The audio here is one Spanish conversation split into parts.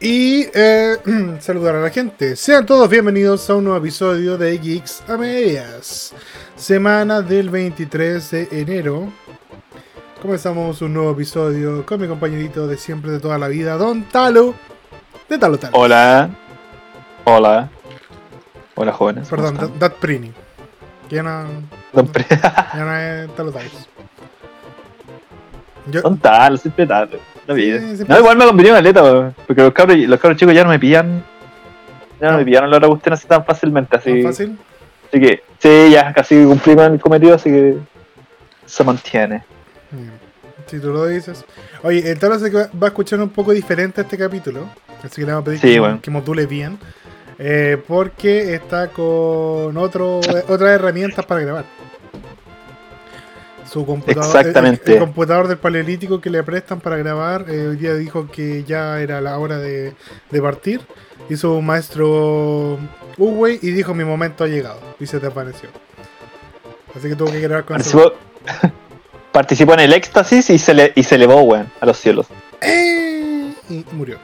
Y eh, saludar a la gente. Sean todos bienvenidos a un nuevo episodio de Geeks a Medias. Semana del 23 de enero. Comenzamos un nuevo episodio con mi compañerito de siempre de toda la vida, Don Talo. De Talo Talo. Hola. Hola. Hola, jóvenes. ¿cómo Perdón, están? Dat Prini. Ya no, Don Pre- ya no es Talo Talos. Yo, Don tal, siempre tal. Vida. Sí, No, igual me convenió caleta, weón, porque los cabros, los cabros chicos ya no me pillan. Ya no Ah. me pillaron la otra cuestión así tan fácilmente, así. Así que, sí, ya casi cumplí con el cometido, así que se mantiene. Si tú lo dices. Oye, el Talo se va a escuchar un poco diferente este capítulo. Así que le vamos a pedir que, bueno. que module bien. eh, porque está con otro, otras herramientas para grabar. Su computador, Exactamente. El, el computador del paleolítico que le prestan para grabar. eh, hoy día dijo que ya era la hora de, de partir. Hizo un maestro Uwey y dijo: Mi momento ha llegado. Y se desvaneció. Así que tuvo que grabar con su- Participó, participó en el éxtasis y se, le, y se elevó, weón, a los cielos. ¡Eh! Y murió.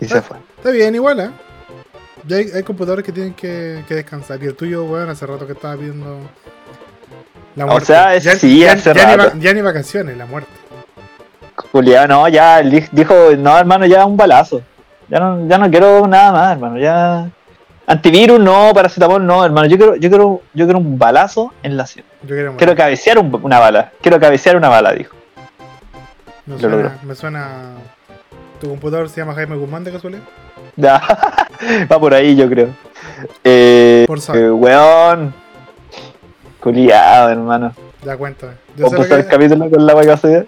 Y se fue. Está bien, igual, ¿eh? Ya hay, hay computadores que tienen que, que descansar. Y el tuyo, weón, hace rato que estaba viendo. La O sea, Ya- sí, ya, hace ya ni, rato. ya ni vacaciones, la muerte. Julián, no, ya dijo, no, hermano, ya un balazo. Ya no, ya no quiero nada más, hermano. Ya. Antivirus no, paracetamol no, hermano. Yo quiero, yo quiero, yo quiero un balazo en la. Yo morir. Quiero cabecear un- una bala. Quiero cabecear una bala, dijo. me, suena, logró. me suena. ¿Tu computador se llama Jaime Guzmán de casualidad? Va por ahí, yo creo. Eh, Por eh, weón. Culiado, hermano. Ya cuéntame. Yo ¿Puedo sé lo pasar el que capítulo con la suya?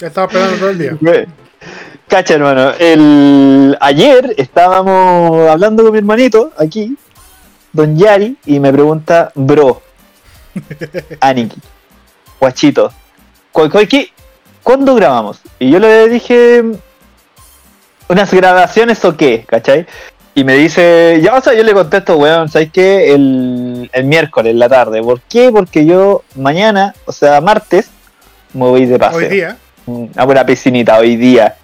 estaba esperando todo el día. Cacha, hermano. El... Ayer estábamos hablando con mi hermanito aquí, Don Yari, y me pregunta, bro, Aniki, guachito, ¿cu- cu- qué- ¿cuándo grabamos? Y yo le dije, ¿unas grabaciones o qué? ¿Cachai? Y me dice, ya, o sea, yo le contesto, weón, ¿sabes qué? El, el miércoles, en la tarde. ¿Por qué? Porque yo mañana, o sea, martes, me voy de paseo Hoy día. a una piscinita hoy día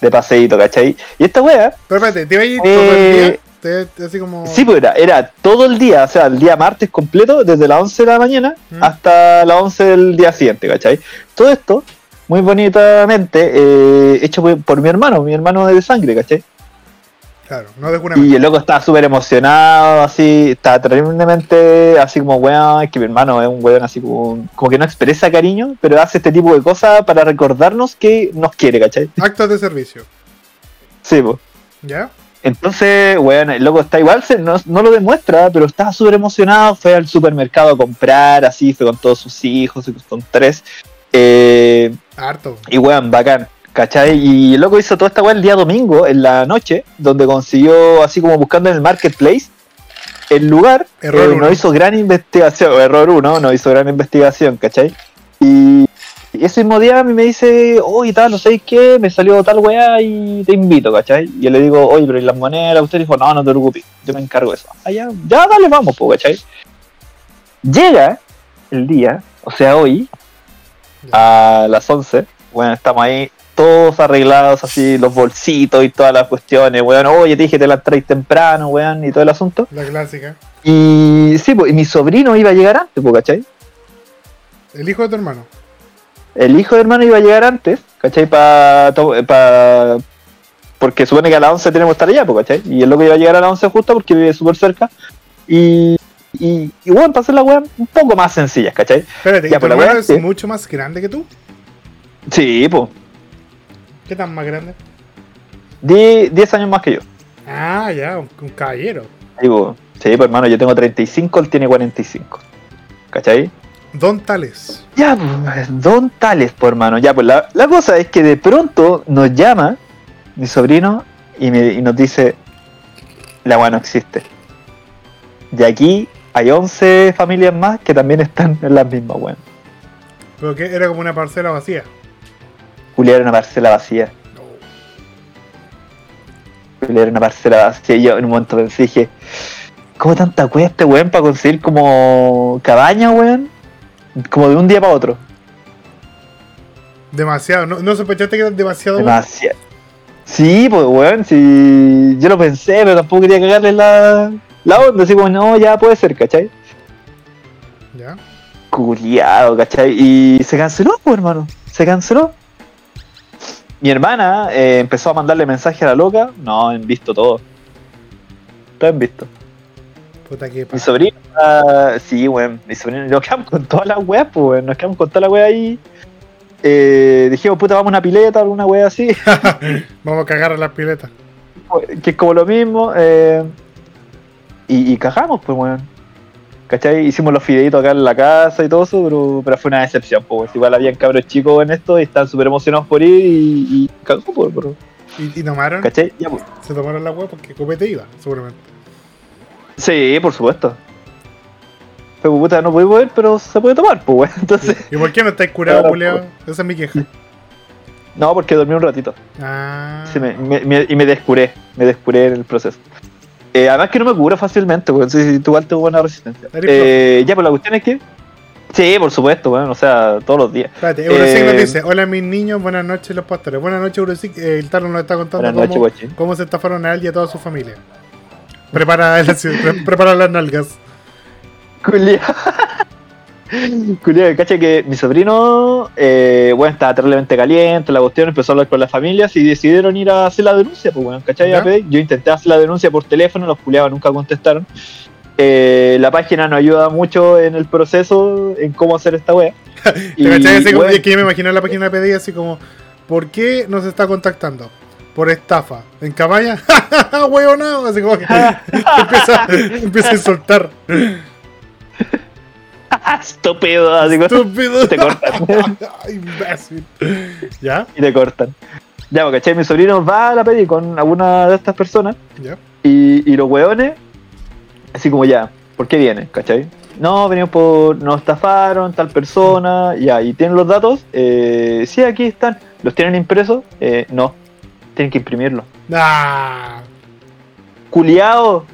de paseíto, ¿cachai? Y esta Pero espérate, ¿te iba a ir Eh, todo el día? Te- así como. sí, pues era, era todo el día, o sea, el día martes completo, desde las 11 de la mañana Mm. hasta las 11 del día siguiente, ¿cachai? Todo esto, muy bonitamente, eh, hecho por, por mi hermano, mi hermano de sangre, ¿cachai? Claro, no de una Y el loco estaba súper emocionado, así, estaba terriblemente, así como, weón, es que mi hermano es un weón así como, como que no expresa cariño, pero hace este tipo de cosas para recordarnos que nos quiere, ¿cachai? Actos de servicio. Sí, pues. ¿Ya? Entonces, bueno, el loco está igual, se- no, no lo demuestra, pero estaba súper emocionado. Fue al supermercado a comprar, así, fue con todos sus hijos, con tres. Eh, Harto. y weón, bacán, ¿cachai? Y el loco hizo toda esta weá el día domingo, en la noche, donde consiguió, así como buscando en el marketplace, el lugar. Error eh, uno. no hizo gran investigación, error uno, no hizo gran investigación, ¿cachai? Y ese mismo día a mí me dice, oye, tal, no sé qué, me salió tal weá y te invito, ¿cachai? Y yo le digo, oye, pero ¿y las monedas? Usted dijo, no, no te preocupes, yo me encargo de eso. Ah, ya, ya, dale, vamos, pues, ¿cachai? Llega el día, o sea, hoy, a las 11, bueno, estamos ahí todos arreglados, así, los bolsitos y todas las cuestiones, weón, oye, te dije, te la traes temprano, weón, y todo el asunto. La clásica. Y sí, pues, y mi sobrino iba a llegar antes, pues, ¿cachai? El hijo de tu hermano. el hijo de hermano iba a llegar antes, ¿cachai? Pa, to- pa- porque supone que a las 11 tenemos que estar allá, pues, ¿cachai? Y el loco iba a llegar a las 11 justo porque vive súper cerca. Y, y, y bueno, para hacer la weá un poco más sencillas, ¿cachai? Espérate, Ya, ¿y tu pero la hermano es es que- mucho más grande que tú? Sí, pues. ¿Qué tan más grande? 10 años más que yo. Ah, ya, un, un caballero. Po. sí, pues hermano, yo tengo 35, él tiene 45. ¿Cachai? Don Tales. Ya, pues, don Tales, pues hermano. Ya, pues la, la cosa es que de pronto nos llama mi sobrino y, me- y nos dice, la weá no existe. Y aquí hay 11 familias más que también están en las mismas, weón. Pero que era como una parcela vacía. Era una parcela vacía. Era una parcela vacía. Y yo en un momento pensé, dije, ¿cómo tanta cuesta este weón para conseguir como cabaña, weón? Como de un día para otro. Demasiado. ¿No, no sospechaste que era demasiado? Demasiado. Sí, pues, weón, sí. Yo lo pensé, pero tampoco quería cagarle la, la onda. Así como, no, ya puede ser, ¿cachai? ¿Ya? Culiado, ¿cachai? Y se canceló, pues, hermano. Se canceló. Mi hermana eh, empezó a mandarle mensaje a la loca. No, han visto todo. Todo han visto. Puta que Mi sobrino, ah, sí, weón. Mi sobrino, nos quedamos con todas las weas, pues, weón. Nos quedamos con toda la wea ahí. Eh, dijimos, puta, vamos a una pileta, alguna wea así. Vamos a cagar a las piletas. que es como lo mismo. eh, y, y cagamos, pues, weón. ¿Cachai? Hicimos los fideitos acá en la casa y todo eso, pero, pero fue una decepción, pues. Igual habían cabros chicos en esto y están súper emocionados por ir y, y cagó, pues, bro. ¿Y, y tomaron? ¿Cachai? Ya, pues. Se tomaron la hueá porque copete iba, seguramente. Sí, por supuesto. Pero puta, no puede beber, pero se puede tomar, pues, weón. Entonces, ¿Y por qué no estáis curado, Claro, culiao? Esa es mi queja. no, porque dormí un ratito. Ah. Sí, me, me- me- y me descuré, me descuré en el proceso. Eh, además que no me curo fácilmente, weón. Sí, tú igual tengo buena resistencia. Eh, ya, pues la cuestión es que. Sí, por supuesto, weón. O sea, todos los días. Espérate, Eurosic nos Eh, dice: Hola, mis niños, buenas noches, los pastores. Buenas noches, Eurosic. El Taro nos está contando cómo, cómo se estafaron a él y a toda su familia. Prepara, el- pre- prepara las nalgas. Culia. Culia, cacha que mi sobrino, eh, bueno, estaba terriblemente caliente, la cuestión empezó a hablar con las familias y decidieron ir a hacer la denuncia, pues bueno, ¿cachai? Yo intenté hacer la denuncia por teléfono, los culiados nunca contestaron. Eh, la página nos ayuda mucho en el proceso, en cómo hacer esta wea. ¿Te cachai? Así como- bueno, es que yo me imagino la página de PDI así como: ¿Por qué nos está contactando? Por estafa. ¿En cabaña? ¡Huevonao! Así como que empieza, empieza a insultar. Estúpido, así ¡Estúpido! te cortan. ¡Imbécil! ¿Ya? y te cortan. Ya, porque ¿cachai? Mi sobrino va a la pedi con alguna de estas personas ¿Ya? y, y los weones, así como ya, ¿por qué vienen? ¿Cachai? No, venimos por. Nos estafaron, tal persona, ya, y tienen los datos. Eh, sí, aquí están. ¿Los tienen impresos? Eh, no, tienen que imprimirlos. ¡Ah! Culiao,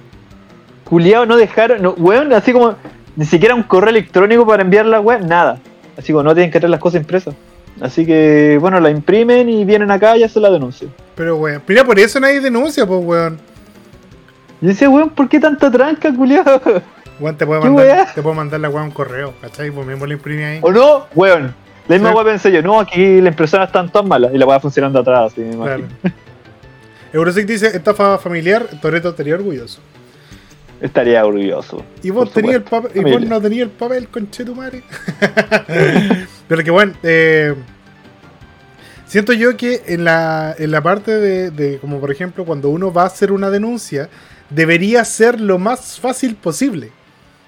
culiao, no dejaron, no, weón, así como ni siquiera un correo electrónico para enviar la web, nada. Así como no tienen que traer las cosas impresas. Así que, bueno, la imprimen y vienen acá y hacen la denuncia. Pero, weón. Mira, por eso nadie denuncia, pues, weón. Yo decía, weón, ¿por qué tanta tranca, culiao? Weón, te puede ¿Qué mandar, te puede mandar la weá un correo, ¿cachai? Pues mismo lo imprime ahí. ¿O no? Weón. La misma weá pensé yo, no, aquí las impresoras están todas malas y la weá funcionando atrás, así me Claro. imagino. Eurosic dice, estafa familiar, Toreto estaría orgulloso. Estaría orgulloso. Y vos tenías el supuesto. papel, y vos no tenías el papel, conchetumare. Pero que bueno, eh, siento yo que en la, en la parte de, de, como por ejemplo, cuando uno va a hacer una denuncia, debería ser lo más fácil posible.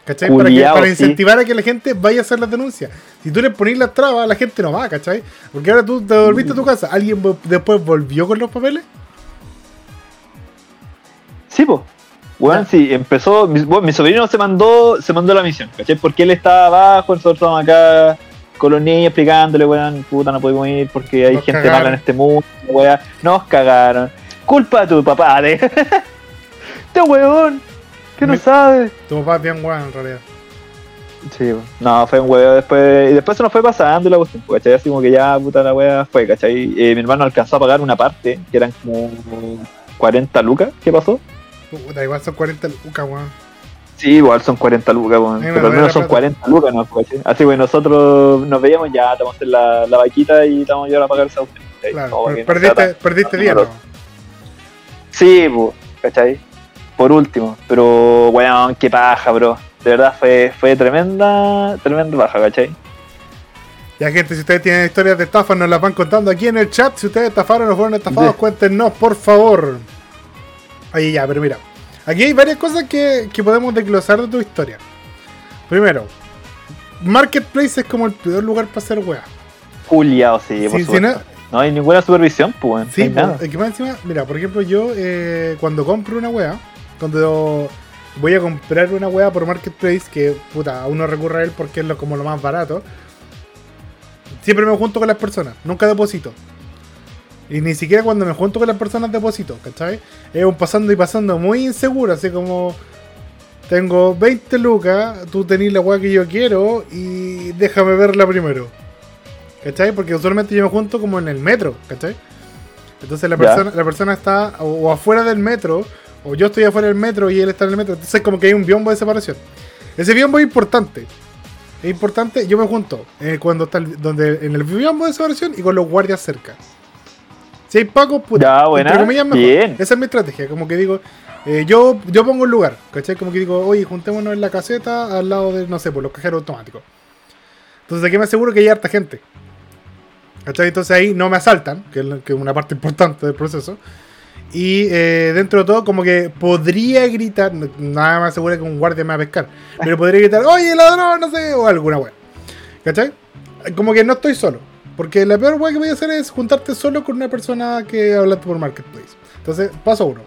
¿Cachai? Para, que- para sí. incentivar a que la gente vaya a hacer las denuncias. Si tú le pones las trabas, la gente no va, ¿cachai? Porque ahora tú te volviste a tu casa, ¿alguien después volvió con los papeles? Sí, po. Weón, sí, empezó. Mi, bueno, mi sobrino se mandó se mandó la misión, ¿cachai? Porque él estaba abajo, nosotros estábamos acá con los niños explicándole, weón, puta, no podemos ir porque hay Nos gente cagaron. mala en este mundo, weón. Nos cagaron. Culpa de tu papá, de. este weón, que no Me- sabe. Tu papá es bien guay en realidad. Sí, weón. no, fue un weón después. Y después se nos fue pasando la cuestión, pues, ¿cachai? Así como que ya, puta, la wea fue, ¿cachai? Eh, mi hermano alcanzó a pagar una parte, que eran como 40 lucas, ¿qué pasó? Puta, igual son 40 lucas, weón. Sí, igual son 40 lucas, weón. Pero al menos son plata. 40 lucas, ¿no? ¿cachai? Así que nosotros nos veíamos ya, estamos en la, la vaquita y estamos ya a pagar esa ¿cachai? Claro, Como per- que no perdiste, perdiste tan bien, ¿no? Sí, pues, ¿cachai? Por último, pero, weón, qué paja, bro. De verdad fue, fue tremenda, tremenda paja, ¿cachai? Ya, gente, si ustedes tienen historias de estafas, nos las van contando aquí en el chat. Si ustedes estafaron o fueron estafados, Sí. cuéntenos, por favor. Ahí ya, pero mira. Aquí hay varias cosas que, que podemos desglosar de tu historia. Primero, Marketplace es como el peor lugar para hacer weas. Juliado, sí, por Sí, sí, supuesto. no... hay ninguna supervisión, pues. Sí, no nada. que más encima, mira, por ejemplo, yo eh, cuando compro una wea, cuando voy a comprar una wea por Marketplace, que puta, uno recurre a él porque es lo, como lo más barato, siempre me junto con las personas, nunca deposito. Y ni siquiera cuando me junto con las personas deposito, ¿cachai? Es un pasando y pasando muy inseguro, así como tengo 20 lucas, tú tenés la wea que yo quiero y déjame verla primero. ¿Cachai? Porque usualmente yo me junto como en el metro, ¿cachai? Entonces la persona, la persona está o, o afuera del metro, o yo estoy afuera del metro y él está en el metro. Entonces como que hay un biombo de separación. Ese biombo es importante. Es importante, yo me junto eh, cuando está el- donde, en el biombo de separación y con los guardias cerca. Si hay pacos, puta. Ya, buena. entre comillas, mejor. Bien. Esa es mi estrategia. Como que digo, eh, yo, yo pongo un lugar, ¿cachai? Como que digo, oye, juntémonos en la caseta al lado de, no sé, por los cajeros automáticos. Entonces aquí me aseguro que hay harta gente. ¿Cachai? Entonces ahí no me asaltan, que es una parte importante del proceso. Y eh, dentro de todo, como que podría gritar, nada más asegura que un guardia me va a pescar, pero podría gritar, oye, ladrón, no sé, o alguna wea. ¿Cachai? Como que no estoy solo. Porque la peor wea que voy a hacer es juntarte solo con una persona que hablaste por Marketplace. Entonces, paso uno.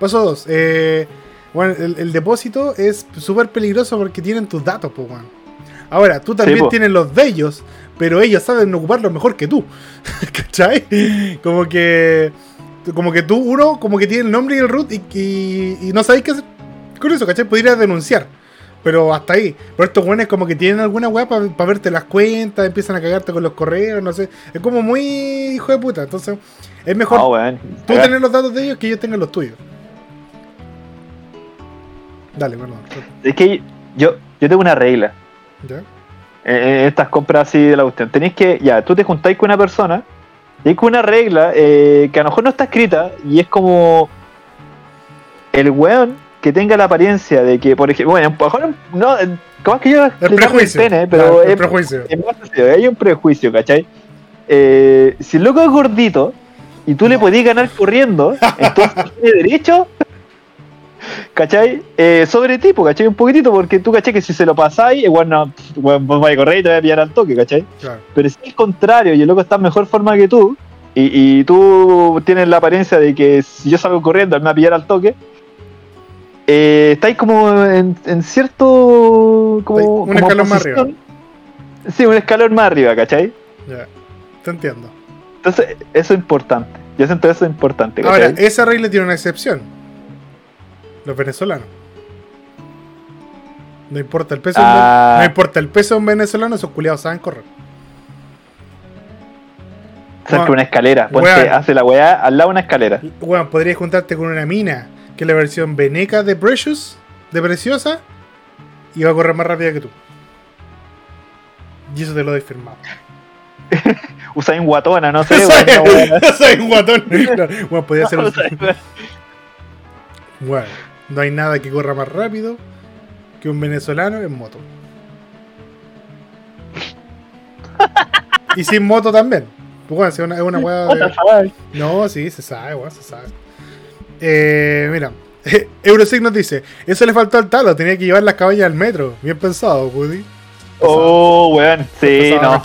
Paso dos. eh, bueno, el, el depósito es súper peligroso porque tienen tus datos, pues. Ahora, tú también po. tienes los de ellos, pero ellos saben ocuparlos mejor que tú. ¿Cachai? Como que. Como que tú, uno, como que tiene el nombre y el root y, y, y no sabéis qué hacer con eso, ¿cachai? Podrías denunciar. Pero hasta ahí. Pero estos buenos como que tienen alguna weá para verte las cuentas, empiezan a cagarte con los correos, no sé. Es como muy hijo de puta. Entonces, es mejor tú tener los datos de ellos que ellos tengan los tuyos. Dale, perdón. Es que yo, yo tengo una regla. ¿Ya? eh, en estas compras así de la cuestión. Tenéis que, ya, tú te juntáis con una persona y hay con una regla eh, que a lo mejor no está escrita y es como el weón que tenga la apariencia de que, por ejemplo, bueno, mejor no, ¿cómo es que yo El prejuicio. pene, pero el es, prejuicio. es más sencillo, hay un prejuicio, ¿cachai? Eh, si el loco es gordito y tú le podés ganar corriendo, entonces tiene derecho, ¿cachai? Eh, sobre tipo, ¿cachai? Un poquitito, porque tú, ¿cachai? Que si se lo pasáis, igual no, bueno, vos vais a correr y te vas a pillar al toque, ¿cachai? Claro. Pero si es el contrario y el loco está en mejor forma que tú, y, y tú tienes la apariencia de que si yo salgo corriendo, él me va a pillar al toque, eh, estáis como en, en cierto. Como, un como escalón más posición. Sí, un escalón más arriba, ¿cachai? Ya. Te entiendo. Entonces, eso es importante. Yo siento eso es importante, ¿cachai? Ahora, esa regla tiene una excepción. Los venezolanos. No importa el peso, de un Ah. no importa el peso de un venezolano, esos culiados saben correr. Cerca de una escalera. Ponte, Weón. hace la weá al lado de una escalera. Bueno, podrías juntarte con una mina, que la versión veneca de Precious, de Preciosa, va a correr más rápida que tú. Y eso te lo doy firmado. Usain guatona, no sé, un guatón. Bueno, podría ser Usain. Bueno, no hay nada que corra más rápido que un venezolano en moto. y sin moto también. Pues bueno, es una, es una weá de... No, sí, se sabe, weón, se sabe. Eh, mira, Eurosig nos dice: Eso le faltó al talo, tenía que llevar las cabañas al metro. Bien pensado, Woody. Oh, weón. Sí, no.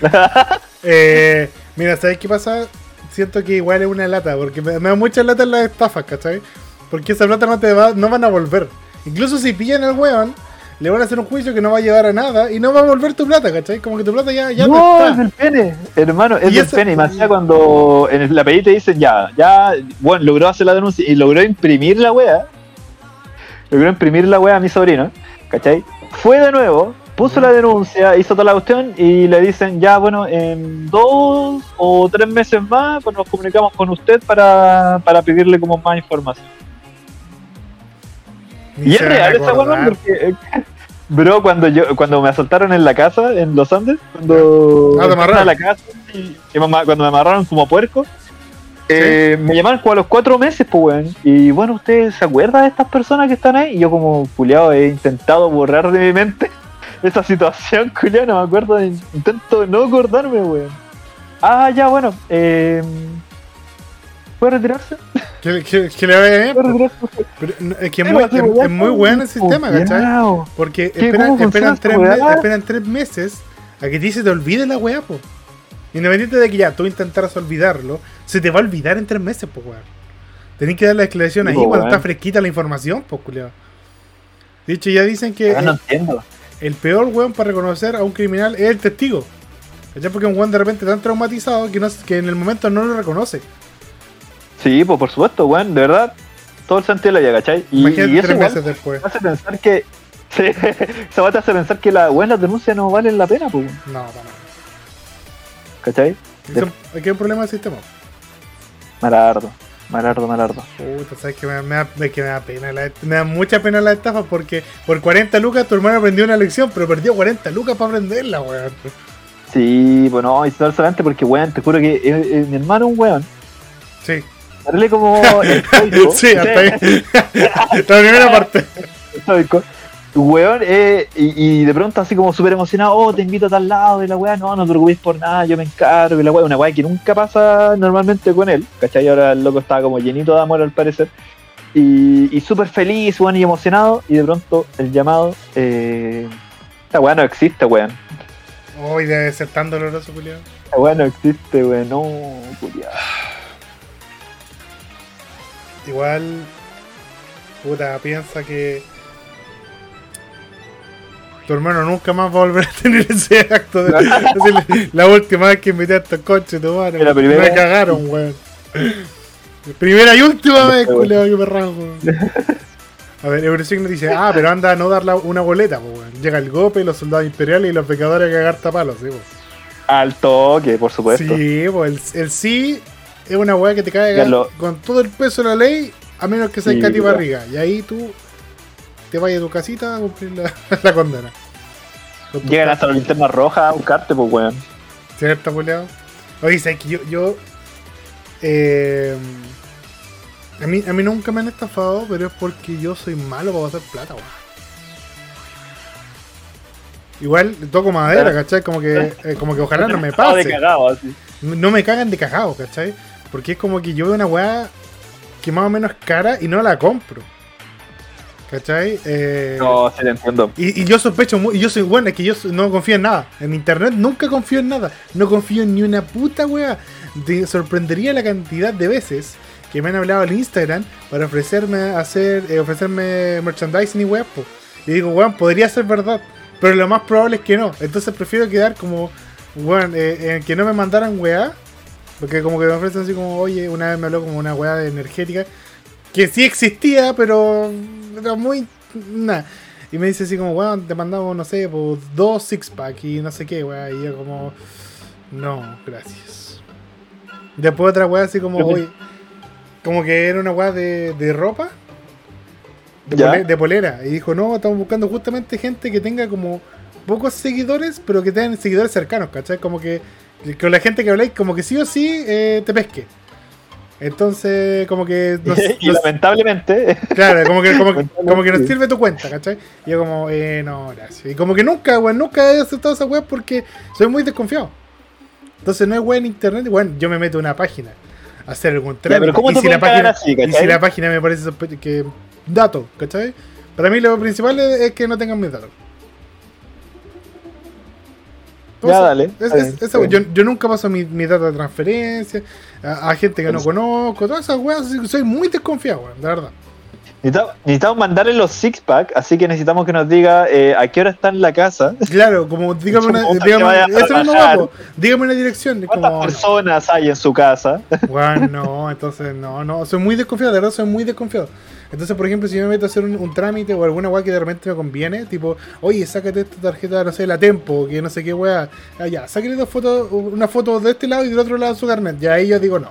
La. Eh, mira, ¿sabes qué pasa? Siento que igual es una lata, porque me, me da mucha lata en las estafas, ¿cachai? Porque esa plata no te va, no van a volver. Incluso si pillan al weón, le van a hacer un juicio que no va a llevar a nada y no va a volver tu plata, ¿cachai? Como que tu plata ya, ya no, no es del pene, hermano, es Y del pene. Y más allá cuando en el- la pedí te dicen ya, ya, bueno, logró hacer la denuncia y logró imprimir la wea. Logró imprimir la wea a mi sobrino, ¿cachai? Fue de nuevo, puso la denuncia, hizo toda la cuestión y le dicen ya, bueno, en dos o tres meses más, pues nos comunicamos con usted para, para pedirle como más información. Y es real esa weá porque, bro, cuando yo, cuando me asaltaron en la casa, en los Andes, cuando Ah, a la casa y, y mamá- cuando me amarraron como puerco, eh, me llamaron como a los cuatro meses, pues weón. Y bueno, ¿usted se acuerda de estas personas que están ahí? Y yo como culiado he intentado borrar de mi mente esa situación, culiado, no me acuerdo, de- intento no acordarme, weón. Ah, ya, bueno, eh, ¿puede retirarse? Que, que- que le vaya bien. ¿Puede retirarse? Pero es que es muy, pues, sí, es- weón, es muy bueno el sistema, ¿cachai? Porque esperan, ¿Cómo funciona esperan, tres weá? me- esperan tres meses a que ti se te olvide la weá, po. Independiente de que ya tú intentaras olvidarlo, se te va a olvidar en tres meses, po, weón. Tenés que dar la declaración Sí, ahí cuando está fresquita la información, po, culiao. De hecho, ya dicen que no el, entiendo. el peor weón para reconocer a un criminal es el testigo. ¿Cachai? Porque un weón de repente tan traumatizado que, no, que en el momento no lo reconoce. Sí, pues por supuesto, weón, de verdad, todo el sentido de la vida, ¿cachai? Y, Imagínate y eso igual después. te hace pensar que. Sí, weá te hace pensar que la, weón, las denuncias no valen la pena, pues, No, para nada. ¿cachai? Aquí hay un problema del sistema. Malardo, malardo, malardo. Puta, sabes que me, me da, que me da pena, la, me da mucha pena la estafa porque por 40 lucas tu hermano aprendió una lección, pero perdió 40 lucas para aprenderla, weón. Sí, bueno, y solamente porque, weón, te juro que eh, eh, mi hermano es un weón. Sí. Darle como. sí, hasta ahí. la primera parte. Estoico. Weón, eh, y, y, de pronto así como súper emocionado, oh, te invito a tal lado, y la weá, no, no te preocupes por nada, yo me encargo, y la weá, una weá que nunca pasa normalmente con él, ¿cachai? Ahora el loco estaba como llenito de amor al parecer, y, y súper feliz, weón, y emocionado, y de pronto el llamado, eh, esta weá no existe, weón. Hoy debe ser tan doloroso, Julián. Esta weá no existe, weón, no, Julián. Igual, puta, piensa que tu hermano nunca más va a volver a tener ese acto. De, la última vez que invité a estos coches, tu madre. Me cagaron, weón. Primera y última vez, culiado, que me rango. A ver, Eurosigno dice, ah, pero anda a no dar una boleta, pues, weón. Llega el gope, los soldados imperiales y los pecadores a cagar tapalos, sí, pues. Al toque, por supuesto. Sí, pues el, sí es una weá que te cae con todo el peso de la ley, a menos que sea sí, Katy Barriga. Y ahí tú te vayas a tu casita a cumplir la, la condena. Llegan hasta la linterna roja a buscarte, pues, weón. ¿Cierto, Julián? Oye, ¿sabes que yo, yo eh, a, mí, a mí nunca me han estafado, pero es porque yo soy malo para hacer plata, weón. Igual toco madera, ¿cachai? Como que, eh, como que ojalá no me pase. De cagado, así. No me cagan de cagado, ¿cachai? Porque es como que yo veo una weá que más o menos es cara y no la compro. ¿Cachai? Eh, no, sí, te entiendo. Y, y, yo sospecho, y yo soy bueno, es que yo no confío en nada. En internet nunca confío en nada. No confío en ni una puta wea. Te sorprendería la cantidad de veces que me han hablado al Instagram para ofrecerme hacer, eh, ofrecerme merchandising y wea. Y digo, weón, podría ser verdad. Pero lo más probable es que no. Entonces prefiero quedar como, weón, eh, en que no me mandaran weá. Porque como que me ofrecen así como, oye, una vez me habló como una weá de energética que sí existía, pero era muy. Nada. Y me dice así como, weón, te mandamos, no sé, pues, dos six pack y no sé qué, weón. Y yo como, no, gracias. Después otra weá así como, oye, como que era una weá de, de ropa. De, pole, de, polera. Y dijo, no, estamos buscando justamente gente que tenga como pocos seguidores, pero que tengan seguidores cercanos, ¿cachai? Como que con la gente que habláis, como que sí o sí eh, te pesque. Entonces, como que. Nos, y nos, lamentablemente. Claro, como que, como, como, que nos sirve tu cuenta, ¿cachai? Y yo, como, eh, no, gracias. Y como que nunca, weón, nunca he aceptado esa web porque soy muy desconfiado. Entonces, no es web en internet, bueno, yo me meto en una página a hacer algún trámite. y, si la página, así, y si la página me parece que. Datos, ¿cachai? Para mí, lo principal es, es que no tengan mis datos. Ya, dale. Es, es, esa, yo, yo, nunca paso mi, mi data de transferencia a, a gente que no conozco, todas esas weas. Soy muy desconfiado, weón, de verdad. Necesitamos, necesitamos mandarle los six pack, así que necesitamos que nos diga eh, a qué hora está en la casa. Claro, como dígame una, dígame, eso no dígame una dirección. ¿Cuántas como, personas hay en su casa? Bueno, no, entonces no, no, soy muy desconfiado, de verdad soy muy desconfiado. Entonces, por ejemplo, si me meto a hacer un, un trámite o alguna weá que de repente me conviene, tipo, oye, sácate esta tarjeta, no sé, la Tempo, que no sé qué weá, ah, ya, sácale dos fotos, una foto de este lado y del otro lado su carnet, ya ahí yo digo no.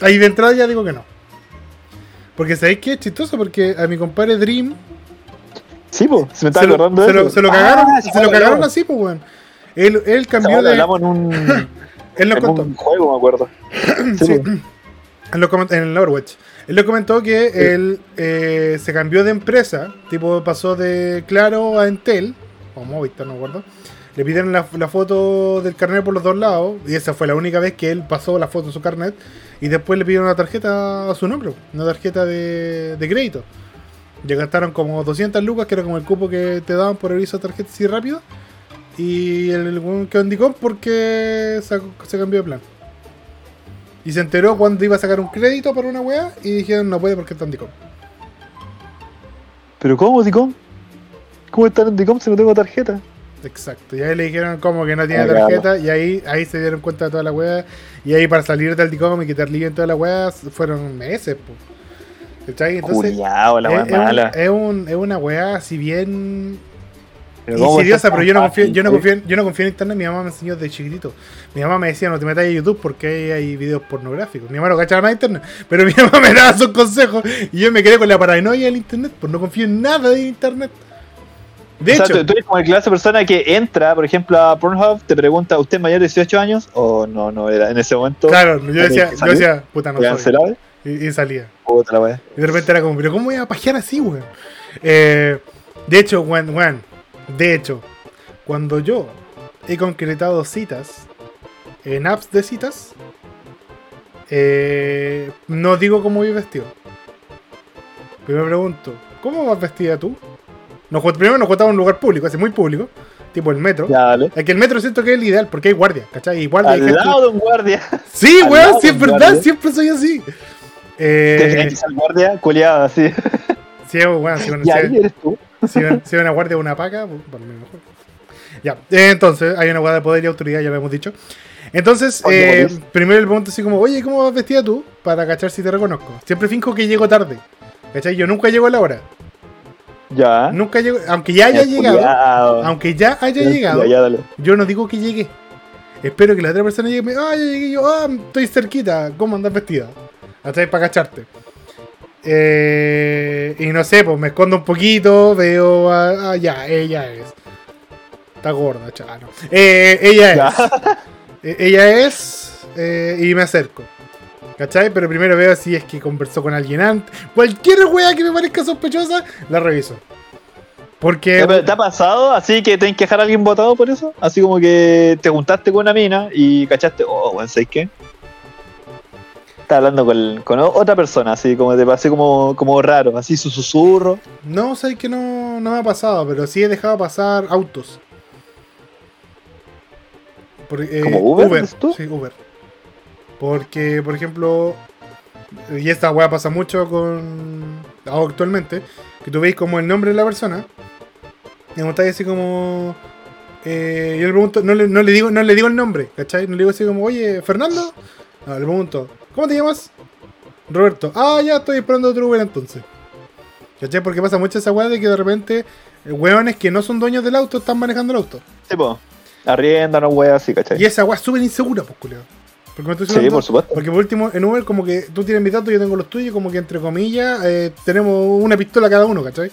Ahí de entrada ya digo que no. Porque sabéis que es chistoso, porque a mi compadre Dream. Sí, pues, se me está acordando se lo, se lo cagaron, Ah, se lo cagaron así, pues, weón. Él, él cambió Ahora de. hablamos en un, Él nos en contó. un juego, me acuerdo. Sí, Sí. Él lo comentó en el Overwatch. Él lo comentó que él eh, se cambió de empresa, tipo pasó de Claro a Entel, o Movistar, no me acuerdo. Le pidieron la, foto del carnet por los dos lados, y esa fue la única vez que él pasó la foto de su carnet, y después le pidieron una tarjeta a su nombre, una tarjeta de, crédito. Le gastaron como 200 lucas, que era como el cupo que te daban por abrir esa tarjeta así rápido, y el weón quedó en Dicom porque se, se cambió de plan. Y se enteró cuando iba a sacar un crédito para una weá y dijeron no puede porque está en Dicom. Pero ¿cómo, Dicom? ¿Cómo está en Dicom si no tengo tarjeta? Exacto. Y ahí le dijeron como que no tiene claro. tarjeta y ahí, ahí se dieron cuenta de toda la weá. Y ahí para salir del Dicom y quitar en toda la weá fueron meses. ¿Cachai? Entonces, Culeado, la es, un- mala. es un- es una weá, si bien Pero ¿cómo Insidiosa, pero yo no, confío, yo, no confío, yo no confío en internet. Mi mamá me enseñó desde chiquitito. Mi mamá me decía, no te metas a YouTube porque ahí hay videos pornográficos. Mi mamá no cachaba nada de internet. Pero mi mamá me daba sus consejos y yo me quedé con la paranoia del internet. Pues no confío en nada de internet. De o sea, hecho, tú, tú eres como la clase de persona que entra, por ejemplo, a Pornhub, te pregunta, ¿usted es mayor de 18 años? O no, no era en ese momento. claro, yo ¿Tenés decía, yo decía, puta, no ¿Te soy. Y, y salía. Puta la wea. Y de repente era como, pero ¿cómo voy a pajear así, weón? Eh, de hecho, weón, weón, de hecho, cuando yo he concretado citas en apps de citas, eh, no digo cómo voy vestido. Pero me pregunto, ¿cómo vas vestida tú? Nos, primero nos juntamos en un lugar público, así muy público, tipo el metro. Ya, dale. Es que el metro siento que es el ideal, porque hay guardia, ¿cachai? Y guardia hay Al gente- lado de un guardia. Sí, al weón, sí es verdad, guardia. siempre soy así. Te Eh, que ser guardia culiado así. sí, weón, sí, bueno, Y sí, ahí eres tú. si, si ven a guardia o una paca, pues, por mí mejor. Ya, eh, entonces, hay una guardia de poder y autoridad, ya lo hemos dicho. Entonces, eh, primero le pregunto así como, oye, ¿cómo vas vestida tú? Para cachar si te reconozco. Siempre finjo que llego tarde. ¿Cachai? Yo nunca llego a la hora. Ya. Nunca llego, aunque ya haya llegado, aunque ya haya llegado, Ya, yo no digo que llegué. Espero que la otra persona llegue y me ah, ya llegué yo, ah, estoy cerquita, ¿cómo andas vestida? ¿Cachai? Para cacharte. Eh, y no sé, pues me escondo un poquito, veo a, ah, ya, ella es. Está gorda, chaval. no. Eh, ella es. Eh, ella es. eh, y me acerco. ¿Cachai? Pero primero veo si es que conversó con alguien antes. Cualquier wea que me parezca sospechosa, la reviso. Porque. ¿Te ha pasado así que tenés que dejar a alguien votado por eso? Así como que te juntaste con una mina y cachaste, oh, bueno, ¿sabes qué? Estás hablando con, otra persona, así como te pasé como, como raro, así su susurro. No, sé que no, no me ha pasado, pero sí he dejado pasar autos. Por- eh, ¿Como Uber, tú? Sí, Uber. Porque, por ejemplo, y esta weá pasa mucho con. actualmente, que tú veis como el nombre de la persona. Y como estáis así como. eh, yo le pregunto, no le, no, le digo, no le digo el nombre, ¿cachai? No le digo así como, oye, Fernando. No, le pregunto, ¿cómo te llamas? Roberto. Ah, ya estoy esperando otro Uber entonces. ¿Cachai? Porque pasa mucho esa weá de que de repente eh, weones que no son dueños del auto están manejando el auto. Tipo, arriéndanos, wea, así, ¿cachai? Y esa weá es súper insegura, pues, culiao. Porque me estoy Sí, por supuesto. Porque por último, en Uber, como que tú tienes mis datos, yo tengo los tuyos, como que entre comillas, eh, tenemos una pistola cada uno, ¿cachai?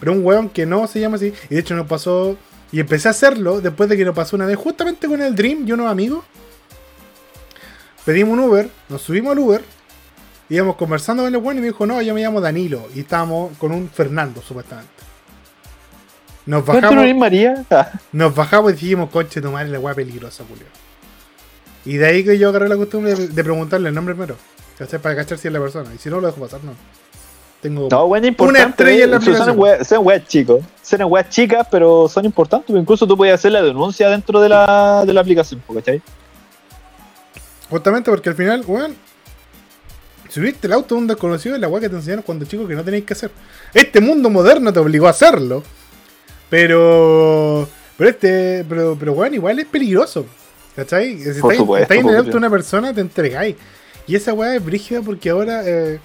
Pero un weón que no se llama así, y de hecho nos pasó, y empecé a hacerlo después de que nos pasó una vez, justamente con el Dream y unos amigos. Pedimos un Uber, nos subimos al Uber, íbamos conversando con el weón y me dijo, no, yo me llamo Danilo, y estábamos con un Fernando, supuestamente. Nos ¿Cuánto no bajamos, eres María? Nos bajamos y dijimos, coche, tomar la weá peligrosa, Julio. Y de ahí que yo agarré la costumbre de, preguntarle el nombre primero. ¿Cachai? Para cachar si es la persona. Y si no, lo dejo pasar, no. Tengo. No, bueno, importante. estrella en la son aplicación. Son weas chicos. Son weas chicas, pero son importantes. Incluso tú puedes hacer la denuncia dentro de la, de la aplicación, ¿cachai? Justamente porque al final, weón. Subiste el auto a un desconocido es la weá que te enseñaron cuando chico que no tenéis que hacer. Este mundo moderno te obligó a hacerlo. Pero. Pero este. Pero, pero weón, igual es peligroso. ¿Cachai? Si Por estáis, supuesto, estáis en el auto de una persona, te entregáis. Y esa weá es brígida porque ahora. eh,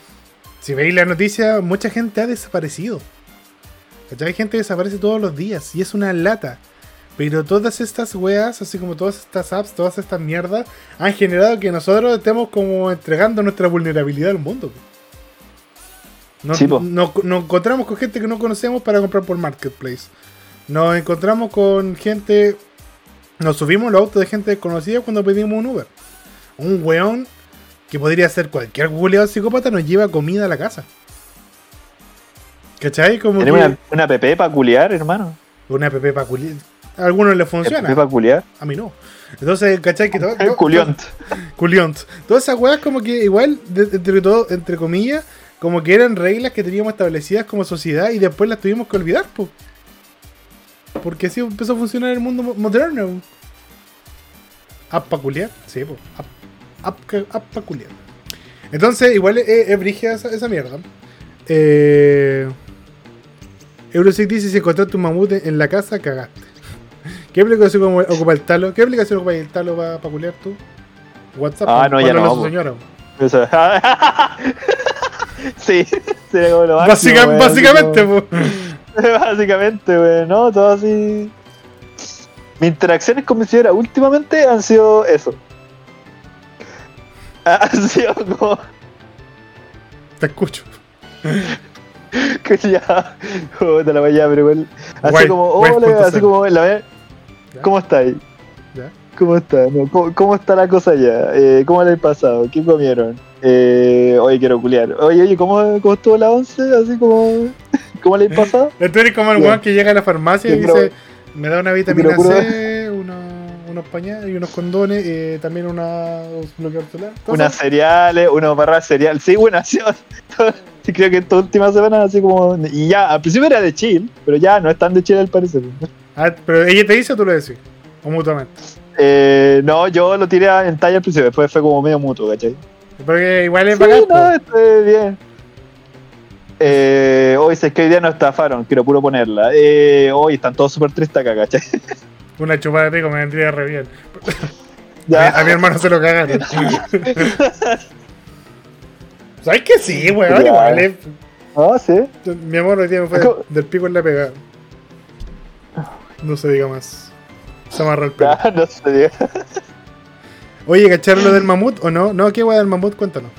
si veis la noticia, mucha gente ha desaparecido. ¿Cachai? Hay gente que desaparece todos los días. Y es una lata. Pero todas estas weas, así como todas estas apps, todas estas mierdas, han generado que nosotros estemos como entregando nuestra vulnerabilidad al mundo. Sí, nos- nos encontramos con gente que no conocemos para comprar por Marketplace. Nos encontramos con gente. Nos subimos los autos de gente desconocida cuando pedimos un Uber. Un weón que podría ser cualquier googleado psicópata nos lleva comida a la casa. ¿Cachai? Como que una, una app para culiar, hermano. una app para culiar. A algunos les funciona. App para. A mí no. Entonces, ¿cachai? Que todo, El culiont. Culiont. Todas esas weas como que igual, de- entre todo, entre comillas, como que eran reglas que teníamos establecidas como sociedad y después las tuvimos que olvidar, po. Porque así empezó a funcionar el mundo mo- moderno. App pa' culiar. Sí, po. App, app, que- app pa' culiar. Entonces, igual es, es esa, esa mierda. Eh... Eurosic dice: Si encontraste un mamut en la casa, cagaste. ¿Qué aplicación ocupa el talo? ¿Qué aplicación ocupa el talo para culiar tú? WhatsApp. Ah, no, ya no, su señora. Sí, sería como lo máximo, Básica- básicamente, po. Básicamente, weón, ¿no? Todo así. Mis interacciones con mi señora últimamente han sido eso. Han sido como Te escucho. que ya. Puta la vaya, pero igual. Así Guay, como, hola, así como, la ve- ¿Ya? ¿Cómo estáis? ¿Ya? ¿Cómo está? No, ¿cómo, cómo está la cosa ya? Eh, ¿Cómo le ha pasado? ¿Qué comieron? Eh, oye, quiero culiar. Oye, oye, ¿cómo, cómo estuvo la once? Así como, ¿cómo le ha pasado? Tú eres como el weón que llega a la farmacia y dice: Me da una vitamina C, unos, unos pañales y unos condones, eh, también una bloqueador solar. cosas. Unas cereales, unas barras de cereal. Sí, buena. Sí, creo que esta última semana así como... Y ya, al principio era de chill, pero ya no es tan de chill al parecer. Ah, pero ella te dice o tú le decís. O mutuamente. Eh, no, yo lo tiré en talla al principio, después fue como medio mutuo, ¿cachai? Porque igual es Sí, bacán. no, estoy bien. Eh, hoy es que hoy día nos estafaron, quiero puro ponerla. Eh, hoy están todos súper tristes acá, ¿cachai? Una chupada de pico me vendría re bien. Ya. A, mi hermano se lo cagaron. ¿Sabes que sí, weón? Igual es- Ah, sí. Mi amor hoy día me fue del pico en la pega. No se diga más. Se amarra el pelo. No sé. Oye, ¿cacharon lo del mamut o no? No, ¿qué weá del mamut? Cuéntanos.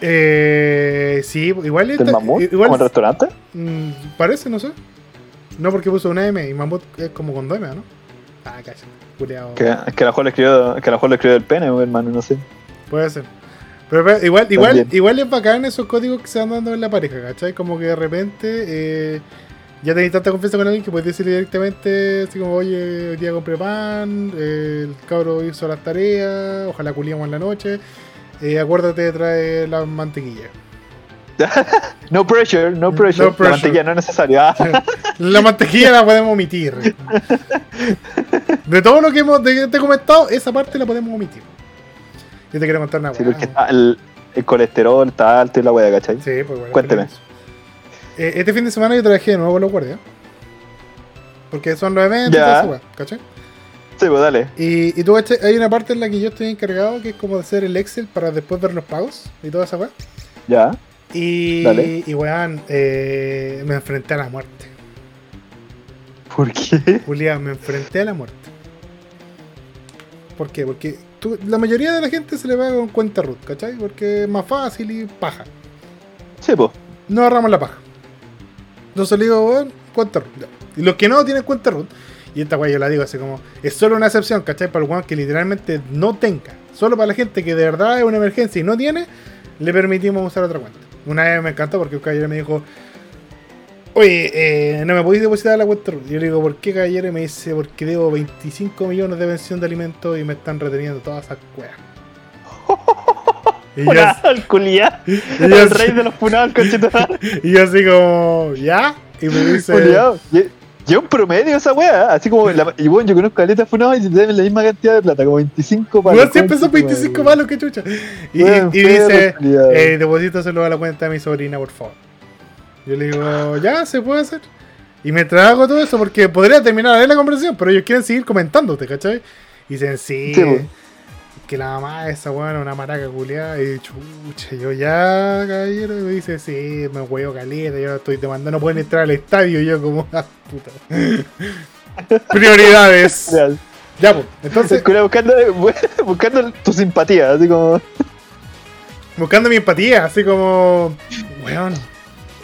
Eh, sí, igual ¿El está- mamut? Igual, ¿Como el restaurante? mm, parece, no sé. No porque puso una M y mamut es como con dos M, ¿no? Ah, calla. Culeado. Que, es que a lo mejor le escribió, que a lo mejor le escribió el pene, hermano, no sé. Puede ser. Pero, pero igual, igual, También. igual es bacán esos códigos que se van dando en la pareja, ¿cachai? Como que de repente eh, ya tenéis tanta confianza con alguien que puedes decirle directamente, así como, oye, hoy día compré pan, eh, el cabro hizo las tareas, ojalá culiamos en la noche, eh, acuérdate de traer la mantequilla. No pressure, no pressure. No pressure. La mantequilla no es necesario. Ah, La mantequilla la podemos omitir. De todo lo que hemos, de te he comentado, esa parte la podemos omitir. Yo te quiero contar una sí, weá. porque está el, el colesterol está alto y la wea, ¿cachai? Sí, pues bueno. Cuénteme. Eh, este fin de semana yo trabajé de nuevo con los guardias. Porque son los eventos y Ya. esa weá, ¿cachai? Sí, pues dale. Y, y tú, ¿cachai? hay una parte en la que yo estoy encargado que es como de hacer el Excel para después ver los pagos y toda esa weá. Ya. Y, Dale. y weón, eh, me enfrenté a la muerte. ¿Por qué? Julián, me enfrenté a la muerte. ¿Por qué? Porque tú- la mayoría de la gente se le paga con cuenta root, ¿cachai? Porque es más fácil y paja. Sí, pues. no agarramos la paja. Entonces le digo, weón, cuenta root. Y los que no tienen cuenta root, y esta weá yo la digo así como, es solo una excepción, ¿cachai? Para el weón que literalmente no tenga. Solo para la gente que de verdad es una emergencia y no tiene, le permitimos usar otra cuenta. Una vez me encantó porque un caballero me dijo, oye, eh, no me podéis depositar la cuenta root. Yo le digo, ¿por qué caballero? Y me dice, porque debo 25 millones de pensión de alimentos y me están reteniendo todas esas weas. Yo, Una culiá. yo El rey de los funados, conchetumare. y yo así como, ¿ya? Y me dice, Lleva un promedio esa wea. Así como. La, y bueno, yo conozco a Caleta funados y te deben la misma cantidad de plata, como 25 palos. Weón, siempre son conchetumare. 25 palos, que chucha. Y, Weón, y dice, eh, deposítaselo a la cuenta de mi sobrina, por favor. Yo le digo, ya, se puede hacer. Y me trago todo eso porque podría terminar ahí la conversación, pero ellos quieren seguir comentándote, ¿cachai? Y dicen, sí, Sí. Que la mamá de esa weón es una maraca culiada. Y chucha, yo ya, caballero. Y me dice, sí, me huevo caleta, yo estoy demandando, no pueden entrar al estadio. Y yo, como, ah, puta. Prioridades. Real. Ya, pues, entonces. Buscando, buscando tu simpatía, así como. buscando mi empatía, así como, weón,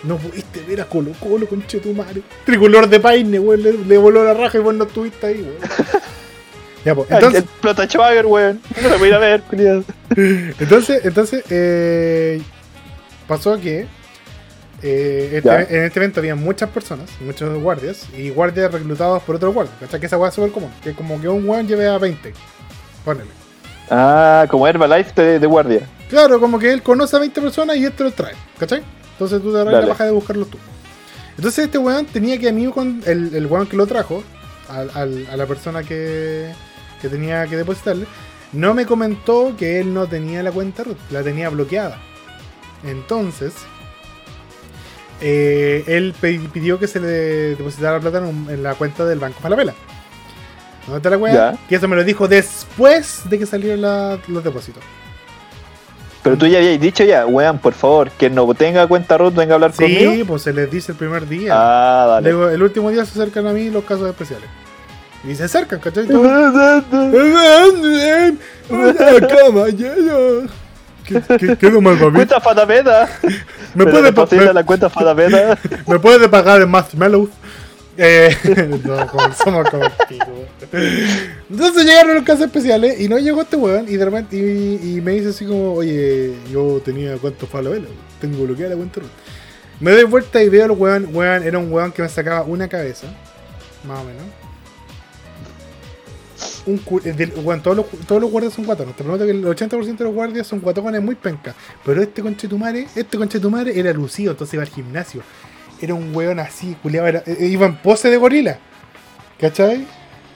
no pudiste ver a Colo Colo, conche tu madre. Tricolor de Paine, weón, le, le voló la raja y vos no estuviste ahí, weón. ya, pues, entonces, el Plata Schwager, weón. No lo voy a ir a ver, culiao. entonces, entonces, eh, pasó que eh, este- Ya. en este evento había muchas personas, muchos guardias, y guardias reclutados por otros guardias, ¿cachai? Que esa weá es súper común, que como que un weón lleve a 20, ponele. Ah, como Herbalife de, de guardia. Claro, como que él conoce a 20 personas y este los trae, ¿cachai? Entonces tú te darás la baja de buscarlos tú. Entonces este weón tenía que amigo con el, el weón que lo trajo, al- al- a la persona que, que tenía que depositarle, no me comentó que él no tenía la cuenta root, la tenía bloqueada. Entonces, eh, él pidió que se le depositara la plata en, la cuenta del Banco Falabella. ¿Dónde está la? Ya. Que eso me lo dijo después de que salieron la- los depósitos. Pero tú ya habías dicho ya, weón, por favor, que no tenga cuenta root, venga a hablar Sí, conmigo. pues se les dice el primer día. Ah, Le dale. digo, el último día se acercan a mí los casos especiales. Y se acercan, ¿cachai? Todos, "La cama, ya, ya". ¿Qué, qué, cuenta Fatameta. ¿Me puede, pa- pasar me, la cuenta me puede pagar en Marshmallow? Eh, no, como, somos como. Entonces llegaron los casos especiales y no llegó este weón y de repente y, y me dice así como, oye, yo tenía cuánto falabella, tengo bloqueada la cuenta. root". Me doy vuelta y veo al weón, weón, era un weón que me sacaba una cabeza, más o menos. Un eh, weón, todos, los, todos los guardias son guatones. Te prometo que el 80% de los guardias son guatones muy pencas. Pero este conchetumare, este conchetumare era lucido, entonces iba al gimnasio. Era un weón así, culiado, era- eh, iba en pose de gorila. ¿Cachai?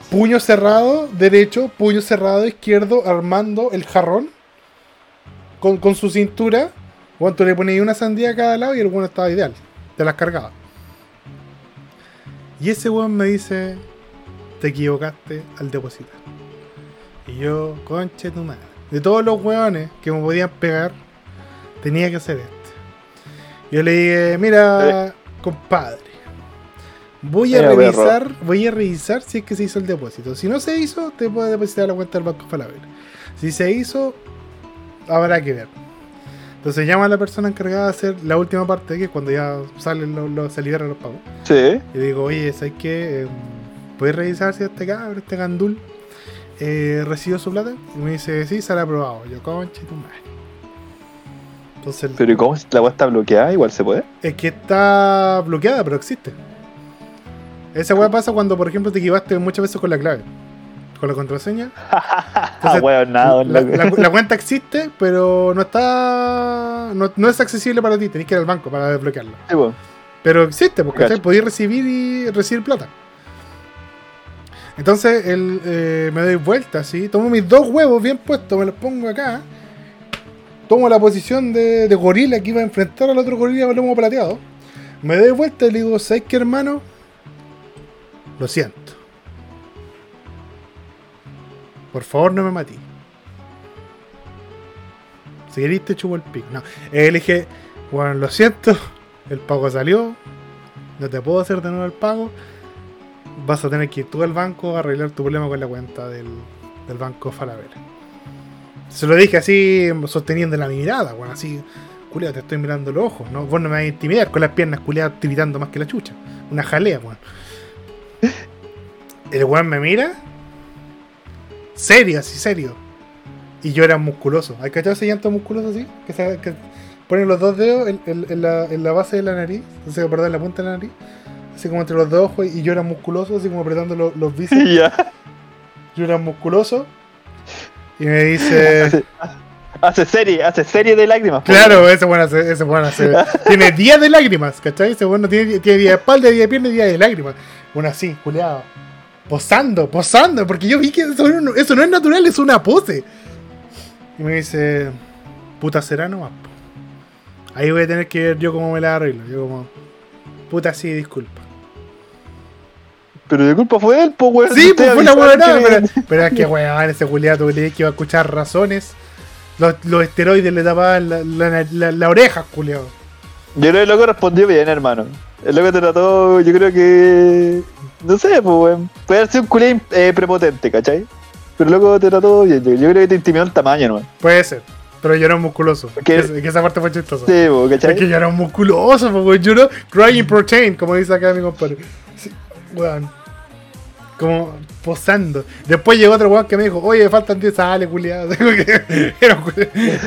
Puño cerrado, derecho, puño cerrado, izquierdo, armando el jarrón. Con, con su cintura. Bueno, tú le ponías una sandía a cada lado y el weón estaba ideal. Te las cargaba. Y ese weón me dice, te equivocaste al depositar. Y yo, conche tu madre. De todos los weones que me podían pegar, tenía que hacer este. Yo le dije, mira, compadre. Voy a Mira, perro. revisar, voy a revisar si es que se hizo el depósito. Si no se hizo, te puedo depositar a la cuenta del Banco Falabella. Si se hizo, habrá que ver. Entonces llama a la persona encargada de hacer la última parte, que es cuando ya salen los, los- se liberan los pagos. Sí. Y digo, oye, ¿sabes qué? ¿Puedes revisar si este cabrón, este gandul, eh, recibió su plata? Y me dice, sí, será aprobado. Yo, conche tu madre. Entonces, Pero ¿y cómo la web está bloqueada? Igual se puede. es que está bloqueada, pero existe. Esa weá pasa cuando, por ejemplo, te equivocaste muchas veces con la clave. Con la contraseña. Entonces, nada. la, loco. la- la cuenta existe, pero no está. No, no es accesible para ti. Tenés que ir al banco para desbloquearla. Sí. Pero existe, porque podéis recibir y recibir plata. Entonces el, eh, me doy vuelta así, tomo mis dos huevos bien puestos, me los pongo acá. Tomo la posición de, gorila que iba a enfrentar al otro gorila con lomo plateado. Me doy vuelta y le digo, ¿sabes qué hermano? Lo siento. Por favor no me matí. Si querís te chupo el pico. No. Eh, le dije, bueno, lo siento. El pago salió. No te puedo hacer de nuevo el pago. Vas a tener que ir tú al banco a arreglar tu problema con la cuenta del, del banco Falabella. Se lo dije así, sosteniendo la mirada, bueno, así. Culeado, te estoy mirando los ojos. ¿no? Vos no me vas a intimidar con las piernas culeadas tiritando más que la chucha. Una jalea, weón. El weón me mira. Serio, así, serio. Y yo era musculoso. ¿Hay cachado ese llanto musculoso así? Que, se, que ponen los dos dedos en la, en la base de la nariz. O sea, perdón, en la punta de la nariz. Así como entre los dos ojos. Y yo era musculoso, así como apretando los, los bíceps. ya. Yo era musculoso. Y me dice. Hace, hace serie, hace serie de lágrimas. po. Claro, ese bueno hace, ese bueno hace- tiene días de lágrimas, ¿cachai? Ese bueno tiene, tiene día de espalda, día de pierna y día de lágrimas. Bueno, así, culeado. Posando, posando, porque yo vi que eso no, eso no es natural, es una pose. Y me dice, puta será nomás. Ahí voy a tener que ver yo cómo me la arreglo. Yo como, puta sí, disculpa. Pero de culpa fue él, po, weón. Sí, pues fue la que pero, pero es que weón, ese culiado le que iba a escuchar razones. Los, los esteroides le tapaban la, la, la, la oreja, culiado. Yo creo que el loco respondió bien, hermano. El loco te trató, yo creo que. No sé, pues, weón. Puede haber sido un culé eh, prepotente, ¿cachai? Pero el loco te trató bien. Yo, yo creo que te intimidó el tamaño, ¿no? Puede ser, pero yo era un musculoso. Porque- Que, que esa parte fue chistosa. Sí, Es que ¿cachai? yo era un musculoso, po, weón. Yo no, crying protein, como dice acá mi compadre. Weón. Como posando. Después llegó otro weón que me dijo, oye, faltan 10 sales, culiado.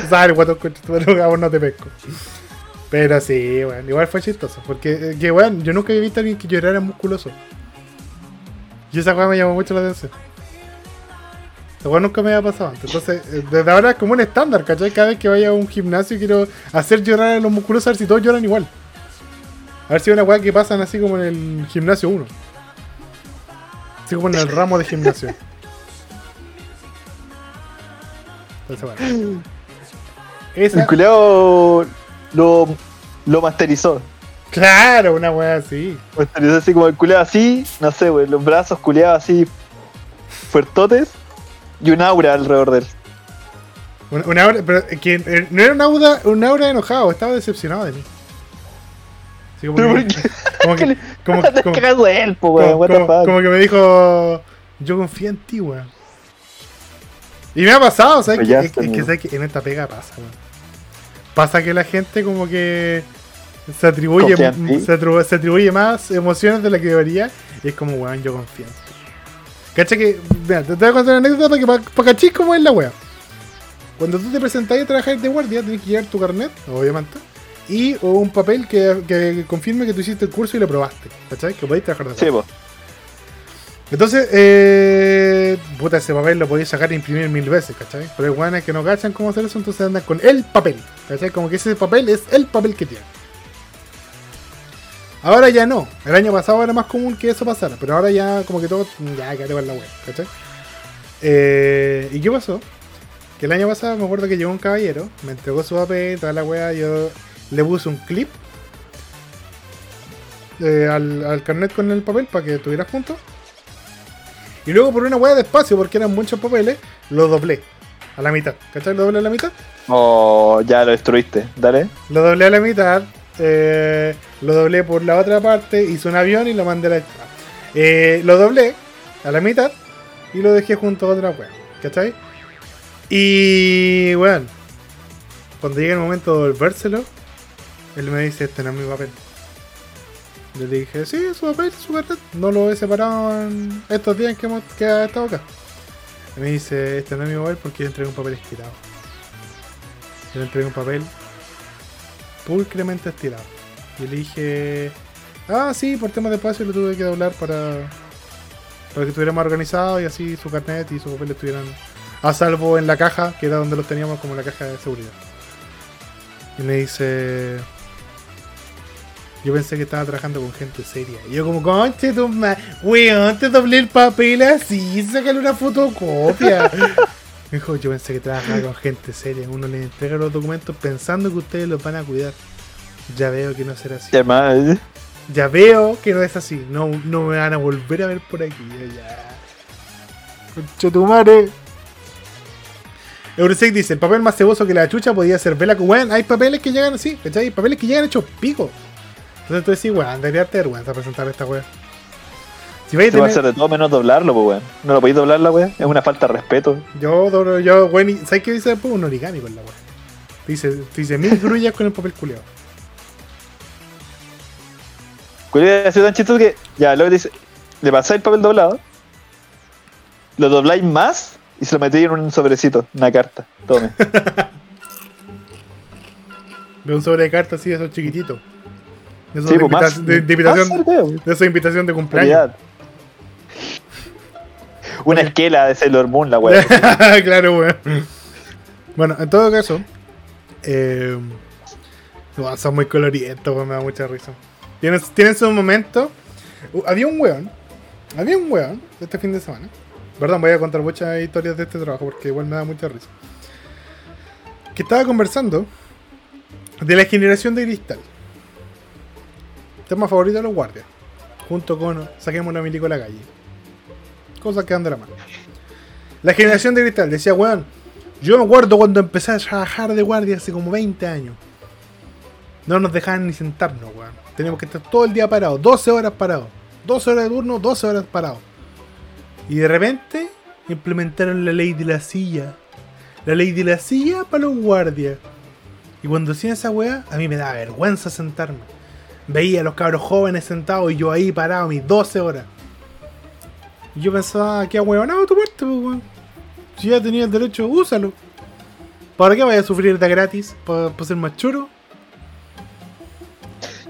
Sale, weón, no te pesco. Pero sí, weón, igual fue chistoso. Porque, eh, que weón, yo nunca había visto a alguien que llorara musculoso. Y esa weón me llamó mucho la atención. Esa weón nunca me había pasado antes. Entonces, eh, desde ahora es como un estándar, ¿cachai? Cada vez que vaya a un gimnasio quiero hacer llorar a los musculosos, a ver si todos lloran igual. A ver si es una weá que pasan así como en el gimnasio 1. Así como en el ramo de gimnasio. Entonces, bueno. Esa, El culeado lo, lo masterizó. claro, una weá así. Masterizó así como el culeado así, no sé, weón. Los brazos culeados así fuertotes y un aura alrededor de él. Una aura, pero que eh, no era una aura, una aura enojado, estaba decepcionado de mí. Así como, Pero que, ¿por qué? como que, como, Te como- cagas de él, po, weón. como- What the como- fuck. como que me dijo, yo confío en ti, weón. Y me ha pasado, ¿sabes? Que, es, que. ¿sabes que en esta pega pasa, weón. Pasa que la gente como que se atribuye, se atribuye, se atribuye más emociones de las que debería. Y es como, weón, yo confío en ti. Cacha que, mira, te te voy a contar una anécdota para que para, para cachis cómo es la wea. Cuando tú te presentás a trabajar de guardia, tienes que llevar tu carnet, obviamente, y o un papel que, que confirme que tú hiciste el curso y lo probaste, ¿cachai? Que podéis trabajar de Sí, guardia. po. Entonces, eh, puta, ese papel lo podéis sacar e imprimir mil veces, ¿cachai? Pero hay guanes que no cachan cómo hacer eso, entonces andan con el papel, ¿cachai? Como que ese papel es el papel que tiene. Ahora ya no. El año pasado era más común que eso pasara, pero ahora ya como que todo, ya, quédate con la web, ¿cachai? Eh, ¿Y qué pasó? Que el año pasado me acuerdo que llegó un caballero, me entregó su papel, toda la wea, yo le puse un clip eh, al, al carnet con el papel para que estuviera junto. Y luego por una wea de espacio, porque eran muchos papeles, lo doblé a la mitad. ¿Cachai? Lo doblé a la mitad. Oh, ya lo destruiste. Dale. Lo doblé a la mitad. eh, lo doblé por la otra parte. Hice un avión y lo mandé a la eh, Lo doblé a la mitad y lo dejé junto a otra wea. ¿Cachai? Y bueno, cuando llega el momento de devolvérselo, él me dice: Este no es mi papel. Le dije: Sí, su papel, su carnet. No lo he separado en estos días que, hemos, que ha estado acá. Y me dice: Este no es mi papel porque yo entregué un papel estirado. Yo le entregué un papel pulcremente estirado. Y le dije, ah, sí, por temas de espacio lo tuve que doblar para, para que estuviera más organizado y así su carnet y su papel estuvieran a salvo en la caja, que era donde los teníamos como la caja de seguridad. Y me dice, yo pensé que estaba trabajando con gente seria. Y yo como, conche tu ma... Weón, te doblé el papel así, sácale una fotocopia. Me dijo, yo pensé que trabajaba con gente seria. Uno le entrega los documentos pensando que ustedes los van a cuidar. Ya veo que no será así. Ya, hermano. Ya veo que no es así. No, no me van a volver a ver por aquí. Yo ya. Concha tu madre. Eurosec dice, el papel más ceboso que la chucha podía ser vela weón. Hay papeles que llegan así, ¿cachai? Hay papeles que llegan hechos pico. Entonces tú decís, weón, debería darte vergüenza presentar esta weá. Si vais a Se va a tener- hacer de todo menos doblarlo, pues, weón. No lo podéis doblar la weón. Es una falta de respeto. Yo, doblo- yo, weón, ¿sabes qué dice después? Un origami con la weá. Dice, dice mil grullas con el papel culeado. Cuidado, ha sido tan chistoso que. Ya, luego dice. Le pasáis el papel doblado. Lo dobláis más. Y se lo metéis en un sobrecito. Una carta. Tome. De un sobre de cartas así, esos chiquititos. De esos Sí, de, pues, más- de- de invitación, más de esa invitación de cumpleaños. Una esquela de Sailor Moon, la weón. claro, weón. Bueno, en todo caso, eh, no, son muy colorientos, weón, me da mucha risa. Tienen, tienen su momento. Uh, había un weón, había un weón este fin de semana. Perdón, voy a contar muchas historias de este trabajo porque igual me da mucha risa. Que estaba conversando de la generación de cristal. Tema favorito de los guardias. Junto con saquemos la milico a la calle. Cosas que de la mano. La generación de cristal decía, weón, yo me acuerdo cuando empecé a trabajar de guardia hace como 20 años. No nos dejaban ni sentarnos, weón. Teníamos que estar todo el día parados, 12 horas parados. 12 horas de turno, 12 horas parados. Y de repente implementaron la ley de la silla. La ley de la silla para los guardias. Y cuando hacían esa weá, a mí me daba vergüenza sentarme. Veía a los cabros jóvenes sentados y yo ahí parado mis 12 horas. Y yo pensaba, qué huevonado tu parte, pues, weón. Si ya tenía el derecho, úsalo. ¿Para qué vaya a sufrir de gratis? ¿Para ser más churo?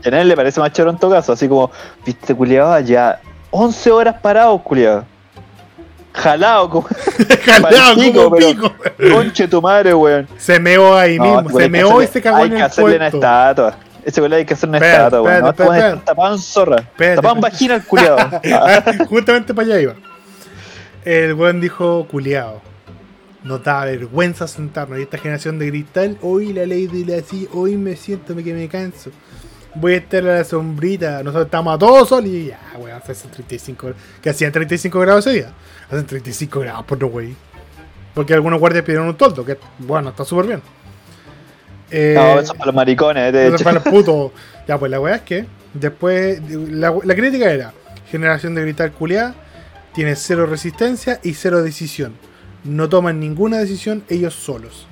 Y a nadie le parece más choro en todo caso. Así como, viste, culiado, ya 11 horas parado, culiado. Jalado, como. Jalado como pero- pico. Conche tu madre, weón. Se meó ahí No, mismo, se hay que meó y se cagó Hay en que el hacerle una estatua. Ese weón hay que hacer una Espérate, estatua, weón. No, tapado en zorra. Espérate. vagina el culiado. Ah, Justamente para allá iba. El weón dijo, culiao. Nos da vergüenza sentarnos. Y esta generación de cristal, hoy la ley de la hoy me siento que me canso. Voy a estar a la sombrita. Nosotros estamos a todos solos. Y ya, weón, hace 35 grados. Que hacían 35 grados ese día. Hacen 35 grados por no wey. Porque algunos guardias pidieron un toldo, que bueno, está súper bien. Eh, No, eso para los maricones, de Eso hecho. para los putos. Ya, pues la weá es que después. La, la crítica era: generación de gritar culiá, tiene cero resistencia y cero decisión. No toman ninguna decisión ellos solos.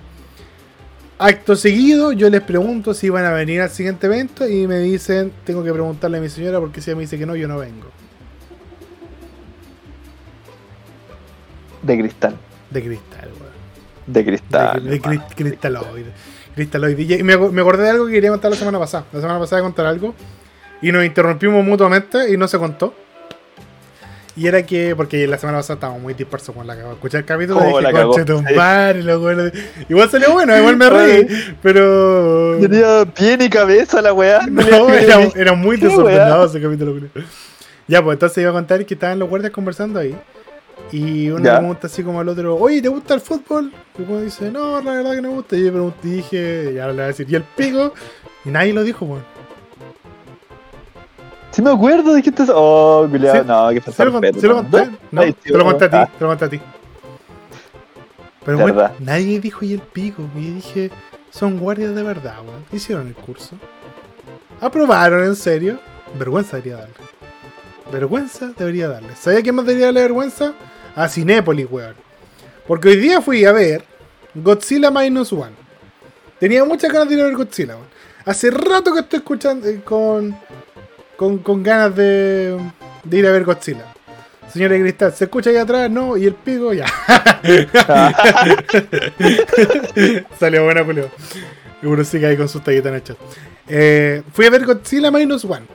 Acto seguido, yo les pregunto si van a venir al siguiente evento y me dicen: Tengo que preguntarle a mi señora porque si ella me dice que no, yo no vengo. De cristal. De cristal, weón. De cristal. de, de hermano. cri- cristaloide. Cristaloide. Y me, ac- me acordé de algo que quería contar la semana pasada. La semana pasada contar algo. Y nos interrumpimos mutuamente y no se contó. Y era que, porque la semana pasada estábamos muy dispersos con la cagó. Escuché el capítulo y Oh, conche sí. madre, loco, bueno". Igual salió bueno, igual me reí. Pero. Tenía pie ni cabeza la weá. No, era, era muy ¿Qué desordenado ese capítulo. Ya, pues entonces iba a contar que estaban los guardias conversando ahí. Y uno le pregunta así como al otro, oye, ¿te gusta el fútbol? Y uno dice, no, la verdad que no me gusta. Y yo pregunté, y dije, ya le voy a decir, ¿y el pico? Y nadie lo dijo, weón. Sí me acuerdo, dijiste eso. Oh, culiado. Sí. no, que falta ¿Se lo, conté? respeto, ¿Se lo hermano. conté? No, Ay, te lo conté a ti, ah, te lo conté a ti. Pero bueno, nadie dijo y el pico. Y dije, son guardias de verdad, weón. Hicieron el curso. Aprobaron, en serio. Vergüenza debería darle. Vergüenza debería darle. ¿Sabía quién más debería darle vergüenza? A Cinépolis, weón. Porque hoy día fui a ver Godzilla Minus One. Tenía muchas ganas de ir a ver Godzilla. Hace rato que estoy escuchando eh, con, con, con ganas de, de ir a ver Godzilla. Señora Cristal, ¿se escucha ahí atrás? No, y el pico, ya. Salió buena, Julio. Sí que ahí con sus tallitas en el chat. Eh, fui a ver Godzilla Minus One.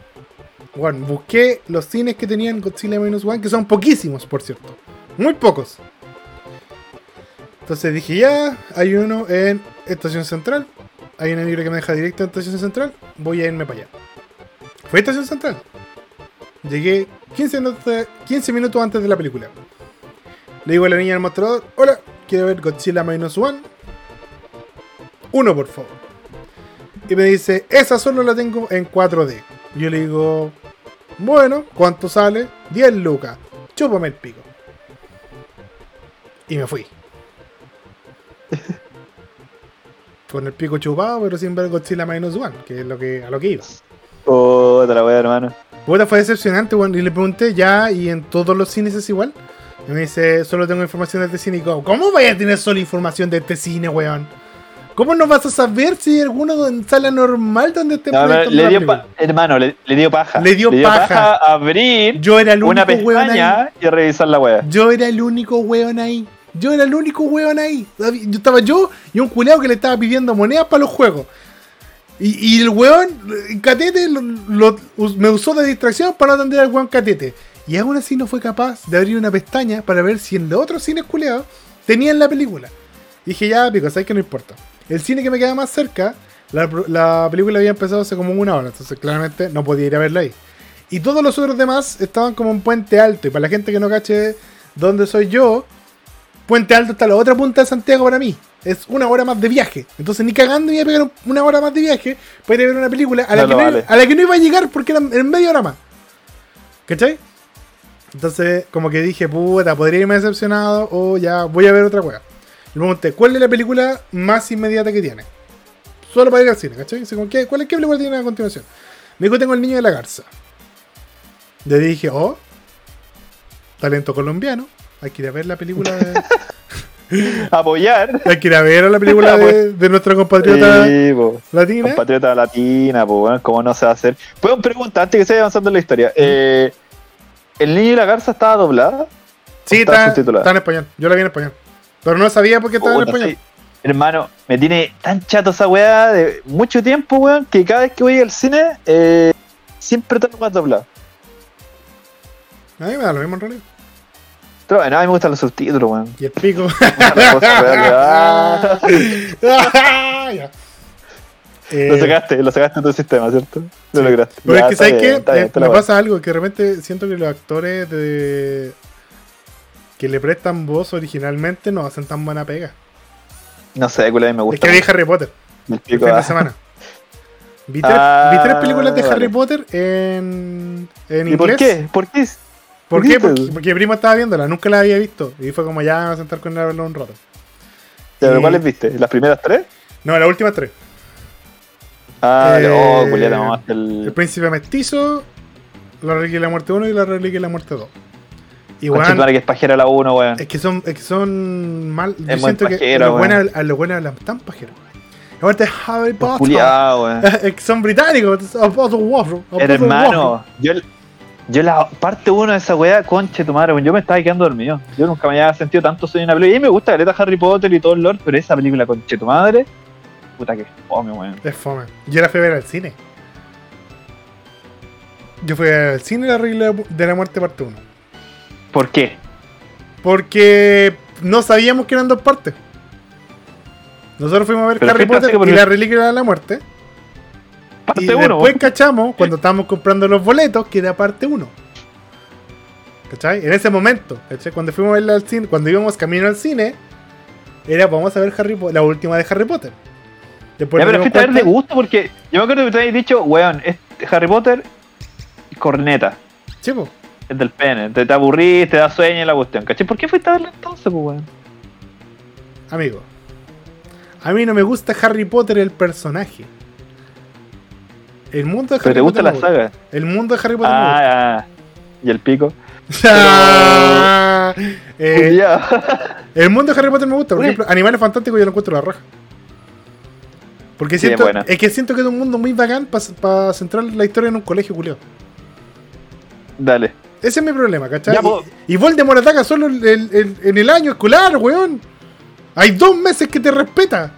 Bueno, busqué los cines que tenían Godzilla Minus One, que son poquísimos, por cierto. Muy pocos. Entonces dije, ya, hay uno en Estación Central. Hay una libre que me deja directo en Estación Central. Voy a irme para allá. Fue Estación Central. Llegué 15 minutos, 15 minutos antes de la película. Le digo a la niña del mostrador, hola, quiero ver Godzilla Minus One. Uno, por favor. Y me dice, esa solo la tengo en 4D. Yo le digo, bueno, ¿cuánto sale? 10 lucas. Chúpame el pico. Y me fui. Con el pico chupado, pero sin ver Godzilla Minus One, que es lo que, a lo que iba. La weá, hermano. Puta, fue decepcionante, weón. Y le pregunté, ya, ¿y en todos los cines es igual? Y me dice, solo tengo información de este cine. Y digo, ¿cómo vaya a tener solo información de este cine, weón? ¿Cómo no vas a saber si hay alguno en sala normal donde esté No, le dio hermano, le, le dio paja. Le dio paja. abrir Yo era el una único weón ahí. pestaña y revisar la weá. Yo era el único weón ahí. Yo era el único weón ahí. Yo estaba yo y un culeado que le estaba pidiendo monedas para los juegos. Y, y el weón, el catete, me usó de distracción para atender al weón catete. Y aún así no fue capaz de abrir una pestaña para ver si en los otros cines culeados tenían la película. Dije, ya, pico, sabes que no importa. El cine que me queda más cerca, la, la película había empezado hace como una hora, entonces claramente no podía ir a verla ahí. Y todos los otros demás estaban como en Puente Alto. Y para la gente que no cache dónde soy yo, Puente Alto está a la otra punta de Santiago para mí. Es una hora más de viaje. Entonces ni cagando iba a pegar una hora más de viaje para ir a ver una película a la, No que, no, vale. a la que no iba a llegar porque era en media hora más. ¿Cachai? Entonces, como que dije, puta, podría irme decepcionado o ya voy a ver otra wea. Le pregunté, ¿cuál es la película más inmediata que tiene? Solo para ir al cine, ¿cachai? Dice, ¿con qué, ¿Cuál es qué película tiene a continuación? Me dijo, tengo el niño de la garza. Le dije, oh, talento colombiano. Hay que ir a ver la película de. Apoyar. Hay que ir a ver la película de, de nuestra compatriota Sí, po. latina. Compatriota latina, pues bueno, ¿cómo no se va a hacer? Puedo preguntar antes que se vaya avanzando en la historia. Eh, ¿El niño y la garza estaba doblada? Sí, está está, en español. Yo la vi en español. Pero no sabía por qué estaba en español. sí. Hermano, me tiene tan chato esa weá de mucho tiempo, weón, que cada vez que voy al cine, eh, siempre tengo más doblado. A mí me da lo mismo en realidad. Pero bueno, a mí me gustan los subtítulos, weón. Y el pico. La cosa, weón, ah. Ya. Eh, Lo sacaste, lo sacaste de tu sistema, ¿cierto? Lo Sí. lograste. Pero Ya, es que, ¿sabes bien, qué? bien, me pasa algo, que de repente siento que los actores de que le prestan voz originalmente no hacen tan buena pega. No sé, cuál a mí me Es gusta. que vi Harry Potter el explico. fin de ah. semana. Vi tres, Ah, vi tres películas de Harry vale. Potter en, en ¿Y inglés. por qué? ¿Por qué? ¿Por ¿Por qué? Porque, porque mi primo estaba viéndola, nunca la había visto. Y fue como ya me voy a sentar con él a verla un rato. ¿Pero Y- cuáles viste? ¿Las primeras tres? No, las últimas tres. Ah, Eh, oh, culiata, mamaste El el. Príncipe Mestizo, La Reliquia de la Muerte 1 y La Reliquia de la Muerte 2. Y Conche tu weón, madre que es pajera la 1, weón. es que son, es que son mal. Yo Es muy siento que los buenos a los buenos hablan tan pajeros. Aparte, Harry Potter. Culiado, weón. Es que son británicos. Hermano, yo, yo la parte 1 de esa weá, conche tu madre, yo me estaba quedando dormido. Yo nunca me había sentido tanto sueño en una película. Y me gusta Caleta Harry Potter y todo el lore, pero esa película, conche tu madre, puta que fome, weón. Es fome. Yo la fui a ver al cine. Yo fui al cine La Regla de la Muerte parte 1. ¿Por qué? Porque no sabíamos que eran dos partes. Nosotros fuimos a ver Harry Potter y la Reliquia de la Muerte. Parte y 1, después cachamos, cuando estábamos comprando los boletos, que era parte 1. ¿Cachai? En ese momento, ¿cachai? Cuando fuimos a verla al cine, cuando íbamos camino al cine, era vamos a ver Harry Po- la última de Harry Potter. Después Ya, pero fuiste a ver de gusto porque yo me acuerdo que te habías dicho, weón, es Harry Potter y corneta. Po. Es del pene. Te, te aburrís, te da sueño y la cuestión, ¿cachai? ¿Por qué fuiste a verla entonces, pues, weón? amigo. A mí no me gusta Harry Potter el personaje. El mundo de Harry Pero te gusta Potter. la saga. El mundo de Harry Potter. me gusta. Ah, ah. Y el pico. Eh, Culiao. el mundo de Harry Potter me gusta, por ejemplo, Animales Fantásticos yo lo encuentro la raja. Porque siento, es buena. es que siento que es un mundo muy bacán para centrar la historia en un colegio, Julio. Dale. Ese es mi problema, ¿cachai? Ya, y, y Voldemort ataca solo el- el- el- en el año escolar, weón. Hay dos meses que te respeta.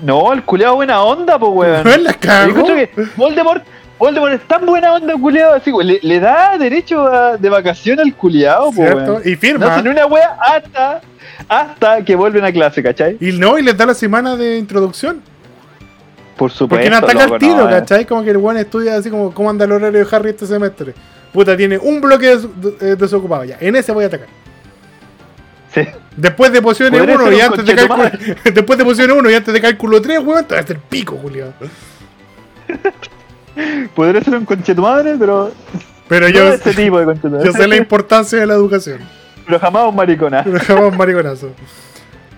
No, el culiao buena onda, pues, weón. Weón, la cago. que Voldemort, Voldemort es tan buena onda, culiao, así, güey, le, le da derecho a- de vacación al culiao, pues, ¿Cierto? weón. Y No firma. hacen una wea hasta, hasta que vuelven a clase, ¿cachai? y no, y les da la semana de introducción. Por supuesto. Porque no ataca al tiro, no, eh. ¿cachai? Como que el weón estudia así como cómo anda el horario de Harry este semestre. Puta, tiene un bloque des- de- eh, desocupado ya. En ese voy a atacar. Sí. Después de pociones Podría 1 ser y antes de cálculo. Después de pociones 1 y antes de cálculo 3, weón, te va a hacer pico, Julián. Podría ser un conchetumadre, pero Pero no yo, ese tipo de yo sé la importancia de la educación. pero jamás un maricona. Pero jamás un mariconazo.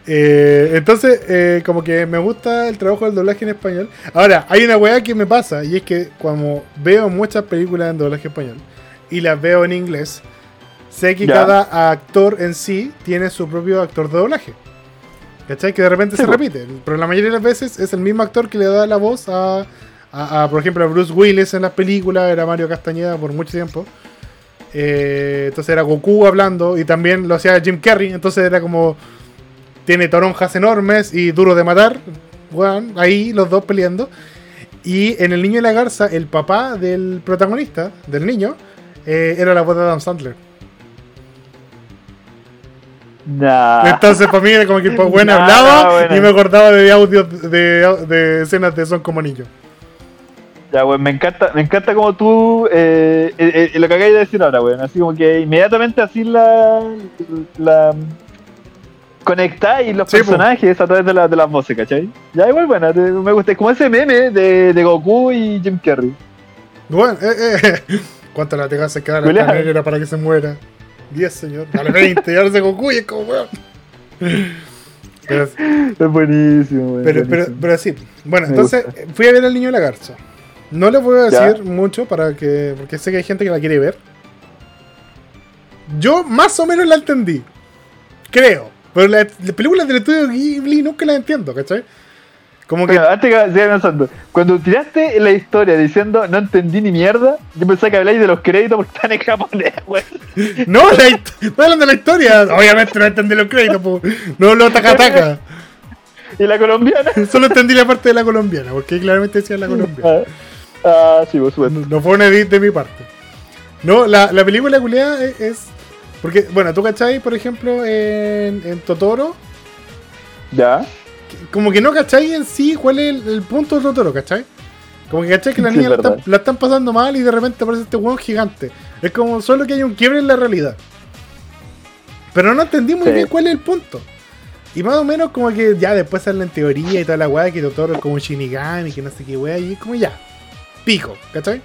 Eh, entonces, eh, como que me gusta el trabajo del doblaje en español. Ahora, hay una weá que me pasa, y es que cuando veo muchas películas en doblaje español y las veo en inglés, sé que Ya. cada actor en sí tiene su propio actor de doblaje. ¿Cachai? Que de repente Sí, se repite. Pero la mayoría de las veces es el mismo actor que le da la voz a, a- a, por ejemplo, a Bruce Willis en las películas, era Mario Castañeda por mucho tiempo. Eh, entonces era Goku hablando y también lo hacía Jim Carrey, entonces era como tiene toronjas enormes y duro de matar. Ahí los dos peleando. Y en El Niño y la Garza, el papá del protagonista, del niño, eh, era la voz de Adam Sandler. Nah. Entonces para mí era como que weón Nah, hablaba y me acordaba de audios de, de escenas de Son como niños. Ya, weón, me encanta, me encanta como tú, eh, eh, eh, lo que acabas de decir ahora, weón, así como que inmediatamente así la, la conectáis los Sí, po. personajes a través de, la- de las voces, ¿cachai? Ya, igual, bueno, te- me gusta, es como ese meme de, de Goku y Jim Carrey. Bueno, eh, eh, ¿cuánto la hace quedar Julián. la negra para que se muera? 10, señor. Dale 20, y ahora se es como weón. Pero, Es buenísimo, weón. pero, pero, pero sí. Bueno, Me entonces gusta. fui a ver al niño de la garza. No les voy a Ya. decir mucho para que. porque sé que hay gente que la quiere ver. Yo más o menos la entendí. Creo. Pero las las películas del estudio Ghibli nunca las entiendo, ¿cachai? Como que. Pero antes que siga pensando, cuando tiraste la historia diciendo no entendí ni mierda, yo pensé que habláis de los créditos porque están en japonés, weón. No, la estoy hablando de la historia. Obviamente no entendí los créditos, po. no lo taca taca. Y la colombiana. Solo entendí la parte de la colombiana, porque claramente decía la colombiana. Ah, ah, sí, por supuesto. No, no fue un edit de mi parte. No, la, la película culiada es, es- Porque, bueno, tú cachai, por ejemplo, en, en Totoro. Ya. Como que no cachai en sí cuál es el, el punto de Totoro, ¿cachai? Como que cachai que la Sí, niña la están, la están pasando mal y de repente aparece este hueón gigante. Es como solo que hay un quiebre en la realidad. Pero no entendí muy Sí. bien cuál es el punto. Y más o menos como que ya después sale en teoría y toda la weá que Totoro es como un Shinigami, que no sé qué weá, y es como ya. Pico, ¿cachai?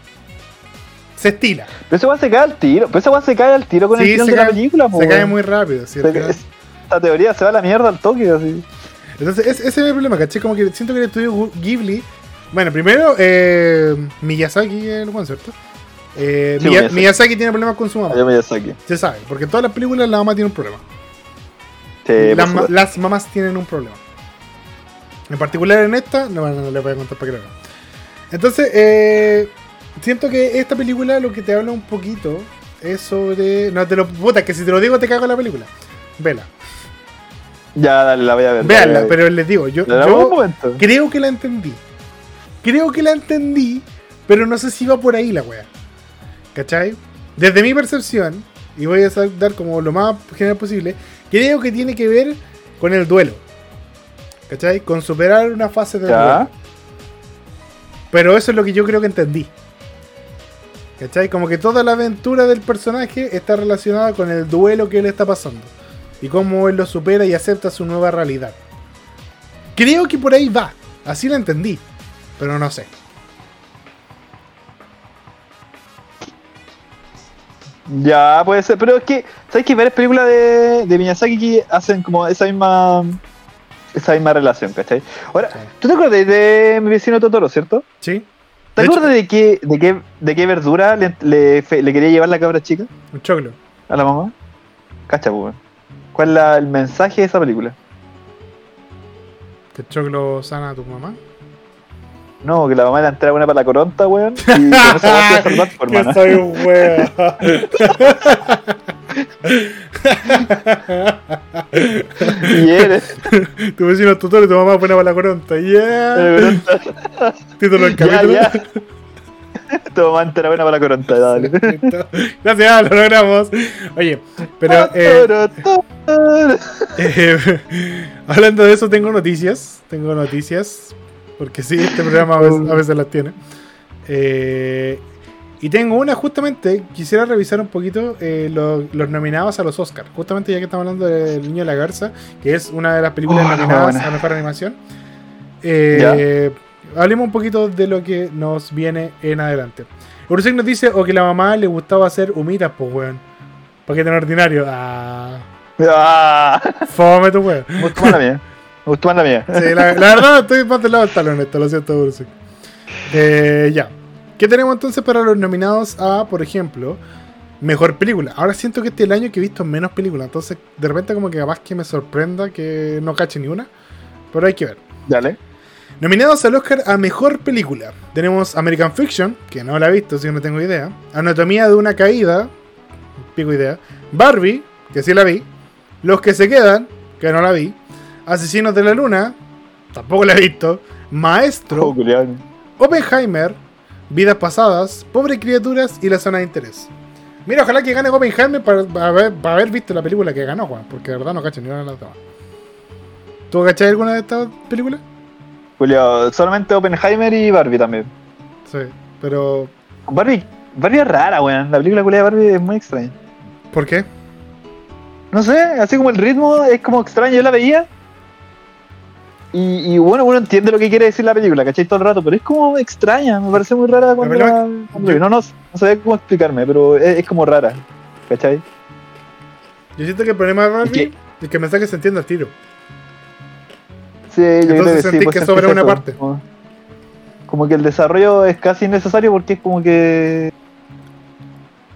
Se estila. Pero ese weón se cae al tiro. Pero ese weón se cae al tiro con el Sí, final se de la película, po, se cae muy rápido, cae- Esta teoría se va a la mierda al toque, así. Entonces, ese es el problema, ¿cachai? Como que siento que el estudio Ghibli. Bueno, primero, eh, Miyazaki es el buen, ¿cierto? Eh, Sí, Miya- Miyazaki. Miyazaki. tiene problemas con su mamá. Yo saqué. Se sabe, porque en todas las películas la mamá tiene un problema. Sí, las, ma- las mamás tienen un problema. En particular en esta, no, no, no le voy a contar para que lo vean. Entonces, eh, siento que esta película lo que te habla un poquito es sobre. No te lo. Puta, que si te lo digo te cago en la película. Vela. Ya, dale, la voy a ver. la voy a Véanla, ver. pero les digo, yo, yo creo que la entendí. Creo que la entendí, pero no sé si va por ahí la wea. ¿Cachai? Desde mi percepción, y voy a dar como lo más general posible, creo que tiene que ver con el duelo. ¿Cachai? Con superar una fase Ya. duelo. Pero eso es lo que yo creo que entendí. ¿Cachai? Como que toda la aventura del personaje está relacionada con el duelo que él está pasando. Y cómo él lo supera y acepta su nueva realidad. Creo que por ahí va. Así la entendí. Pero no sé. Ya, puede ser. Pero es que, ¿sabes que varias películas de, de Miyazaki que hacen como esa misma esa misma relación, ¿cachai? Ahora, Sí. ¿tú te acuerdas de mi vecino Totoro, cierto? ¿Sí? ¿Te De acuerdas de qué, de qué, de qué verdura le, le, quería llevar la cabra chica Un choclo. a la mamá? Cacha, pues. ¿Cuál es la- el mensaje de esa película? Que choclo sana a tu mamá. No, que la mamá le entrega una para la coronta, weón. Y con esa weón se va a salvar, por hermano. soy un wea. Y eres. tu vecino tutor y tu mamá buena para la coronta. Yeah. Título del capítulo. mamá entera buena para la coronta, dale. Gracias, lo logramos. Oye, pero eh, eh, hablando de eso, tengo noticias. Tengo noticias. Porque sí, este programa a veces, a veces las tiene. Eh, y tengo una, justamente, quisiera revisar un poquito eh, lo- los nominados a los Oscars. Justamente ya que estamos hablando del Niño de la Garza, que es una de las películas Oh, no, nominadas a Mejor Animación. Eh, hablemos un poquito de lo que nos viene en adelante. Urusek nos dice, o que la mamá le gustaba hacer humitas, pues weón. Paquete tan ordinario. Ah, Ah, fome tu weón. me gustó más la mía. Me gustó más la mía. Sí, la, la verdad estoy más del lado del talón esto, lo siento, Urusek. Eh, ya. ¿Qué tenemos entonces para los nominados a, por ejemplo, mejor película? Ahora siento que este es el año que he visto menos películas, entonces de repente como que capaz que me sorprenda que no cache ni una, pero hay que ver. Dale. Nominados al Oscar a Mejor Película. Tenemos American Fiction, que no la he visto, así que no tengo idea. Anatomía de una caída, pico idea. Barbie, que sí la vi. Los que se quedan, que no la vi. Asesinos de la Luna, tampoco la he visto. Maestro, Oh. Oppenheimer, Vidas Pasadas, Pobres Criaturas y La Zona de Interés. Mira, ojalá que gane Oppenheimer para, para haber, para haber visto la película que ganó, Juan, porque de verdad no cacho ni una de las demás. ¿Tú cachai alguna de estas películas? Culiao, solamente Oppenheimer y Barbie también. Sí, pero Barbie, Barbie es rara, weón. La película culiao de Barbie es muy extraña. ¿por qué? No sé, así como el ritmo es como extraño, yo la veía. Y, y bueno, uno entiende lo que quiere decir la película, ¿cachai? Todo el rato, pero es como extraña, me parece muy rara cuando La. No, no, no sabía cómo explicarme, pero es, es como rara, ¿cachai? Yo siento que el problema de Barbie es que el mensaje se entiende al tiro. Sí, yo creo Entonces que sentí sí. que sea una eso, parte. Como, como que el desarrollo es casi innecesario porque es como que.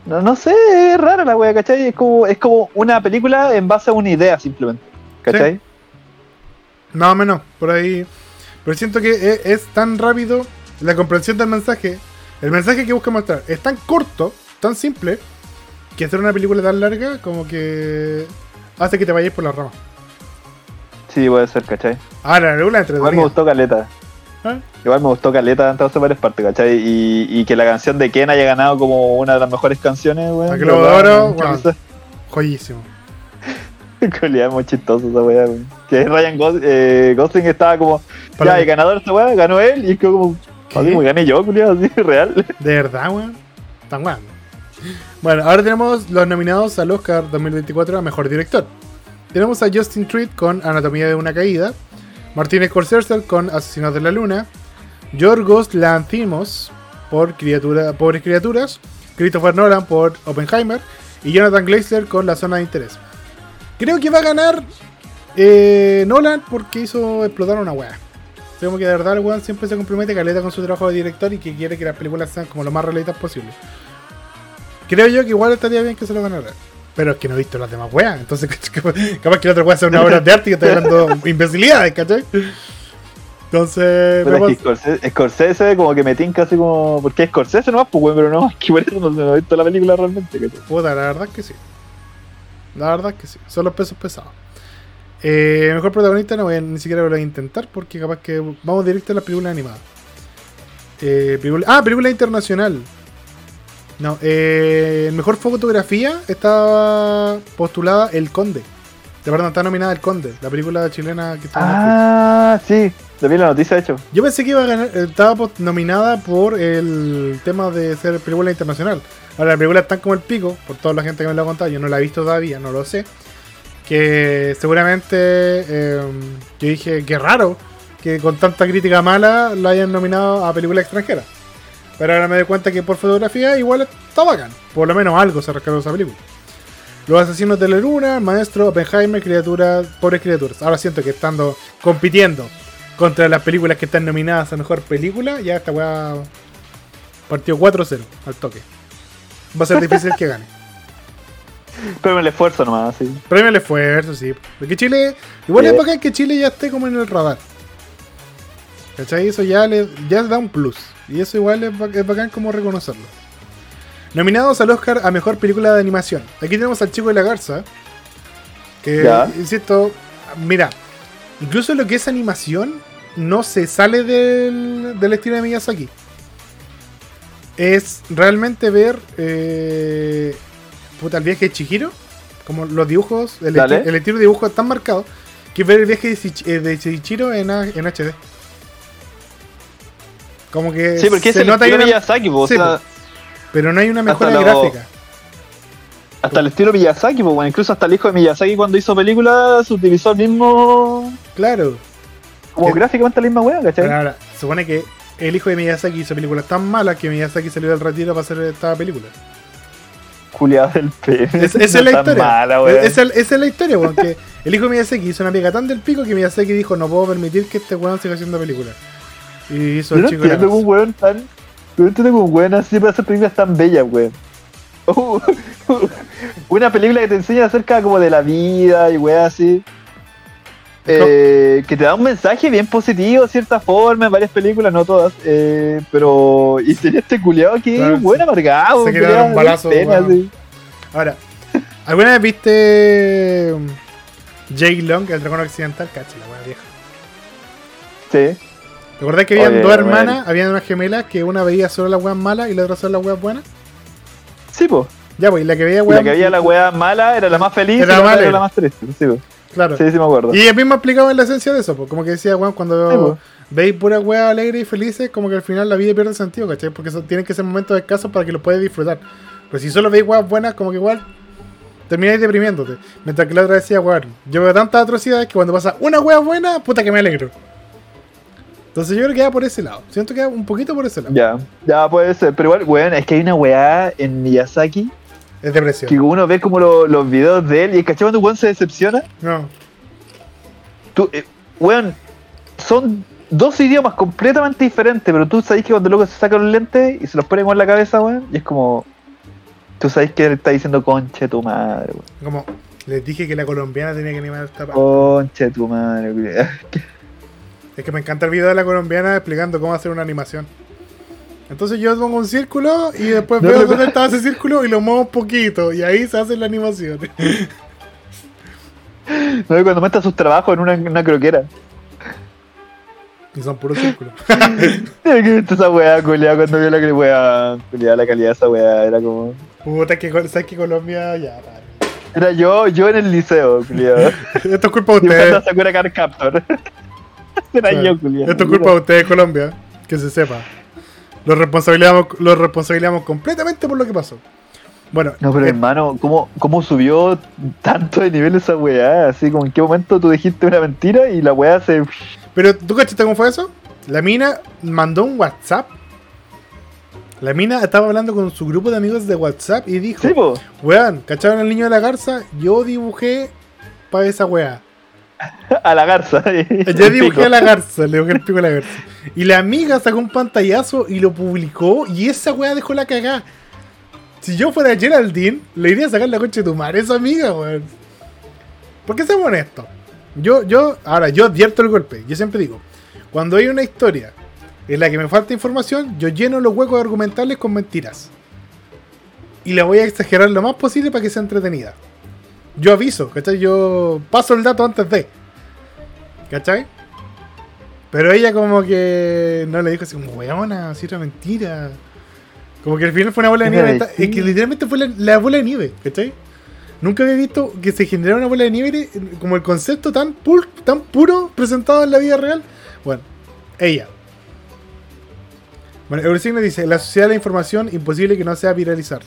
No, no sé, es rara la wea, ¿cachai? Es como, es como una película en base a una idea simplemente, ¿cachai? Más o menos, por ahí. Pero siento que es, es tan rápido la comprensión del mensaje. El mensaje que busca mostrar es tan corto, tan simple, que hacer una película tan larga como que hace que te vayas por la rama. Sí, puede ser, ¿cachai? Ahora, la película es Igual me gustó Caleta. ¿Ah? Igual me gustó Caleta en todas varias partes, ¿cachai? Y, y que la canción de Ken haya ganado como una de las mejores canciones, weón. A Globo de Oro, weón. risa. Joyísimo. Muy chistoso esa weá, weón. Que Ryan Gos- eh, Gosling estaba como, Para- ya, el ganador de esta weá, ganó él, y es como, así como gané yo, culiao, así, real. De verdad, weón. Tan weón. Bueno, ahora tenemos los nominados al Oscar 2024 a Mejor Director. Tenemos a Justin Treat con Anatomía de una Caída, Martínez Scorsese con Asesinos de la Luna, Yorgos Lanthimos por Criatura, Pobres Criaturas, Christopher Nolan por Oppenheimer y Jonathan Glazer con La Zona de Interés. Creo que va a ganar Eh, Nolan porque hizo explotar una weá. Como que de verdad el weón siempre se compromete caleta con su trabajo de director y que quiere que las películas sean como lo más realistas posible. Creo yo que igual estaría bien que se lo ganara. Pero es que no he visto las demás weas. Entonces, capaz que la otra wea sea una obra de arte y que estoy hablando imbecilidades, ¿cachai? Entonces. Pero es que Scorsese, Scorsese como que me tinca así como. Porque es Scorsese nomás, pues weón, pero no, es que por eso no, no he visto la película realmente. ¿cachai? Puta, la verdad es que sí. La verdad es que sí. Son los pesos pesados. Eh, mejor protagonista no voy a, ni siquiera lo voy a intentar porque capaz que vamos directo a las películas animadas. Eh, película- ah, película internacional. No, eh, mejor fotografía está postulada El Conde. De verdad, está nominada El Conde, la película chilena que está en. Ah, sí. Te vi la noticia, de hecho. Yo pensé que iba a ganar, estaba nominada por el tema de ser película internacional. Ahora, la película está como el pico, por toda la gente que me lo ha contado. Yo no la he visto todavía, no lo sé. Que seguramente eh, yo dije, qué raro que con tanta crítica mala la hayan nominado a película extranjera. Pero ahora me doy cuenta que por fotografía igual está bacán. Por lo menos algo se rescató esa película. Los asesinos de la luna, maestro, Oppenheimer, criaturas, pobres criaturas. Ahora siento que estando compitiendo contra las películas que están nominadas a mejor película, ya esta weá partió 4-0 al toque. Va a ser difícil que gane. Pero el esfuerzo nomás, sí. Premio el esfuerzo, sí. Porque Chile, igual Sí. es bacán que Chile ya esté como en el radar. ¿Cachai? Eso ya le ya da un plus. Y eso igual es, ba- es bacán como reconocerlo. Nominados al Oscar a Mejor Película de Animación. Aquí tenemos al Chico de la Garza. Que, Ya. insisto, mira, incluso lo que es animación no se sale del, del estilo de Miyazaki. Es realmente ver eh, puta, el viaje de Chihiro. Como los dibujos, el, Dale. esti- el estilo de dibujo tan marcado que ver el viaje de, eh, Chihiro en, en HD. Como que Sí, porque es se el nota ahí estilo una- Miyazaki, po, o Sí, sea, pero no hay una mejora lo- gráfica. hasta el estilo Miyazaki, pues, bueno, incluso hasta el hijo de Miyazaki cuando hizo películas utilizó el mismo. Claro. como gráficamente la misma weá, ¿cachai? Pero ahora, supone que el hijo de Miyazaki hizo películas tan malas que Miyazaki salió del retiro para hacer esta película. Culiado del pene. Es- esa es la Tan historia. mala, esa, esa es la historia, weón. Que el hijo de Miyazaki hizo una pega tan del pico que Miyazaki dijo: No puedo permitir que este weón siga haciendo películas. Y hizo Yo no entiendo un weón tan. Yo no entiendo un weón así para hacer películas tan bellas, weón. Una película que te enseña acerca como de la vida y weón así. Eh, que te da un mensaje bien positivo de cierta forma en varias películas, no todas. eh, pero. Y tenía este culiado que Claro, es buen amargado. se culiao, un balazo, pena. Ahora, ¿alguna vez viste um, Jake Long, el dragón occidental? Cacha, la weá vieja. Sí. ¿Te acordás que habían Oye, dos hermanas? Habían unas gemelas que una veía solo las weas malas y la otra solo las weas buenas. Sí, pues. Ya, pues, y la que veía La weas que veía la weá mala era la más feliz Era y la mala. era la más triste. Sí, po. Claro. sí, sí me acuerdo. Y ella misma explicaba la esencia de eso, pues, como que decía, weón, cuando Sí, veis puras weas alegres y felices, como que al final la vida pierde sentido, ¿cachai? Porque eso, tienen que ser momentos escasos para que lo puedas disfrutar. Pero si solo veis weas buenas, como que igual termináis deprimiéndote. Mientras que la otra decía, weón, yo veo tantas atrocidades que cuando pasa una wea buena, puta que me alegro. Entonces yo creo que va por ese lado. Siento que va un poquito por ese lado. Ya, ya puede ser. Pero igual, weón, es que hay una weá en Miyazaki Es depresión. que uno ve como lo- los videos de él y ¿cachai cuando un weón se decepciona? No. Tú, eh, weón, son dos idiomas completamente diferentes, pero tú sabes que cuando el loco se saca los lentes y se los pone como en la cabeza, weón, y es como. Tú sabes que él está diciendo conche tu madre, weón. Como les dije que la colombiana tenía que animar esta parte. Conche tu madre, weón. Es que me encanta el video de la colombiana explicando cómo hacer una animación. Entonces yo pongo un círculo y después No, veo dónde está ese círculo y lo muevo un poquito y ahí se hace la animación. No, cuando muestra sus trabajos en una, una croquera. y son puros círculos. Esa weá, culiada, cuando vio la que weá, culiada, la calidad de esa weá, era como. Puta, que sabes que Colombia ya. Era yo, yo en el liceo, culiado. Esto es culpa de ustedes. Sakura Card Captor. Era Claro. yo, culiado. Esto es culpa de ustedes, Colombia. Que se sepa. Lo responsabilizamos, lo responsabilizamos completamente por lo que pasó. Bueno, No, pero eh, hermano, ¿cómo, ¿cómo subió tanto de nivel esa weá? Así como en qué momento tú dijiste una mentira y la weá se. Pero ¿tú cachaste cómo fue eso? La mina mandó un WhatsApp. La mina estaba hablando con su grupo de amigos de WhatsApp y dijo, Sí, po. weón, ¿cacharon al niño de la garza? Yo dibujé para esa weá. A la garza. Ya dibujé a la garza, le dibujé el pico a la garza. Y la amiga sacó un pantallazo y lo publicó y esa weá dejó la cagada. Si yo fuera Geraldine, le iría a sacar la coche de tu madre, esa amiga, weón. ¿Por qué seamos honestos? Yo, yo, ahora, yo advierto el golpe. Yo siempre digo, cuando hay una historia en la que me falta información, yo lleno los huecos argumentales con mentiras. Y la voy a exagerar lo más posible para que sea entretenida. Yo aviso, ¿cachai? Yo paso el dato antes de. ¿Cachai? Pero ella como que no le dijo así como, weona, si era mentira. Como que al final fue una bola de nieve. Es que literalmente fue la, la bola de nieve, ¿cachai? Nunca había visto que se generara una bola de nieve como el concepto tan, tan puro presentado en la vida real. Bueno, ella. Bueno, Eurosigno dice, la sociedad de la información, imposible que no sea viralizar.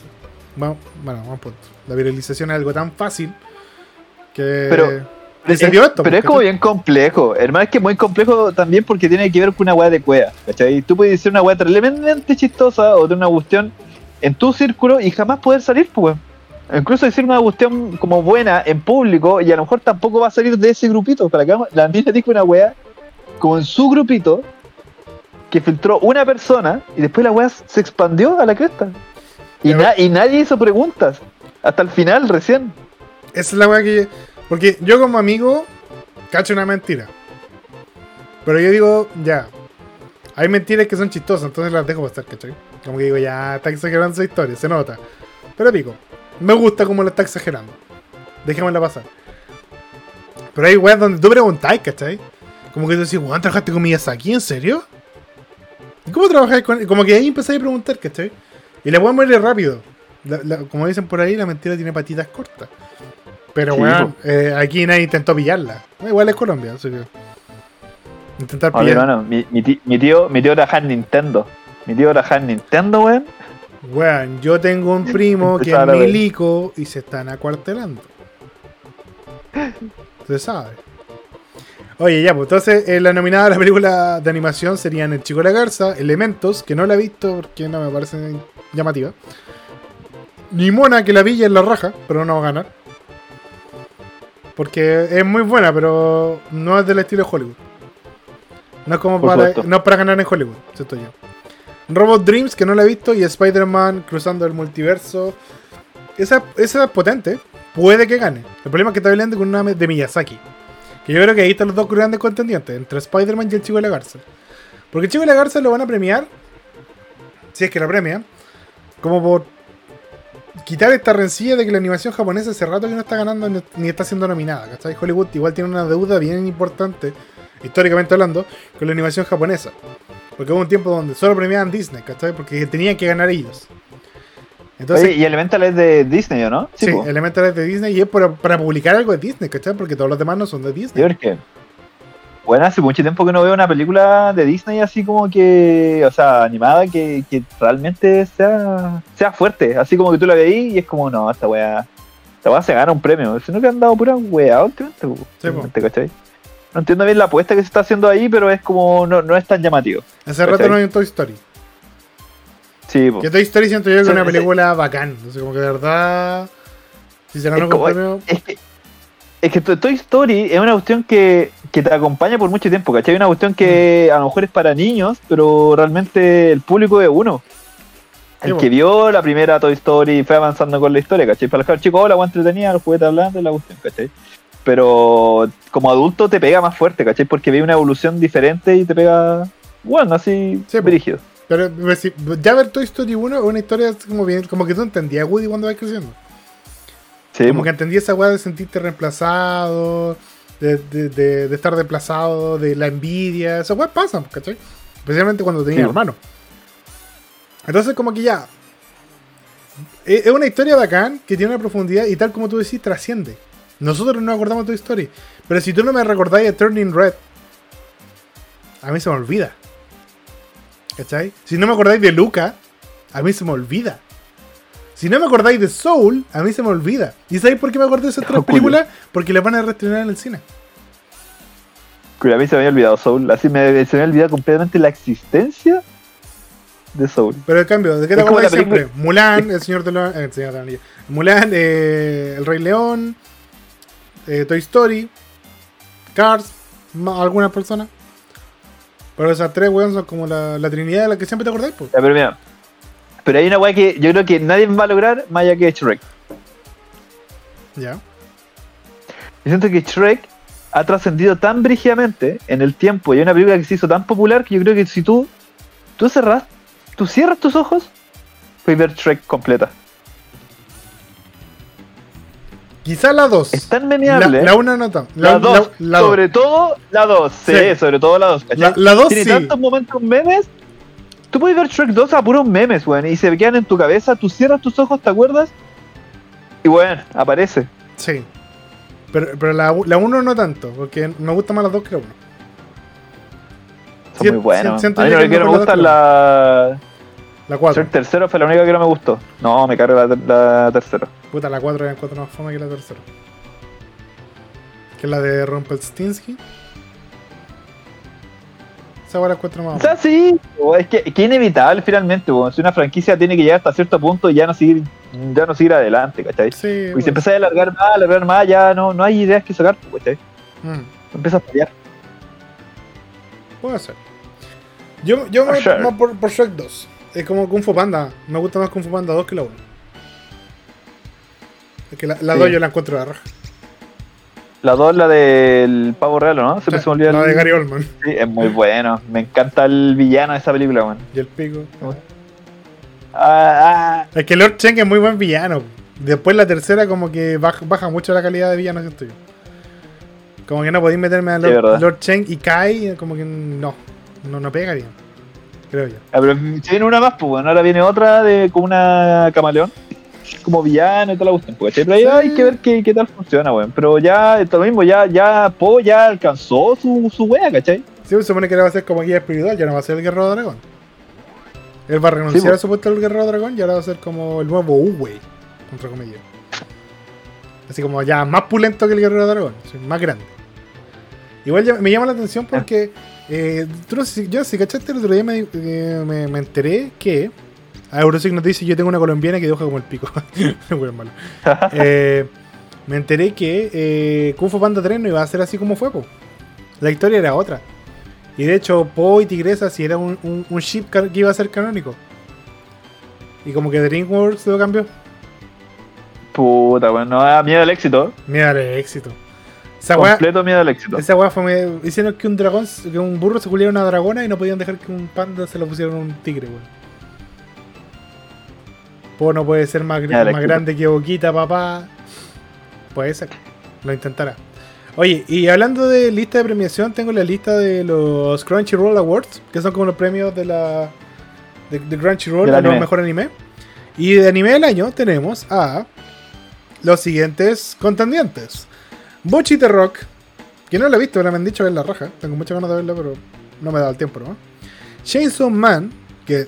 Bueno, vamos a punto. La viralización es algo tan fácil que... Pero- Es- esto, pero es como bien complejo. Hermano, es que es muy complejo también porque tiene que ver con una weá de cueva. ¿Cachai? Tú puedes decir una weá tremendamente chistosa o de una cuestión en tu círculo y jamás poder salir, pues. Incluso decir una cuestión como buena en público y a lo mejor tampoco va a salir de ese grupito. Para que la mina dijo una weá como en su grupito que filtró una persona y después la weá se expandió a la cresta. Y, na- y nadie hizo preguntas. Hasta el final, recién. Esa es la weá que. Porque yo como amigo, cacho una mentira. Pero yo digo, ya. Hay mentiras que son chistosas, entonces las dejo pasar, ¿cachai? Como que digo, ya, está exagerando esa historia, se nota. Pero pico, me gusta como lo está exagerando. Dejémosla pasar. Pero hay weas donde tú preguntáis, ¿cachai? Como que tú decís, weón, ¿trabajaste con Miyazaki? ¿En serio? ¿Y cómo trabajáis con él? Como que ahí empezáis a preguntar, ¿cachai? Y la weá muere rápido. La- la- como dicen por ahí, la mentira tiene patitas cortas. Pero Sí, weón, eh, aquí nadie intentó pillarla. Igual es Colombia, así que. Intentar Oye, pillar. hermano, mi, mi, ti- mi tío, mi tío en Nintendo. Mi tío trabaja en Nintendo, weón. Weón, yo tengo un primo que es milico y se están acuartelando. Se sabe. Oye, ya, pues entonces eh, la nominada a la película de animación serían El Chico y la Garza, Elementos, que no la he visto porque no me parece llamativa. Ni Mona, que la vi y es la raja, pero no va a ganar. Porque es muy buena, pero no es del estilo de Hollywood. No es como para, no es para ganar en Hollywood, siento yo. Robot Dreams, que no la he visto, y Spider-Man cruzando el multiverso. Esa, esa es potente. Puede que gane. El problema es que está hablando con una de Miyazaki. Que yo creo que ahí están los dos grandes contendientes, entre Spider-Man y el Chico de la Garza. Porque el Chico de la Garza lo van a premiar, si es que la premian, como por quitar esta rencilla de que la animación japonesa hace rato que no está ganando ni- está siendo nominada. ¿cachai? Hollywood igual tiene una deuda bien importante, históricamente hablando, con la animación japonesa. Porque hubo un tiempo donde solo premiaban Disney, ¿cachai? Porque tenían que ganar ellos. Entonces, Oye, y Elemental es de Disney, ¿o no? sí. Elemental es de Disney y es para, para publicar algo de Disney, ¿cachai? Porque todos los demás no son de Disney. porque. Bueno, hace mucho tiempo que no veo una película de Disney así como que, o sea, animada que, que realmente sea, sea fuerte. Así como que tú la veís y es como, no, esta weá, esta weá se gana un premio. Sino que han dado pura weá últimamente. Sí, po. ¿Te cachai? No entiendo bien la apuesta que se está haciendo ahí, pero es como, no, no es tan llamativo. Hace rato no hay un Toy Story. Sí, po. Que Toy Story siento yo que es una película bacán. O sea, como que de verdad. Si se ganó con premio. Es que, es que To- Toy Story es una cuestión que, que te acompaña por mucho tiempo, ¿cachai? Una cuestión que Mm. a lo mejor es para niños, pero realmente el público es uno. El que vio la primera Toy Story y fue avanzando con la historia, ¿cachai? Para los chicos, hola, agua entretenida, los juguetes hablando la cuestión, ¿cachai? Pero como adulto te pega más fuerte, ¿cachai? Porque ve una evolución diferente y te pega, bueno, así, Sí. Pero si- ya ver Toy Story 1 es una historia como bien. Como que tú entendías a Woody cuando vas creciendo. Sí, como que entendí esa weá de sentirte reemplazado. De, de, de- de estar desplazado, de la envidia. Esas weas pasan, ¿cachai? Especialmente cuando tenías Sí. hermano. Entonces, como que ya. Es es una historia bacán que tiene una profundidad y tal como tú decís, trasciende. Nosotros no acordamos tu historia. Pero si tú no me recordáis de Turning Red, a mí se me olvida. ¿Cachai? Si no me acordáis de Luca, a mí se me olvida. Si no me acordáis de Soul, a mí se me olvida. ¿Y sabéis por qué me acordé de esas tres Oh, culo. películas? Porque las van a reestrenar en el cine. Que a mí se me había olvidado Soul, así me, se me había olvidado completamente la existencia de Soul. Pero en cambio, ¿de qué te acuerdas la siempre? Mulan, El Señor de los... eh, el Señor de Anillos. Mulan, eh, El Rey León, eh, Toy Story. Cars, algunas personas. Pero esas tres, weón, son como la, la trinidad de la que siempre te acordáis, pues. Ya, pero mira. Pero hay una weá que yo creo que nadie va a lograr más allá que Shrek. Ya. Yo siento que Shrek ha trascendido tan brígidamente en el tiempo y hay una película que se hizo tan popular que yo creo que si tú, tú cerras, tú cierras tus ojos, puedes ver Shrek completa. Quizás la 2. Es tan La, meneable. la una no tan. La 2, la- la dos. sobre todo la 2, sí, Sí. sobre todo la 2. La- la dos Tiene sí. tantos momentos memes. Tú puedes ver Shrek 2 a puros memes, weón, y se quedan en tu cabeza, tú cierras tus ojos, ¿te acuerdas? Y weón, aparece. Sí. Pero, pero la 1 no tanto, porque me gusta más las dos que la 1. Son muy siento a mí no me mejor gusta la la... La 4. Shrek tercero fue la única que no me gustó. No, me carga la, la tercera. Puta, la 4 la encuentro más fama que la tercera. Que es la de Rumpelstiltskin. Esa la encuentro más O sea, sí, es que, que inevitable finalmente. Si una franquicia tiene que llegar hasta cierto punto y ya no seguir, ya no seguir adelante, ¿cachai? Sí, Y bueno. si empieza a alargar más, alargar más, ya no, no hay ideas que sacar, ¿cachai? Mm, Empieza a fallar. puede ser. Yo, yo me For sure. por, por Shrek 2. Es como Kung Fu Panda. Me gusta más Kung Fu Panda 2 que la 1. Es que la, la Sí. 2 yo la encuentro de la raja. La 2, la del pavo real, ¿o ¿no? Se me se me olvida la el- de Gary Oldman. Sí, es muy bueno. Me encanta el villano de esa película, weón. Y el pico. Ah, ah. Es que Lord Cheng es muy buen villano. Después la tercera como que baja, baja mucho la calidad de villano, siento yo. Como que no podéis meterme a Sí, Lord. Lord Cheng y Kai, como que no. No, no pega bien. Creo yo. Ah, pero se viene una más, pues, bueno. Ahora viene otra de como una camaleón. Como villano y toda la cuestión, pues. Pero ahí Sí. hay que ver qué, qué tal funciona, weón. Pero ya, esto lo mismo, ya, ya, Po ya alcanzó su, su wea, ¿cachai? Sí, se supone que ahora va a ser como guía espiritual, ya no va a ser el guerrero dragón. Él va a renunciar Sí, a su puesto del guerrero dragón y ahora va a ser como el nuevo Uwei, entre comillas. Así como ya más pulento que el guerrero dragón, más grande. Igual me llama la atención porque eh, no sé yo si cachaste el otro día me, eh, me, me enteré que a Eurosic nos dice yo tengo una colombiana que dibuja como el pico. Malo. Eh, me enteré que eh, Kung Fu Panda 3 no iba a ser así como fue, po. La historia era otra. Y de hecho, Po y Tigresa sí era un, un, un ship que iba a ser canónico. Y como que DreamWorks lo cambió. Puta, weón, no da miedo al éxito. Mira el éxito. Esa Completo miedo al éxito. esa weá fue. me- hicieron que un dragón, que un burro se culiera una dragona y no podían dejar que un panda se lo pusiera un tigre, weón. Po no puede ser más, grande que Boquita, papá. Puede ser. Lo intentará. Oye, y hablando de lista de premiación, tengo la lista de los Crunchyroll Awards, que son como los premios de la de, de Crunchyroll, de los mejor anime. Y de anime del año tenemos a los siguientes contendientes. Bochi the Rock, que no lo he visto, pero me han dicho que es la raja. Tengo muchas ganas de verla, pero no me da el tiempo, ¿no? Chainsaw Man, que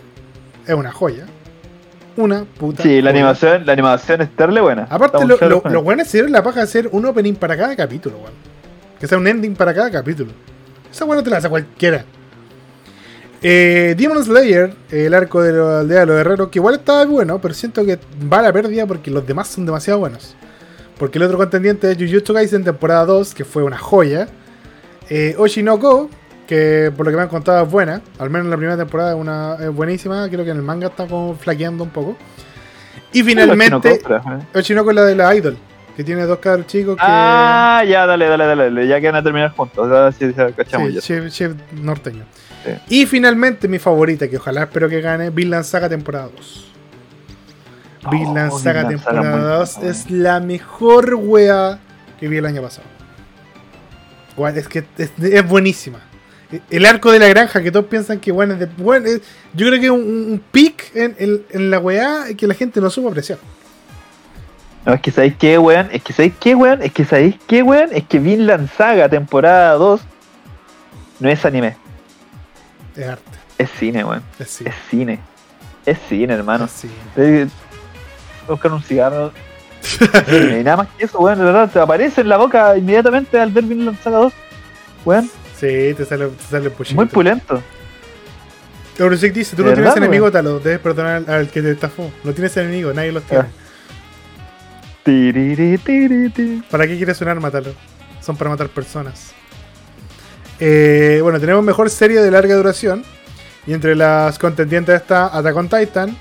es una joya. Una puta. Sí, la joya. animación, la animación es terrible buena. Aparte, Estamos lo, lo, los buenos se dieron la paja de hacer un opening para cada capítulo, weón. Que sea un ending para cada capítulo. Esa weón no te la hace cualquiera. Eh, Demon Slayer, el arco de la aldea de los herreros, que igual estaba bueno, pero siento que va a la pérdida porque los demás son demasiado buenos. Porque el otro contendiente es Jujutsu Kaisen temporada 2, que fue una joya. Eh, Oshinoko, que por lo que me han contado es buena. Al menos en la primera temporada es, una, es buenísima. Creo que en el manga está como flaqueando un poco. Y finalmente, Oshinoko, eh. Es la de la Idol, que tiene dos cabros chicos que. Ah, ya, dale, dale, dale, dale, ya que van a terminar juntos. O sea, sí, sí, cachamos sí, ya. chef, chef norteño. Sí. Y finalmente mi favorita, que ojalá espero que gane, Vinland Saga temporada 2. Oh, Vinland Saga Vinland temporada muy 2 buena. es la mejor wea que vi el año pasado. Guay, es que es, es buenísima. El arco de la granja, que todos piensan que bueno, es de, bueno, es- yo creo que es un, un pic en, en- en la weá que la gente no supo apreciar. No, es que sabéis qué, weón. Es que sabéis qué, weón. Es que sabéis qué, weón. Es que Vinland Saga temporada 2 no es anime. Es arte, Es cine, weón. es sí. Es cine. Es cine, hermano. es sí. Eh, Buscar un cigarro. y nada más que eso, weón. De verdad, te aparece en la boca inmediatamente al ver Vinland Saga 2. Weón, Sí, te sale, te sale el puchito. muy pulento. Eurosec dice, tú ¿De no tienes verdad, enemigo, Talo, debes perdonar al, al que te estafó. No tienes enemigo, nadie los tiene. Ah. ¿Para qué quieres un arma, Talo? Son para matar personas. Eh, bueno, tenemos mejor serie de larga duración. Y entre las contendientes está Attack on Titan,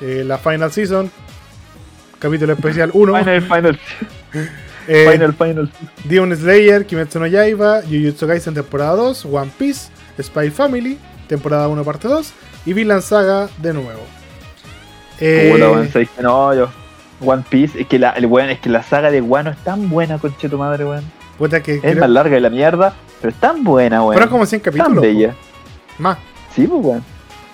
eh, la Final Season, capítulo especial 1. Final, final, eh, final, final. Demon Slayer, Kimetsu no Yaiba, Jujutsu Kaisen temporada 2, One Piece, Spy Family, temporada 1 parte 2 y Vinland Saga de nuevo. Eh, que no, yo. One Piece, es que la, el es que la saga de Wano es tan buena, conche tu madre, weón. puta que Es creo- más larga de la mierda, pero es tan buena, weón. fueron como 100 tan capítulos. bella. po. Más. Sí, pues, weón.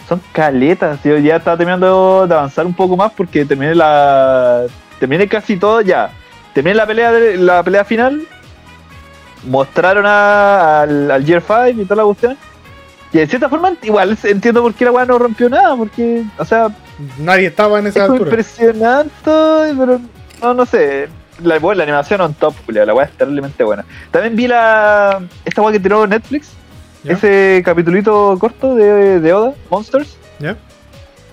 Son caletas. Yo ya estaba terminando de avanzar un poco más porque terminé la. Terminé casi todo ya. Terminé la pelea de, la pelea final. Mostraron a- al, al Gear 5 y toda la cuestión. Y de cierta forma, igual entiendo por qué la weá no rompió nada. Porque, o sea, Nadie estaba en es esa como altura. impresionante, pero no, no sé. La, la animación on top, la weá es terriblemente buena. También vi la esta weá que tiró Netflix, ¿Ya? ese capitulito corto de, de Oda, Monsters, ¿Ya?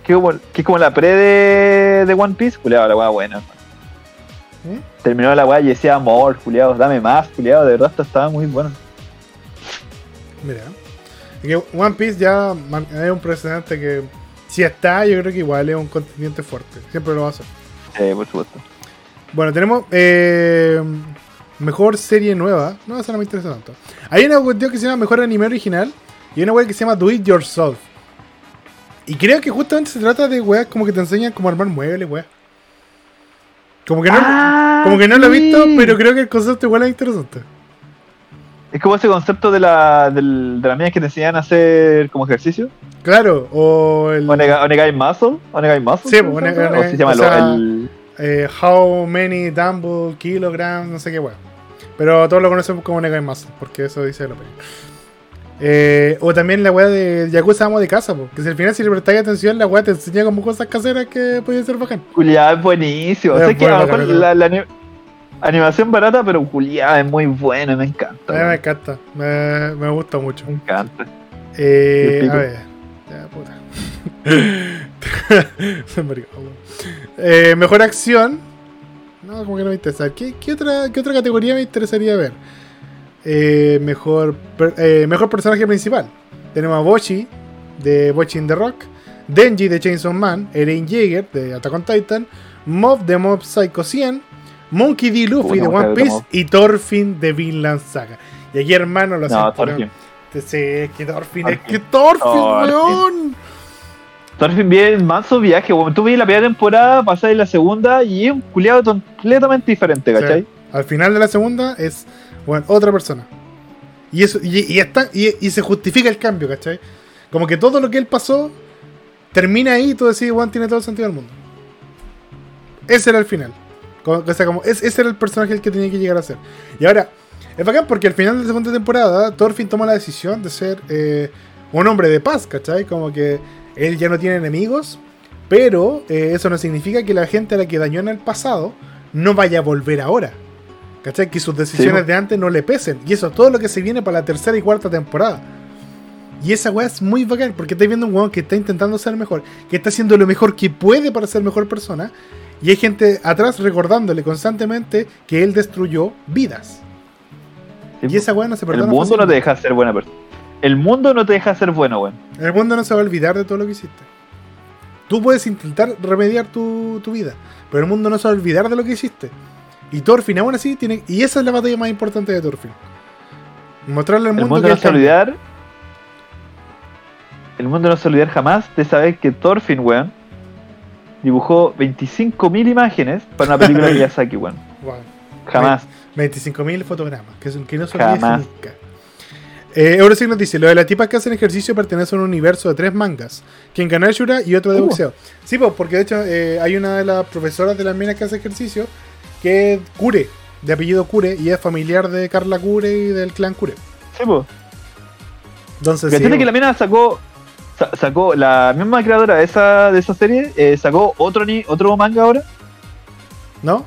que, como- que es como la pre de, de One Piece, Juliado, la weá buena. ¿Mm? Terminó la weá y decía amor, Juliado, dame más, Juliado, de verdad esto estaba muy bueno. Mira. One Piece ya es un precedente que si está, yo creo que igual es un contendiente fuerte. Siempre lo va a ser. Eh, por supuesto. Bueno, tenemos eh, mejor serie nueva. No, esa no me interesa tanto. Hay una cuestión que se llama mejor anime original y hay una web que se llama Do It Yourself. Y creo que justamente se trata de weas como que te enseñan cómo armar muebles, weas. Como que no, Ah, como que no lo he visto, pero creo que el concepto igual es interesante. Es como ese concepto de la, del- de las minas que te enseñan a hacer como ejercicio. Claro, o el Onega- Onegai Muscle. Onegai Muscle. Sí, ¿cómo One- se llama? One- o se llama o lo- sea, el. eh, How Many Dumble Kilograms, no sé qué wea. Pero todos lo conocemos como Negai Muscle, porque eso dice la película. Eh, o también la wea de Yakuza Amo de Casa, po, que si al final si le prestáis atención, la wea te enseña como cosas caseras que podían ser bacán. Julián es buenísimo. Es sé que a lo bueno, mejor la la, la ani- animación barata, pero Julián es muy bueno, me encanta. Mí me encanta, me, me gusta mucho. Me encanta. Eh, a ver, ya puta. Eh, mejor acción. No, como que no me interesa. ¿Qué, qué otra, ¿Qué otra categoría me interesaría ver? Eh, mejor, per- eh, mejor personaje principal. Tenemos a Bochi de Bochi in the Rock, Denji de Chainsaw Man, Eren Jaeger de Attack on Titan, Mob de Mob Psycho 100, Monkey D. Luffy de One Piece y Thorfinn de Vinland Saga. Y aquí, hermano, lo No, siento. Sí, es que Thorfinn, es que Thorfinn, Thorfinn. weón. Thorfinn bien manso viaje, weón. Tú vi la primera temporada, pasás la segunda y es un culiado completamente diferente, ¿cachai? Sí. Al final de la segunda es bueno, otra persona. Y eso y, y está, y, y se justifica el cambio, ¿cachai? Como que todo lo que él pasó termina ahí y tú decís, Juan tiene todo el sentido del mundo. Ese era el final. Como- o sea, como es- ese era el personaje el que tenía que llegar a ser. Y ahora, es bacán porque al final de la segunda temporada, Thorfinn toma la decisión de ser eh, un hombre de paz, ¿cachai? Como que él ya no tiene enemigos, pero eh, eso no significa que la gente a la que dañó en el pasado no vaya a volver ahora. ¿Cachai? Que sus decisiones de antes no le pesen. Y eso es todo lo que se viene para la tercera y cuarta temporada. Y esa weá es muy bacán porque estáis viendo un weón que está intentando ser mejor, que está haciendo lo mejor que puede para ser mejor persona. Y hay gente atrás recordándole constantemente que él destruyó vidas. Sí, Y esa weá no se el perdona. mundo no te deja ser buena persona. El mundo no te deja ser bueno, weón. El mundo no se va a olvidar de todo lo que hiciste. Tú puedes intentar remediar tu, tu vida, pero el mundo no se va a olvidar de lo que hiciste. Y Thorfinn aún así tiene... Y esa es la batalla más importante de Thorfinn. Mostrarle al El mundo, mundo que no se va a olvidar. El mundo no se va a olvidar jamás de saber que Thorfinn, weón, dibujó 25.000 imágenes para una película de Miyazaki, weón. Wow. Jamás. 25.000 fotogramas, que, que no se olvide Jamás. nunca. Eh, Eurosign nos dice, lo de las tipas que hacen ejercicio pertenece a un universo de tres mangas, Kengan Ashura y otro de Uh. boxeo. Sí, pues, porque de hecho eh, hay una de las profesoras de las minas que hace ejercicio que es Kure, de apellido Kure, y es familiar de Carla Kure y del clan Kure. Sí, po. Entonces, sí, que la mina sacó. sa- Sacó la misma creadora de esa, de esa serie, eh, sacó otro ni, otro manga ahora ¿no?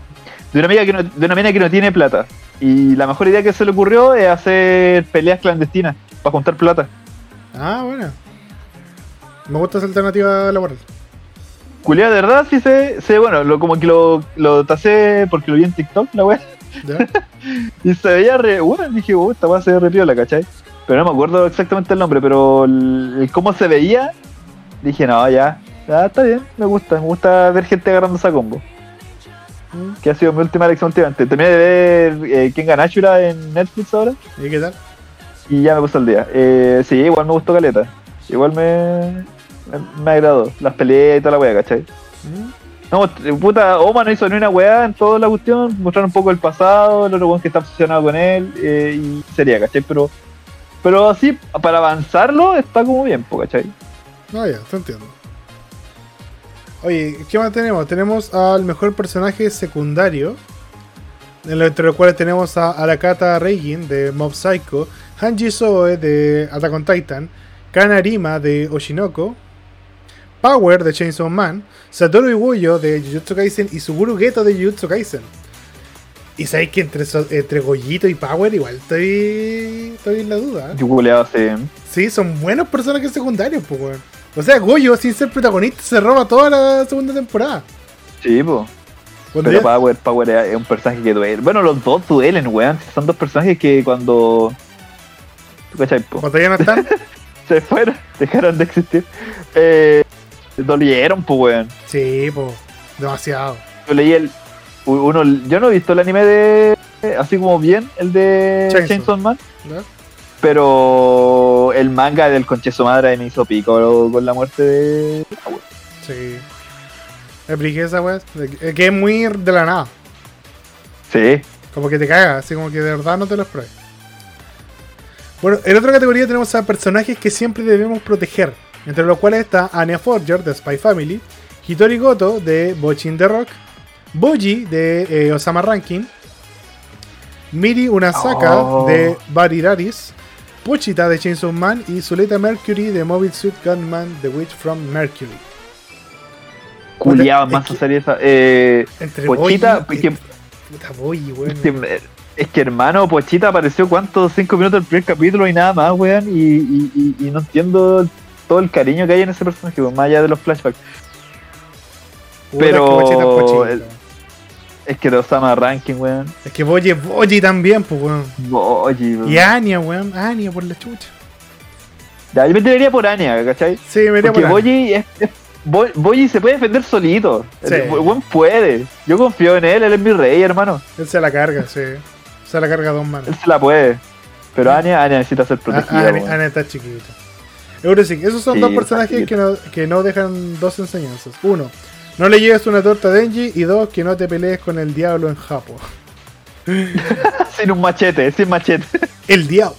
de una, amiga que no, de una mina que no tiene plata. Y la mejor idea que se le ocurrió es hacer peleas clandestinas para juntar plata. Ah, bueno. Me gusta esa alternativa laboral. Culia, de verdad, sí sé, sé bueno, lo, como que lo, lo tasé porque lo vi en TikTok, la. ¿Ya? Y se veía re. Bueno, dije, oh, esta wea se ve re piola, ¿cachai? Pero no me acuerdo exactamente el nombre, pero el, el cómo se veía, dije, no, ya, ya está bien, me gusta, me gusta ver gente agarrando esa combo. ¿Mm? Que ha sido mi última elección últimamente. Terminé de ver eh, Kengan Ashura en Netflix ahora ¿Y qué tal? y ya me puse al día. Eh, sí, igual me gustó Caleta. Igual me, me, me agradó. Las peleas y toda la wea, ¿cachai? ¿Mm? No, puta, Oma no hizo ni una weá en toda la cuestión, mostrar un poco el pasado, el otro weón que está obsesionado con él, eh, y sería, ¿cachai? Pero, pero así, para avanzarlo, está como bien, ¿cachai? Ah, ya, te entiendo. Oye, ¿qué más tenemos? Tenemos al mejor personaje secundario. Entre los cuales tenemos a Arakata Reigin de Mob Psycho, Hanji Soe de Attack on Titan, Kanarima de Oshinoko, Power de Chainsaw Man, Satoru Iwuyo de Jujutsu Kaisen y Suguru Geto de Jujutsu Kaisen. Y sabéis que entre, entre Goyito y Power igual estoy, estoy en la duda. ¿eh? Yo culeado así. Sí, son buenos personajes secundarios, pues, weón. O sea, Goyo, sin ser protagonista, se roba toda la segunda temporada. Sí, po. Pero Power, Power es un personaje que duele. Bueno, los dos duelen, weón. Son dos personajes que cuando. ¿Tú cachai, po? cuando ya no están, Se fueron, dejaron de existir. Eh, dolieron, pues, weón. sí, pues, demasiado. Yo leí el. Uno, yo no he visto el anime de. Así como bien, el de Chainsaw. Chainsaw Man. ¿no? Pero el manga del concheso madre me hizo pico con la muerte de. Sí. Expliqué esa weá. Que es muy de la nada. Sí. Como que te caga, así como que de verdad no te lo esperas. Bueno, en otra categoría tenemos a personajes que siempre debemos proteger. Entre los cuales está Anya Forger de Spy Family, Hitori Goto de Bochin the Rock, Boji de eh, Osama Ranking, Miri Unasaka Oh. de Bariraris, Pochita de Chainsaw Man y Zuleta Mercury de Mobile Suit Gunman The Witch from Mercury. Culiaba es más que- serie esa. Eh, Entre Pochita, que- Puta weón. es que, es que, hermano, Pochita apareció cuántos cinco minutos del primer capítulo y nada más, weón. Y, y, y- y no entiendo todo el cariño que hay en ese personaje, más allá de los flashbacks. Puta, pero que Pochita Pochita. Es que Osama Ranking, weón. Es que Boji es Boji también, pues, weón. Oye, weón. Y Anya, weón. Anya por la chucha. Ya, yo me tiraría por Anya, ¿cachai? Sí, me Porque por Anya. Boyi es, es- Boyi se puede defender solito. Sí. El buen puede. Yo confío en él, él es mi rey, hermano. Él se la carga, sí. Se la carga a dos manos. Él se la puede. Pero Anya, Anya necesita ser Ah, protegida. Anya. Anya está chiquita. Eurosic, esos son Sí, dos personajes que no, que no dejan dos enseñanzas. Uno, no le lleves una torta a Denji. Y dos, que no te pelees con el diablo en Japo. sin un machete, sin machete. El diablo.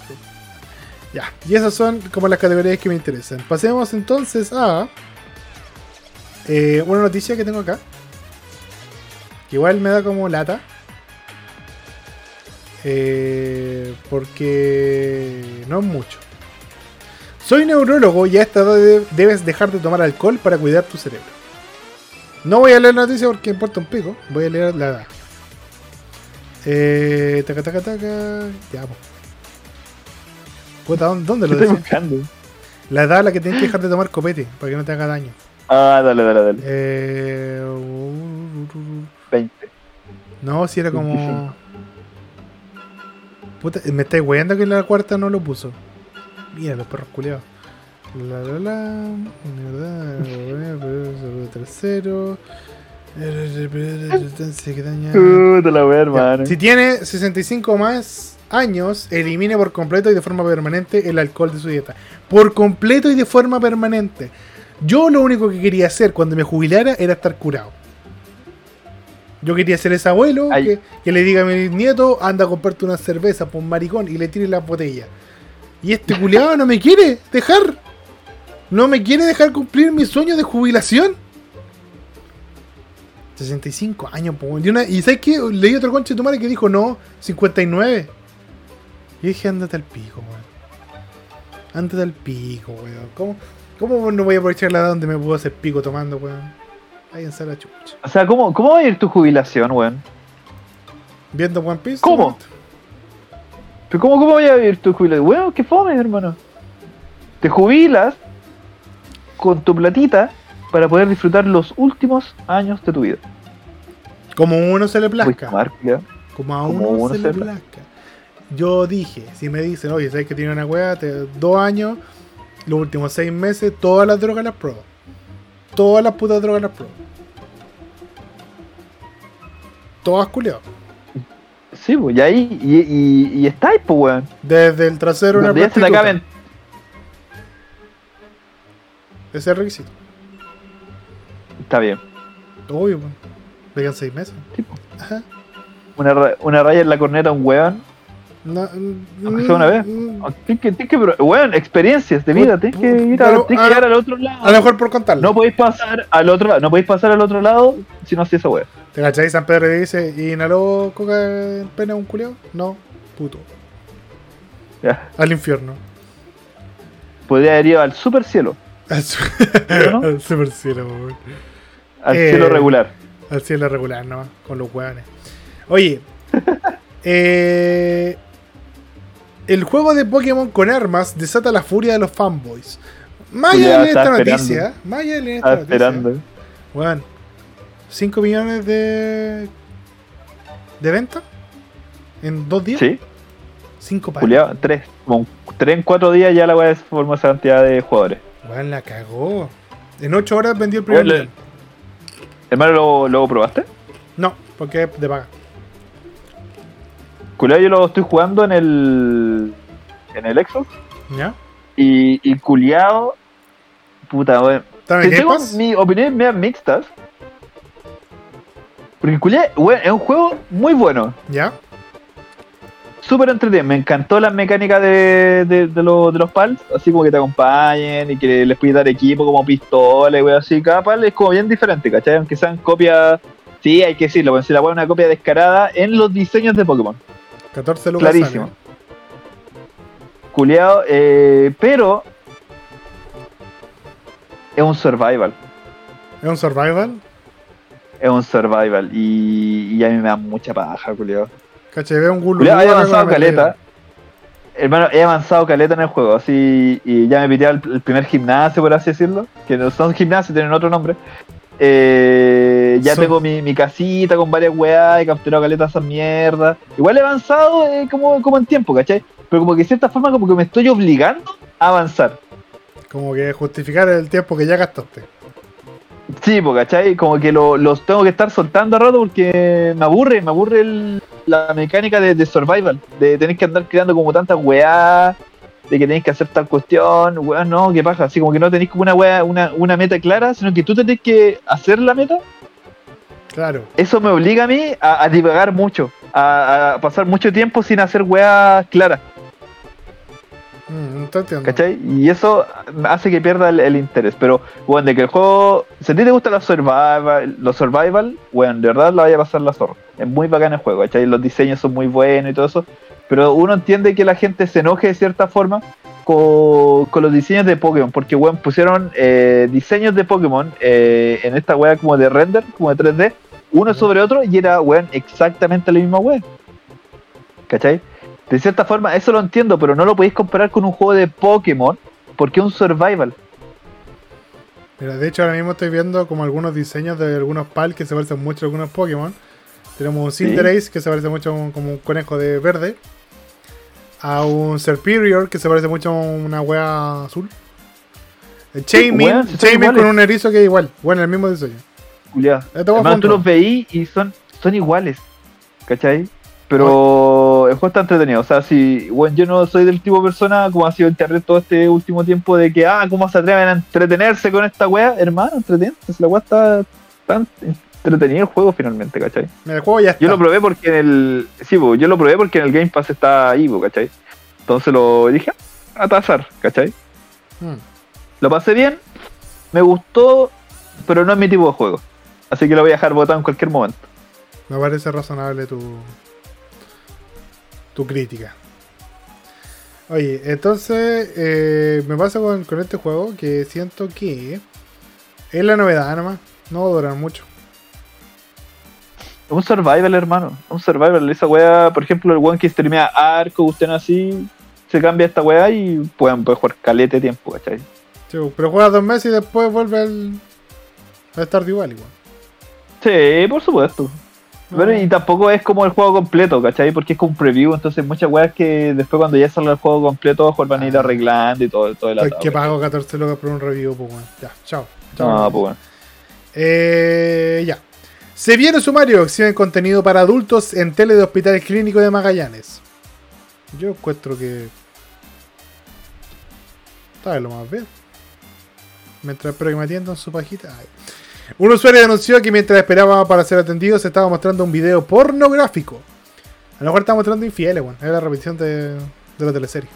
Ya, y esas son como las categorías que me interesan. Pasemos entonces a eh, una noticia que tengo acá. Que igual me da como lata. Eh, porque no es mucho. Soy neurólogo y a esta edad de- debes dejar de tomar alcohol para cuidar tu cerebro. No voy a leer la noticia porque importa un pico. Voy a leer la edad. Eh, taca, taca, taca. Ya. Puta, ¿dónde, dónde ¿Qué lo decía? buscando? La edad a la que tienes que dejar de tomar copete para que no te haga daño. Ah, dale, dale, dale. Eh, 20. no, si era como. Puta, me estáis weyando que la cuarta no lo puso. Mira los perros culiados. La la la. Verdad, Tercero. Si tiene 65 o más años, elimine por completo y de forma permanente el alcohol de su dieta. Por completo y de forma permanente. Yo lo único que quería hacer cuando me jubilara era estar curado. Yo quería ser ese abuelo que, que le diga a mi nieto, anda a comprarte una cerveza por maricón y le tire la botella. Y este culiado no me quiere dejar. No me quiere dejar cumplir mi sueño de jubilación. 65 años, po. Y, una, y ¿sabes qué? Leí otro conche de tu madre que dijo, no, 59. Y dije, ándate al pico, weón. Ándate al pico, weón. ¿Cómo, ¿Cómo no voy a aprovechar la edad donde me puedo hacer pico tomando, weón? Váyanse a la chucha. O sea, ¿cómo, ¿cómo va a ir tu jubilación, weón? Viendo One Piece. ¿Cómo? weón. ¿Pero cómo, ¿Cómo vaya a ir tu jubilación? Weón, qué fome, hermano. Te jubilas con tu platita para poder disfrutar los últimos años de tu vida. Como uno se le plazca. Como a como uno, se, se le plazca. Yo dije, si me dicen, oye, ¿sabes que tiene una weá? Dos años, los últimos seis meses, todas las drogas las pruebo. Todas las putas drogas las pruebo. Todas culiadas. Sí, pues, y ahí, y, y, y está ahí, pues, weón. Desde el trasero una ya se te prostituta. acaben. Ese es el requisito. Está bien. Obvio, weón. Vegan seis meses. Sí, pues. Ajá. Una, ra- una raya en la corneta, un weón. No, Aunque sea una vez. mm, Tienes que, tienes que, pro- weón, experiencias de vida. Tienes que ir a, Pero, tienes que llegar al otro lado. A lo mejor por contarlo. No podéis pasar al otro lado. No podéis pasar al otro lado si no hacéis esa weón. ¿Te cachai? San Pedro le dice, ¿y inhaló coca en pene a un culiao? No, puto. Ya. Al infierno. Podría haber ido al super cielo. Al, su- ¿No? al super cielo, weón. Al Eh, cielo regular. Al cielo regular nomás, con los hueones. Oye, eh, el juego de Pokémon con armas desata la furia de los fanboys. Más allá de esta esperando. noticia, más allá de esta noticia, esperando. weón, 5 millones de de venta en dos días. Sí, 5 para. Julián, tres. Como tres en cuatro días ya la weá se formó esa cantidad de jugadores. Weón, la cagó. En 8 horas vendió el primer millón. Hermano, ¿lo, lo probaste? No, porque es de paga. Culeado, yo lo estoy jugando en el. en el Xbox. ¿Ya? Y, y culiado. Puta, weón. ¿Está en Te el Game tengo mi opinión medio mixtas. Porque culiado, weón, es un juego muy bueno. ¿Ya? Súper entretenido. Me encantó las mecánicas de, de, de los, de los pals. Así como que te acompañen y que les puedes dar equipo como pistola y así. Cada pal es como bien diferente, ¿cachai? Aunque sean copias. Sí, hay que decirlo, porque si la es una copia descarada en los diseños de Pokémon. 14 lucas. Clarísimo. sale. Culeado, eh, pero. Es un survival. ¿Es un survival? Es un survival. Y, y a mí me da mucha paja, culiado. Caché, ve un gulu. Culeado, he avanzado caleta. Hermano, he avanzado caleta en el juego, así, y ya me pité el primer gimnasio, por así decirlo, que no son gimnasios, tienen otro nombre. Eh, ya Son- tengo mi, mi casita con varias weas, he capturado caleta esas mierdas. Igual he avanzado eh, como, como en tiempo, ¿cachai? Pero como que de cierta forma como que me estoy obligando a avanzar. Como que justificar el tiempo que ya gastaste. Sí, pues, ¿cachai? Como que lo- los tengo que estar soltando a rato porque me aburre, me aburre el- la mecánica de, de survival, de tener que andar creando como tantas weá, de que tenéis que hacer tal cuestión, weá, no, ¿qué pasa? Así como que no tenéis como una weá, una, una meta clara, sino que tú tenés que hacer la meta. Claro. Eso me obliga a mí a, a divagar mucho, a, a pasar mucho tiempo sin hacer weá claras. Mm, no. ¿Cachai? Y eso hace que pierda el, el interés. Pero, bueno, de que el juego. Si a ti te gustan los survival, los survival, bueno, de verdad la vaya a pasar la zorra. Es muy bacán el juego, ¿cachai? Los diseños son muy buenos y todo eso. Pero uno entiende que la gente se enoje de cierta forma con, con los diseños de Pokémon. Porque, bueno, pusieron eh, diseños de Pokémon eh, en esta wea como de render, como de 3D, uno sobre otro, y era, weón, exactamente la misma wea. ¿Cachai? De cierta forma, eso lo entiendo, pero no lo podéis comparar con un juego de Pokémon porque es un survival. Mira, de hecho ahora mismo estoy viendo como algunos diseños de algunos PAL que se parecen mucho a algunos Pokémon. Tenemos un Sí. Cinderace que se parece mucho a un, como un conejo de verde. A un Serperior que se parece mucho a una wea azul. Son Chaymin con un erizo que es igual. Bueno, el mismo diseño. Julián. Eh, te voy a Hermano, tú los veí y son, son iguales. ¿Cachai? Pero el juego está entretenido. O sea, si bueno, yo no soy del tipo de persona como ha sido internet todo este último tiempo de que, ah, ¿cómo se atreven a entretenerse con esta wea? Hermano, entretense. La wea está tan entretenido el juego finalmente, ¿cachai? El juego ya está. Yo lo probé porque en el. Sí, bo, yo lo probé porque en el Game Pass está ahí, bo, ¿cachai? Entonces lo dije, "Ah, a tasar, ¿cachai? Mm. Lo pasé bien, me gustó, pero no es mi tipo de juego. Así que lo voy a dejar botado en cualquier momento. Me parece razonable tu, tu crítica. Oye, entonces eh, me pasa con, con este juego que siento que es la novedad nomás. No va a durar mucho. Un survival, hermano. Un survival. Esa wea, por ejemplo, el weón que streamea arco, usted así, se cambia esta wea y pueden, puede jugar calete de tiempo, ¿cachai? Sí, pero juega dos meses y después vuelve al, a estar igual igual. Sí, por supuesto. Bueno, y tampoco es como el juego completo, ¿cachai? Porque es como un preview, entonces muchas weas que después cuando ya salga el juego completo, mejor van a ir Ah. arreglando y todo, todo el atado, que pago 14 lucas por un review, pues bueno. Ya, chao. Chao. No, pues bueno. Eh, ya. Se viene sumario, exhiben contenido para adultos en tele de hospitales clínicos de Magallanes. Yo encuentro que. Está lo más bien. Mientras espero que me atiendan su pajita. Ay. Un usuario denunció que mientras esperaba para ser atendido se estaba mostrando un video pornográfico. A lo mejor estaba mostrando infieles, bueno. Era la repetición de, de la teleserie.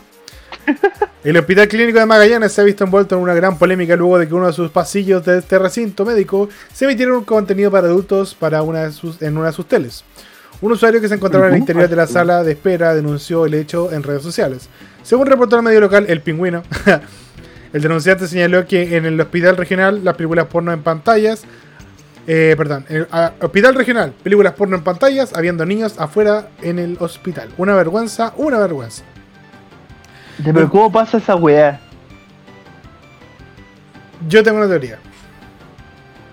El Hospital Clínico de Magallanes se ha visto envuelto en una gran polémica luego de que uno de sus pasillos de este recinto médico se emitieron un contenido para adultos para una de sus, en una de sus teles. Un usuario que se encontraba en el interior de la sala de espera denunció el hecho en redes sociales. Según reportó el medio local El Pingüino, el denunciante señaló que en el hospital regional las películas porno en pantallas, eh, perdón, en el ah, hospital regional, películas porno en pantallas, habiendo niños afuera en el hospital. Una vergüenza, una vergüenza. Pero ¿cómo pasa esa wea? Yo tengo una teoría.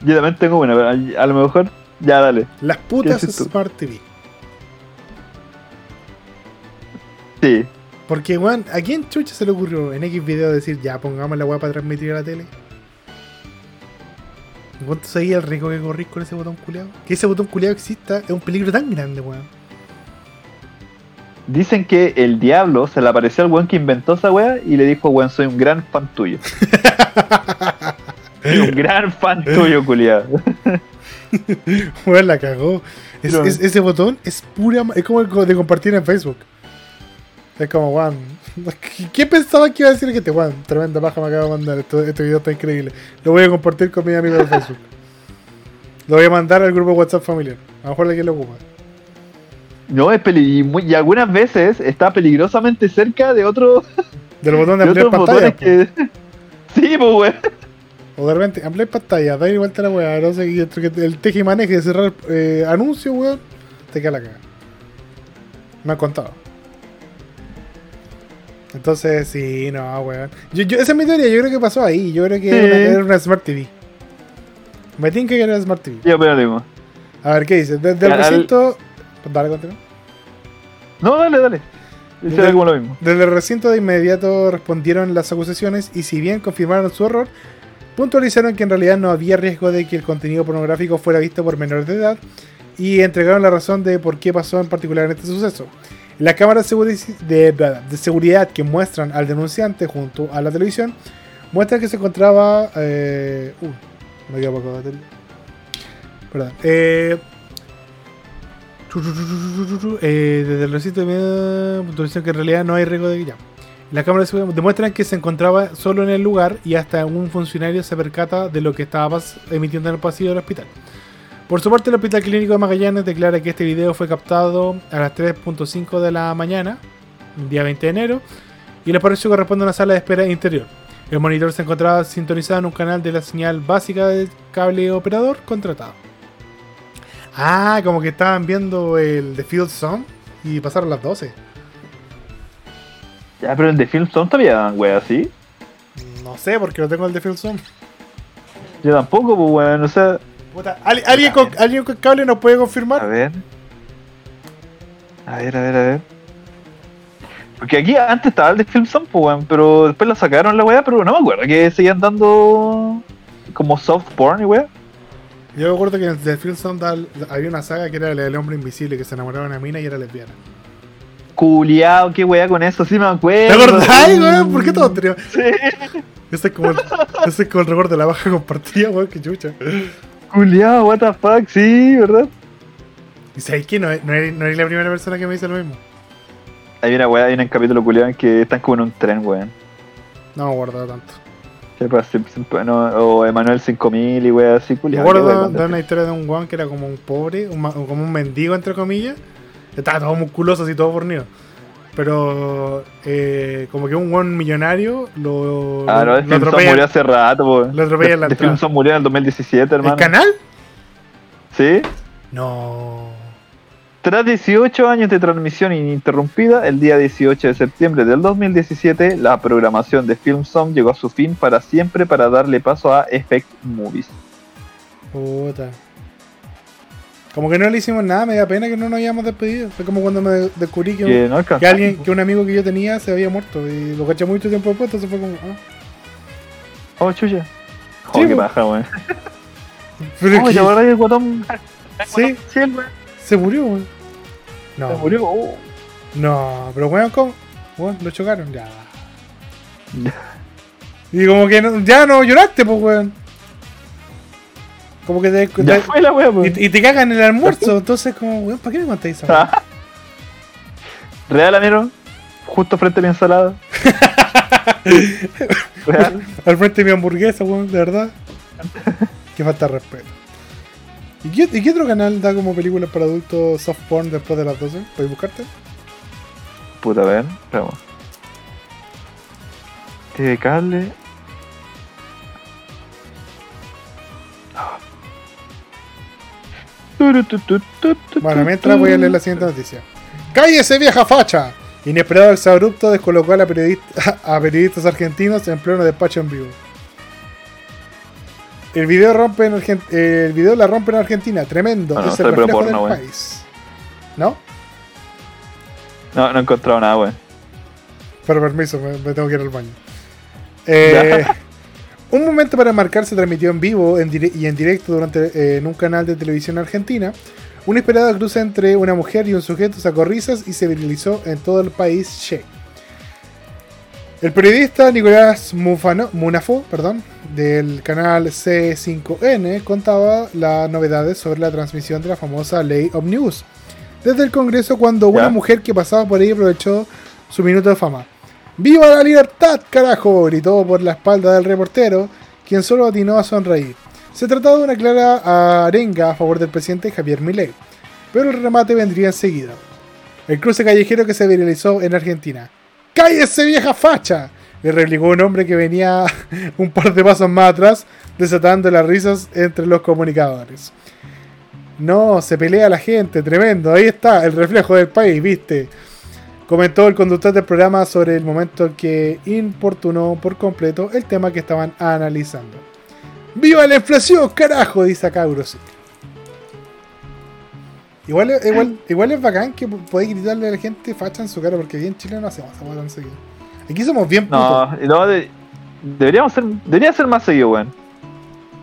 Yo también tengo una, pero a, lo mejor, ya dale. Las putas. Smart TV. Sí. Porque, weón, ¿a quién chucha se le ocurrió en X video decir ya pongamos la weá para transmitir a la tele? ¿Cuánto seguía el rico que corrís con ese botón culeado? Que ese botón culeado exista es un peligro tan grande, weón. Dicen que el diablo se le apareció al weón que inventó esa wea y le dijo, weón, soy un gran fan tuyo. Soy un gran fan tuyo, culiado. Weón, la cagó. Es- Pero- es- ese botón es pura. Es como el de compartir en Facebook. Es como, weón. ¿qué- ¿Qué pensaba que iba a decir que te, weón? Tremenda paja me acaba de mandar. Esto, este video está increíble. Lo voy a compartir con mis amigos de Facebook. Lo voy a mandar al grupo WhatsApp familiar. A lo mejor alguien lo ocupa. No, es peli y, algunas veces está peligrosamente cerca de otro Del botón de de ampliar pantalla. que. Sí, pues weón. O de repente, ampliar pantalla, dar vuelta a la weá. No sé, y el teje y maneje de cerrar eh, anuncio, weón. Te queda la caga. Me han contado. Entonces, sí, no, weón. Yo, yo- esa es mi teoría, yo creo que pasó ahí. Yo creo que Sí. era, una, era una Smart TV. Me tinca que era una Smart TV. Ya, pero digo. A ver, ¿qué dice? Desde el Al- recinto. Dale, continúa. No, dale, dale. Desde- como lo mismo. Desde el recinto de inmediato respondieron las acusaciones y si bien confirmaron su error, puntualizaron que en realidad no había riesgo de que el contenido pornográfico fuera visto por menores de edad y entregaron la razón de por qué pasó en particular en este suceso. Las cámaras de, seguri- de- de seguridad que muestran al denunciante junto a la televisión muestran que se encontraba... Eh, uh, me de. Perdón. Eh, eh, desde el recinto de puntualizaron que en realidad no hay riesgo de que ya. Las cámaras de seguridad demuestran que se encontraba solo en el lugar y hasta un funcionario se percata de lo que estaba emitiendo en el pasillo del hospital. Por su parte, el Hospital Clínico de Magallanes declara que este video fue captado a las 3.5 de la mañana, el día 20 de enero, y el apareció corresponde a una sala de espera interior. El monitor se encontraba sintonizado en un canal de la señal básica del cable operador contratado. Ah, como que estaban viendo el The Field Song y pasaron las 12. Ya, pero en The Film Zone todavía wea así. No sé, porque no tengo el The Field Song. Yo tampoco, pues weón, o sea. Puta, ¿al- ¿alguien, con, ¿Alguien con cable nos puede A confirmar? ver. A ver, a ver, a ver. Porque aquí antes estaba el de Film Zone, pues pero después lo sacaron la weá, pero no me acuerdo que seguían dando como soft porn y weá. Yo me acuerdo que en The Field Song da- había una saga que era la del hombre invisible que se enamoraba de una mina y era lesbiana. Culeado, qué weá con eso, sí me ¿Te acuerdo. acordás, weón? ¿Por qué todos teníamos? Sí. Ese es como el, ese es como el recuerdo de la baja compartida, weón, que chucha. Culeado, what the fuck, sí, ¿verdad? Y sabes que no, es- no, eres, no eres la primera persona que me dice lo mismo. Hay una weá, hay un capítulo culiado en que están como en un tren, weón. No me acuerdo tanto. Sim- no, o Emanuel 5000 y weá así, Me culiado. qué acuerdo de, una historia de un weón que era como un pobre, un como un mendigo, entre comillas. Estaba todo musculoso, así todo fornido. Pero, eh, como que un weón millonario lo, Ah, no, lo, atropella- murió hace rato, po. lo atropella en la murió en el 2017, hermano. ¿El canal? Sí. No. Tras 18 años de transmisión ininterrumpida, el día 18 de septiembre del 2017, la programación de Film Song llegó a su fin para siempre para darle paso a Effect Movies. Puta. Como que no le hicimos nada, me da pena que no nos hayamos despedido. Fue como cuando me de- descubrí que, Que no que alcanzó. alguien, que un amigo que yo tenía se había muerto y lo caché mucho tiempo después, entonces fue como, ah. Oh, chucha. Oh, Sí, qué baja, weón. Pero Oh. Sí. Sí, weón. se murió, weón. No, Se murió. Oh. no, pero weón, ¿cómo? Weón, lo chocaron, ya. Y como que no- ya no lloraste, pues, weón. Como que te, Ya te- fue la weá, pues. y, y te cagan el almuerzo, entonces como, weón, ¿para qué me contáis esa? Real, amigo. Justo frente a mi ensalada. Real. Al frente de mi hamburguesa, weón, de verdad. que falta de respeto. ¿Y qué, y qué otro canal da como películas para adultos soft porn después de las 12? ¿Puedes buscarte? Puta, a ver. Vamos. TV cable. Bueno, mientras voy a leer la siguiente noticia. ¡Cállese, vieja facha! Inesperado exabrupto descolocó a, la periodista, a periodistas argentinos en pleno despacho en vivo. El video, rompe en el video la rompe en Argentina, tremendo. Ah, no, es el reflejo porno, del wey. país. ¿No? No, no he encontrado nada, weón. Pero permiso, me, me tengo que ir al baño. Eh, un momento para marcar se transmitió en vivo en y en directo durante eh, en un canal de televisión argentina. Un inesperado cruce entre una mujer y un sujeto sacó risas y se viralizó en todo el país. Che. El periodista Nicolás Mufano- Munafo perdón, del canal C5N contaba las novedades sobre la transmisión de la famosa ley Omnibus desde el Congreso cuando una mujer que pasaba por ahí aprovechó su minuto de fama. ¡Viva la libertad, carajo! gritó por la espalda del reportero, quien solo atinó a sonreír. Se trataba de una clara arenga a favor del presidente Javier Milei, pero el remate vendría enseguida. El cruce callejero que se viralizó en Argentina. ¡Cállese, vieja facha! le replicó un hombre que venía un par de pasos más atrás, desatando las risas entre los comunicadores. No, se pelea la gente, tremendo. Ahí está, el reflejo del país, viste. Comentó el conductor del programa sobre el momento que importunó por completo el tema que estaban analizando. ¡Viva la inflación, carajo! Dice acá Grossi. Igual, es- igual, igual es bacán que podéis gritarle a la gente facha en su cara, porque aquí en Chile no hacemos esa tan seguido. Aquí somos bien putos. No, no, de- deberíamos ser, debería ser más seguido, weón.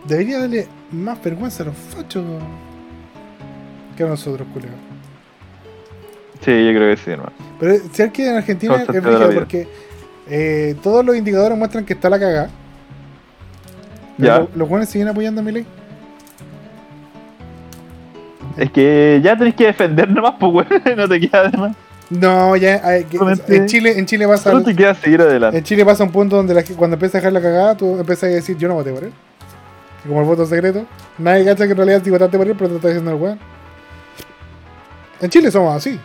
Debería darle más vergüenza a los fachos que a nosotros, culero. Sí, yo creo que sí, hermano. Pero si que en Argentina es Constante vida. porque eh, todos los indicadores muestran que está la cagada. Ya. Los, buenos siguen apoyando a mi ley. Es que ya tenés que defender nomás, pues, weón. No te queda de más. No, ya hay Solamente- en Chile, en Chile pasa Solo te queda seguir adelante. en Chile pasa un punto donde la, cuando empieza a dejar la cagada, tú empiezas a decir yo no voté por él. Y como el voto secreto, nadie cacha que en realidad sí votaste por él, pero te estás diciendo el weón. En Chile somos así.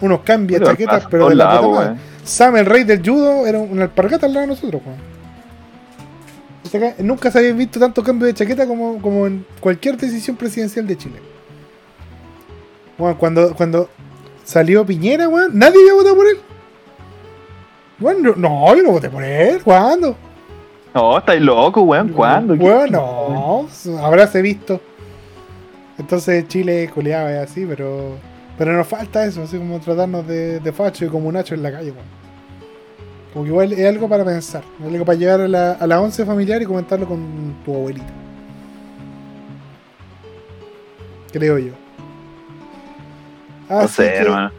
Unos Pero chaquetas, pasa pero de la puta madre. weón. Sam, el rey del judo, era una alpargata al lado de nosotros, weón. Que Nunca se había visto tanto cambio de chaqueta como, como en cualquier decisión presidencial de Chile. Bueno, cuando, cuando salió Piñera, weón, nadie había votado por él. Bueno, no, yo no voté por él. ¿Cuándo? No, estáis loco, weón. ¿Cuándo? ¿Qué- Bueno, no, habráse visto. Entonces Chile culeaba y así, pero pero nos falta eso, así como tratarnos de, de facho y como Nacho en la calle, weón. Como que igual es algo para pensar, es algo para llegar a la, a la once familiar y comentarlo con tu abuelita. Creo yo. No sé, que- hermano.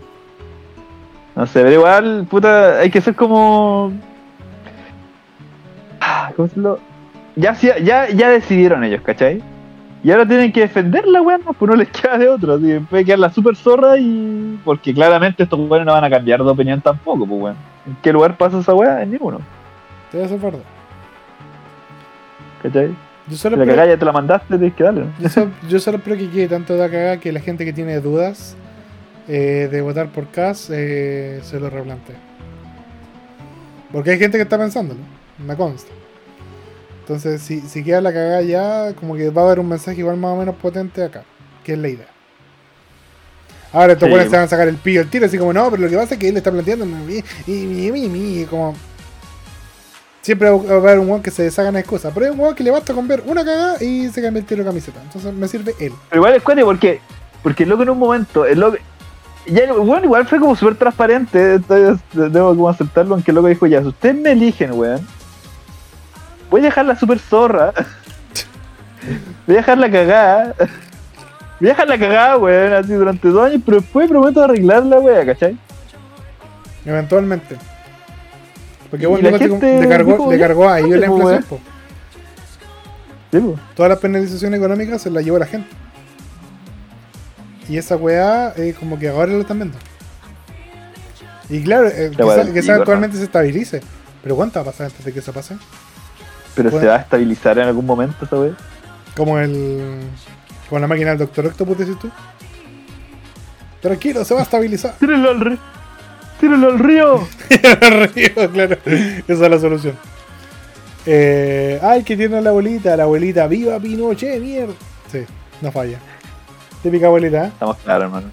No sé, pero igual, puta, hay que ser como. Ah, ¿Cómo decirlo? Ya, sí- ya, ya decidieron ellos, ¿cachai? Y ahora tienen que defenderla, weón, pues no les queda de otra. Así, puede quedar la super zorra y. Porque claramente estos weones no van a cambiar de opinión tampoco, pues weón. ¿En qué lugar pasa esa weá? En ninguno, Te voy a hacer verdad. ¿cachai? Yo solo la cagada ya te la mandaste, tienes que darle, ¿no? Yo solo, yo solo espero que quede tanto de acá que la gente que tiene dudas eh, de votar por CAS eh, se lo replante. Porque hay gente que está pensándolo, me consta. Entonces, si, si queda la cagada ya, como que va a haber un mensaje igual más o menos potente acá, que es la idea. Ahora estos Sí, buenos se po. van a sacar el pillo el tiro, así como no, pero lo que pasa es que él está planteando y, y, y, y, como Siempre va a haber un weón que se deshaga de cosas. Pero hay un weón que le basta con ver una cagada y se cambia el tiro de camiseta. Entonces me sirve él. Pero igual es cuate porque, porque el loco en un momento, el loco, ya, el weón igual fue como súper transparente, entonces debo como aceptarlo, aunque el loco dijo, ya, si ustedes me eligen, weón, voy a dejarla súper zorra, voy a dejarla cagada, voy a dejarla cagada, weón, así durante dos años, pero después prometo arreglarla, weón, ¿cachai? Eventualmente. Porque bueno, la gente le cargó, le cargó a ellos la inflación. po. Sí, po. Toda la penalización económica se la llevó la gente. Y esa weá, eh, como que ahora lo están viendo. Y claro, eh, La weá quizá, del quizá pico, actualmente se estabilice. Pero ¿cuánto va a pasar antes de que eso pase? Pero Bueno. se va a estabilizar en algún momento esa weón. Como el. Como la máquina del Doctor Octopus, decís tú. Tranquilo, se va a estabilizar. Tírenlo al río. Tírenlo al río. Río, claro. Esa es la solución. Eh, ay, que tiene la abuelita. La abuelita, viva Pinochet, mierda. Sí, no falla. Típica abuelita. ¿eh? Estamos claros, hermano.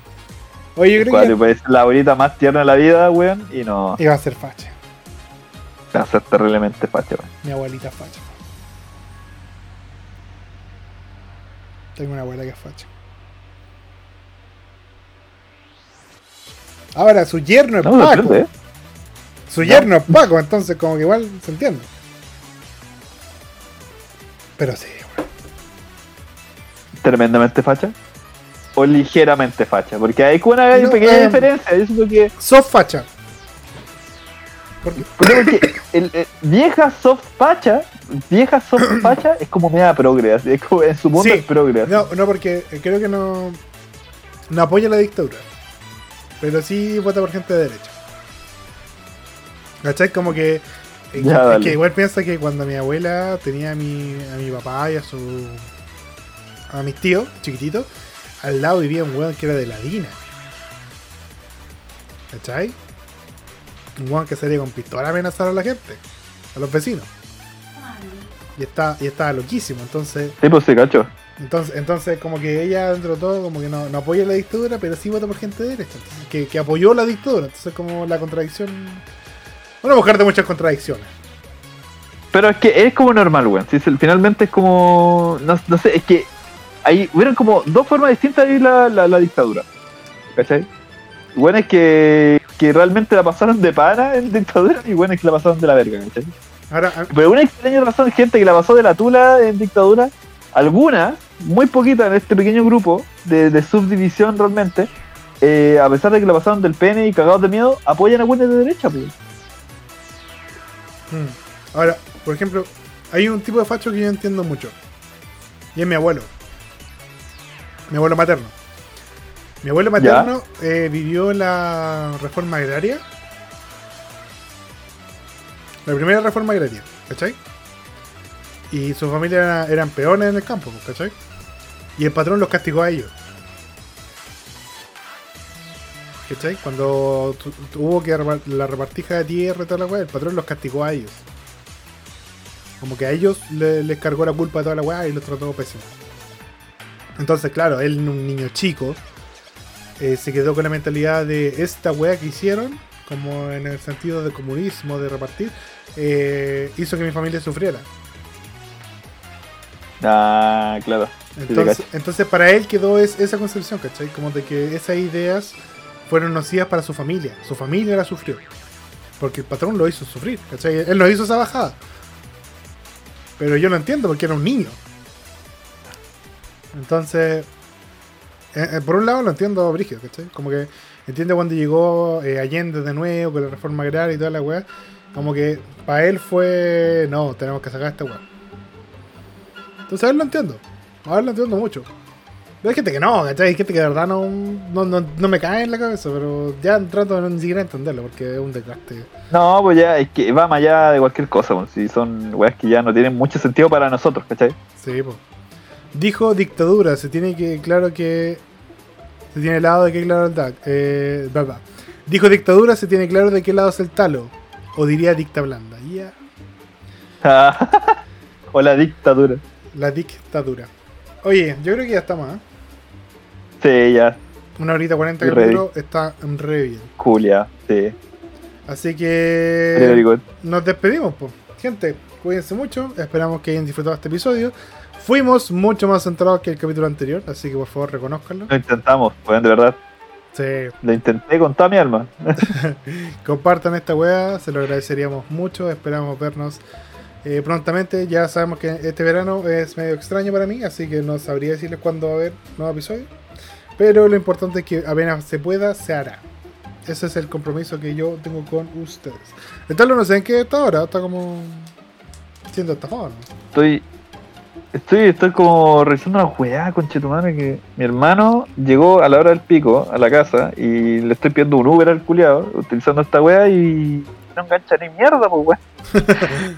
Oye, yo creo que puede ser la abuelita más tierna de la vida, weón, y no iba a ser facha. Va a ser terriblemente facha. Mi abuelita es facha. Tengo una abuela que es facha. Ahora, su yerno es No Paco. ¿eh? Su yerno es Paco, entonces como que igual se entiende. Pero sí, weón. Tremendamente facha. O ligeramente facha. Porque hay una No, pequeña eh, diferencia. Yo siento que. Soft facha. Porque, Porque el, el- vieja soft facha. Vieja soft facha es como media progre. Así, es como en su mundo Sí. es progre. no, no, porque creo que no, no apoya la dictadura. Pero sí vota por gente de derecha. ¿Cachai? Como que. eh, Ya, es que igual piensa que cuando mi abuela tenía a mi, a mi papá y a su. a mis tíos, chiquititos, al lado vivía un weón que era de la Dina. ¿Cachai? Un weón que salía con pistola a amenazar a la gente, a los vecinos. Y, está, y estaba loquísimo, entonces. Sí, pues sí, cacho. Entonces, entonces, como que ella, dentro de todo, como que no, no apoya la dictadura, pero sí vota por gente de derecha. Entonces, que, que apoyó la dictadura. Entonces, como la contradicción. Una mujer de muchas contradicciones. Pero es que es como normal, weón. Si finalmente es como. No, no sé, es que. Ahí hubieron como dos formas distintas de vivir la, la, la dictadura. ¿Cachai? Bueno, es que, que realmente la pasaron de pana en dictadura y bueno, es que la pasaron de la verga, ¿cachai? Ahora, a- Por una extraña razón, gente que la pasó de la tula en dictadura, algunas, muy poquitas en este pequeño grupo de, de subdivisión realmente, eh, a pesar de que la pasaron del pene y cagados de miedo, apoyan a buenas de derecha, pues. mm. ahora, por ejemplo, hay un tipo de facho que yo entiendo mucho. Y es mi abuelo. Mi abuelo materno. Mi abuelo materno eh, vivió la reforma agraria. La primera reforma agraria, ¿cachai? Y su familia era- eran peones en el campo, ¿cachai? Y el patrón los castigó a ellos. ¿Cachai? Cuando hubo que la repartija de tierra y toda la weá, el patrón los castigó a ellos. Como que a ellos le- les cargó la culpa de toda la weá y los trató pésimo. Entonces, claro, él, un niño chico, eh, se quedó con la mentalidad de esta weá que hicieron, como en el sentido de comunismo, de repartir, eh, hizo que mi familia sufriera. Ah, claro. Entonces, entonces para él quedó es- esa concepción, ¿cachai? Como de que esas ideas fueron nocivas para su familia. Su familia la sufrió. Porque el patrón lo hizo sufrir, ¿cachai? Él no hizo esa bajada. Pero yo lo entiendo porque era un niño. Entonces, eh, eh, por un lado lo entiendo Brigio, ¿cachai? Como que entiende cuando llegó eh, Allende de nuevo con la reforma agraria y toda la weá. Como que para él fue, no, tenemos que sacar esta weá. Entonces a él lo entiendo. A él lo entiendo mucho. Pero hay gente que no, ¿cachai? Hay gente que de verdad no, no, no, no me cae en la cabeza, pero ya trato de no ni siquiera entenderlo porque es un desgaste. No, pues ya, es que va más allá de cualquier cosa, pues, si son weas que ya no tienen mucho sentido para nosotros, ¿cachai? Sí, po. Dijo dictadura, se tiene que, claro que. Se tiene lado de qué lado el DAC. Eh. Dijo dictadura, se tiene claro de qué lado es el talo. O diría dicta blanda. O la dictadura. La dictadura. Oye, yo creo que ya está más. ¿eh? Sí, ya, Una horita 40 Estoy ready. capítulos está re bien. Julia, sí. Así que. Nos despedimos, pues. gente, cuídense mucho. Esperamos que hayan disfrutado este episodio. Fuimos mucho más centrados que el capítulo anterior, así que por favor reconozcanlo. Lo intentamos, weón, de verdad. Sí, Lo intenté con toda mi alma. compartan esta weá, se lo agradeceríamos mucho. Esperamos vernos eh, prontamente. Ya sabemos que este verano es medio extraño para mí, así que no sabría decirles cuándo va a haber nuevo episodio. Pero lo importante es que apenas se pueda, se hará. Ese es el compromiso que yo tengo con ustedes. Tal no sé en qué está ahora, está como siendo estafado. ¿no? Estoy. Estoy, estoy como revisando una weá, conchetumare, que mi hermano llegó a la hora del pico a la casa y le estoy pidiendo un Uber al culiado utilizando esta weá y no engancha ni mierda, pues weá.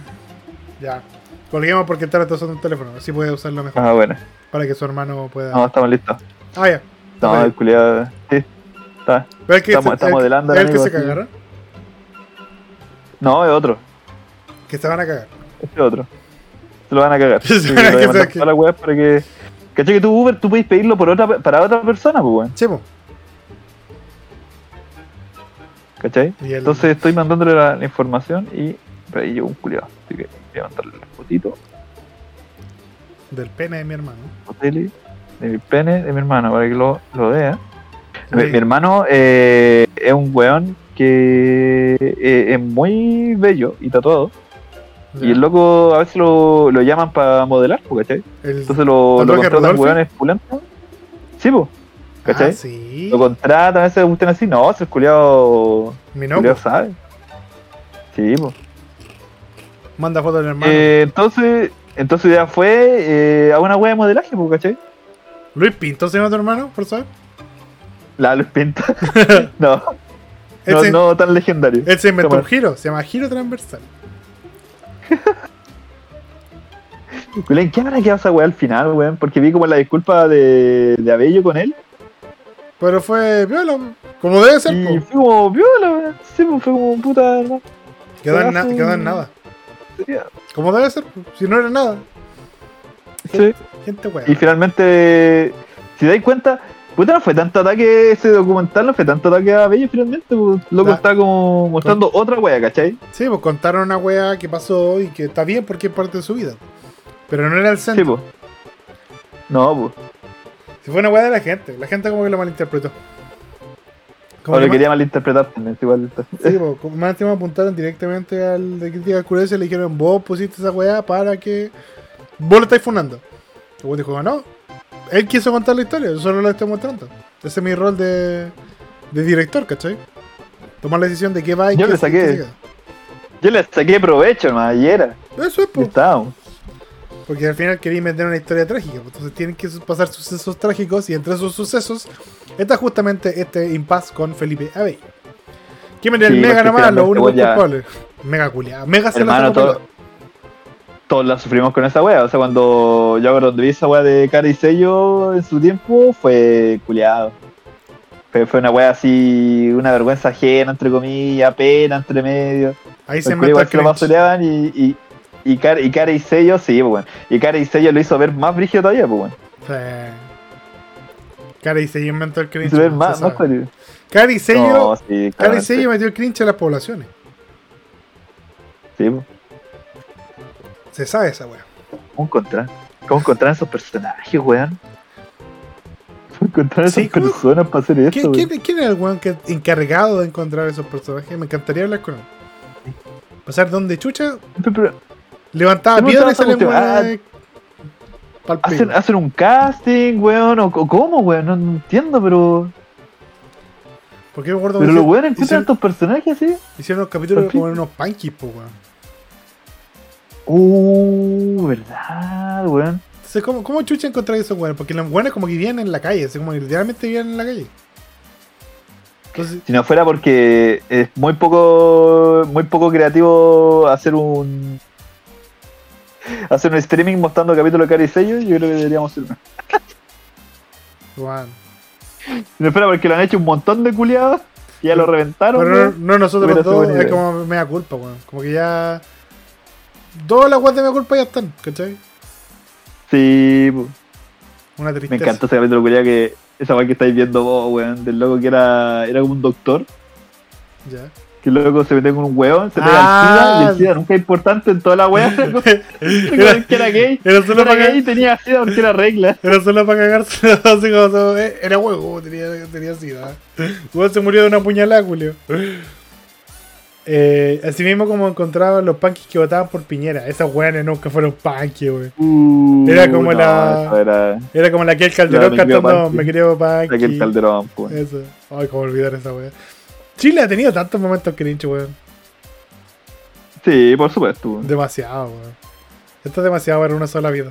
Ya. Colguemos porque está retrasando un teléfono, así puede usarlo mejor. Ah, bueno. Para que su hermano pueda. No, estamos listos. Ah, ya. No, el culiado. Sí, está. Pero es que Estamos- estamos el- que se cagaron. No, es otro. Que se van a cagar. Este es otro. Se lo van a cagar. Se Sí, van a le voy a que la weá para que. ¿Cachai que tu Uber tú puedes pedirlo por otra, para otra persona, pues weón? Sí, po. ¿Cachai? El- Entonces estoy mandándole la, la información y por ahí llegó un culiado. Así que voy a mandarle la fotito, Del pene de mi hermano. foteli, de mi pene de mi hermano para que lo, lo vea. Mi, Sí. mi hermano eh, es un weón que eh, es muy bello y tatuado. Y el loco a veces lo, lo llaman para modelar, ¿cachai? El- Entonces lo, lo ¿Tatuaje contratan Rodolfo? weones pulentos. Sí, pues. ¿Cachai? Ah, sí. Lo contratan, a veces gustan así. No, si el culiado, Mi el no, culiao po. sabe. Sí, pues. Manda foto del hermano. Eh, entonces, entonces ya fue eh, a una wea de modelaje, pues, ¿cachai? Luis Pinto se llama tu hermano, por saber. La Luz Pinta. no, no, se, no tan legendario. él se inventó un giro, se llama giro transversal. Culiao, ¿Qué habrá quedado esa wea al final, weón? Porque vi como la disculpa de, de Abello con él. Pero fue viola, como debe ser, Y po. fue como viola, weón. Sí, pues fue como puta. Quedó en, na- pedazo- quedó en nada. Sería- Como debe ser, po. si no era nada. Sí. Gente wea. Y finalmente, si dais cuenta, puta, no fue tanto ataque ese documental, no fue tanto ataque a Bello finalmente, pues, loco Da- está como mostrando otra wea, ¿cachai? Sí, pues contaron una wea que pasó y que está bien porque es parte de su vida. Pero no era el Sí, centro. pues. No, pues. Si fue una wea de la gente, la gente como que lo malinterpretó. Como O lo quería malinterpretar también, igual. Sí, como más encima apuntaron directamente al de crítica curiosa y le dijeron, vos pusiste esa weá para que vos lo estáis fundando. Y vos dijo, no, él quiso contar la historia, yo solo la estoy mostrando. Ese es mi rol de, de director, ¿cachai? Tomar la decisión de qué va y Yo qué le saqué. qué. Yo le saqué provecho, hermano, ayer. Eso es, Y po, estábamos. porque al final quería vender una historia trágica, entonces tienen que pasar sucesos trágicos y entre esos sucesos está justamente este impasse con Felipe Abey. ¿Quién me el Sí, mega nomás? Lo único culpable. Mega culiado. Mega se la Hermano, sacó todo-. Todos la sufrimos con esa wea. O sea, cuando yo cuando vi esa wea de cara y sello en su tiempo, fue culiado. Fue, fue una wea así, una vergüenza ajena, entre comillas, pena entre medio. Ahí se el que lo y, y, y, cara, y cara y sello, sí, pues bueno. Y cara y sello lo hizo ver más brígido todavía, pues bueno. Sí. Cara y sello inventó el cringe. Se más, más. Cara y sello, No, sí, Cara y sello metió el cringe a las poblaciones. Sí, pues. Se sabe esa wea. ¿Cómo encontrar? ¿Cómo encontrar esos personajes, weón? ¿Cómo encontrar esas Sí, ¿cómo- personas para hacer esto, ¿Quién, quién, quién era el weón que, encargado de encontrar esos personajes? Me encantaría hablar con él. Pasar donde chucha, Pero- pero levantaba ¿Cómo piedra y weón pa'l ¿Hacen, un casting, weón? ¿O cómo, weón? No, no entiendo, pero. ¿Por qué acuerdo Pero los weones encuentran hicieron, estos personajes así. hicieron unos capítulos como en unos punkies, po, weón. Uh, verdad, weón. Entonces, ¿cómo, cómo chucha encontrar esos weones? Porque los weones como que viven en la calle, así como que literalmente viven en la calle. Entonces, Si no fuera porque es muy poco muy poco creativo hacer un hacer un streaming mostrando capítulos de cara y sello, yo creo que deberíamos hacer uno. weón. Si no fuera porque lo han hecho un montón de culiados y ya lo reventaron. Pero no, no nosotros dos, es como mea culpa, weón. Como que ya. Todas las weas de mea culpa ya están, ¿cachai? Sí. Una me tristeza. encanta ese capítulo culiado que esa weá que estáis viendo vos, weón, del loco que era, era como un doctor Ya. Que luego se mete con un hueón, se pega Ah. el SIDA y el SIDA nunca es importante en toda la wea. Era, que era gay. era solo Era para gay y tenía SIDA porque era regla. Era solo para cagarse, así como, eh, era huevo, tenía, tenía sida. Igual se murió de una puñalada, Julio. Eh, así mismo como encontraban los punkies que votaban por Piñera. Esas weones nunca fueron punkies, wey. Era como la- Era Era como la que el Calderón La me creo cantando punky. Me creo punky. aquel calderón, pues. Eso. Ay, cómo olvidar esa wea. Chile ha tenido tantos momentos cringe, weón. Sí, por supuesto. Demasiado, weón. Esto es demasiado para una sola vida.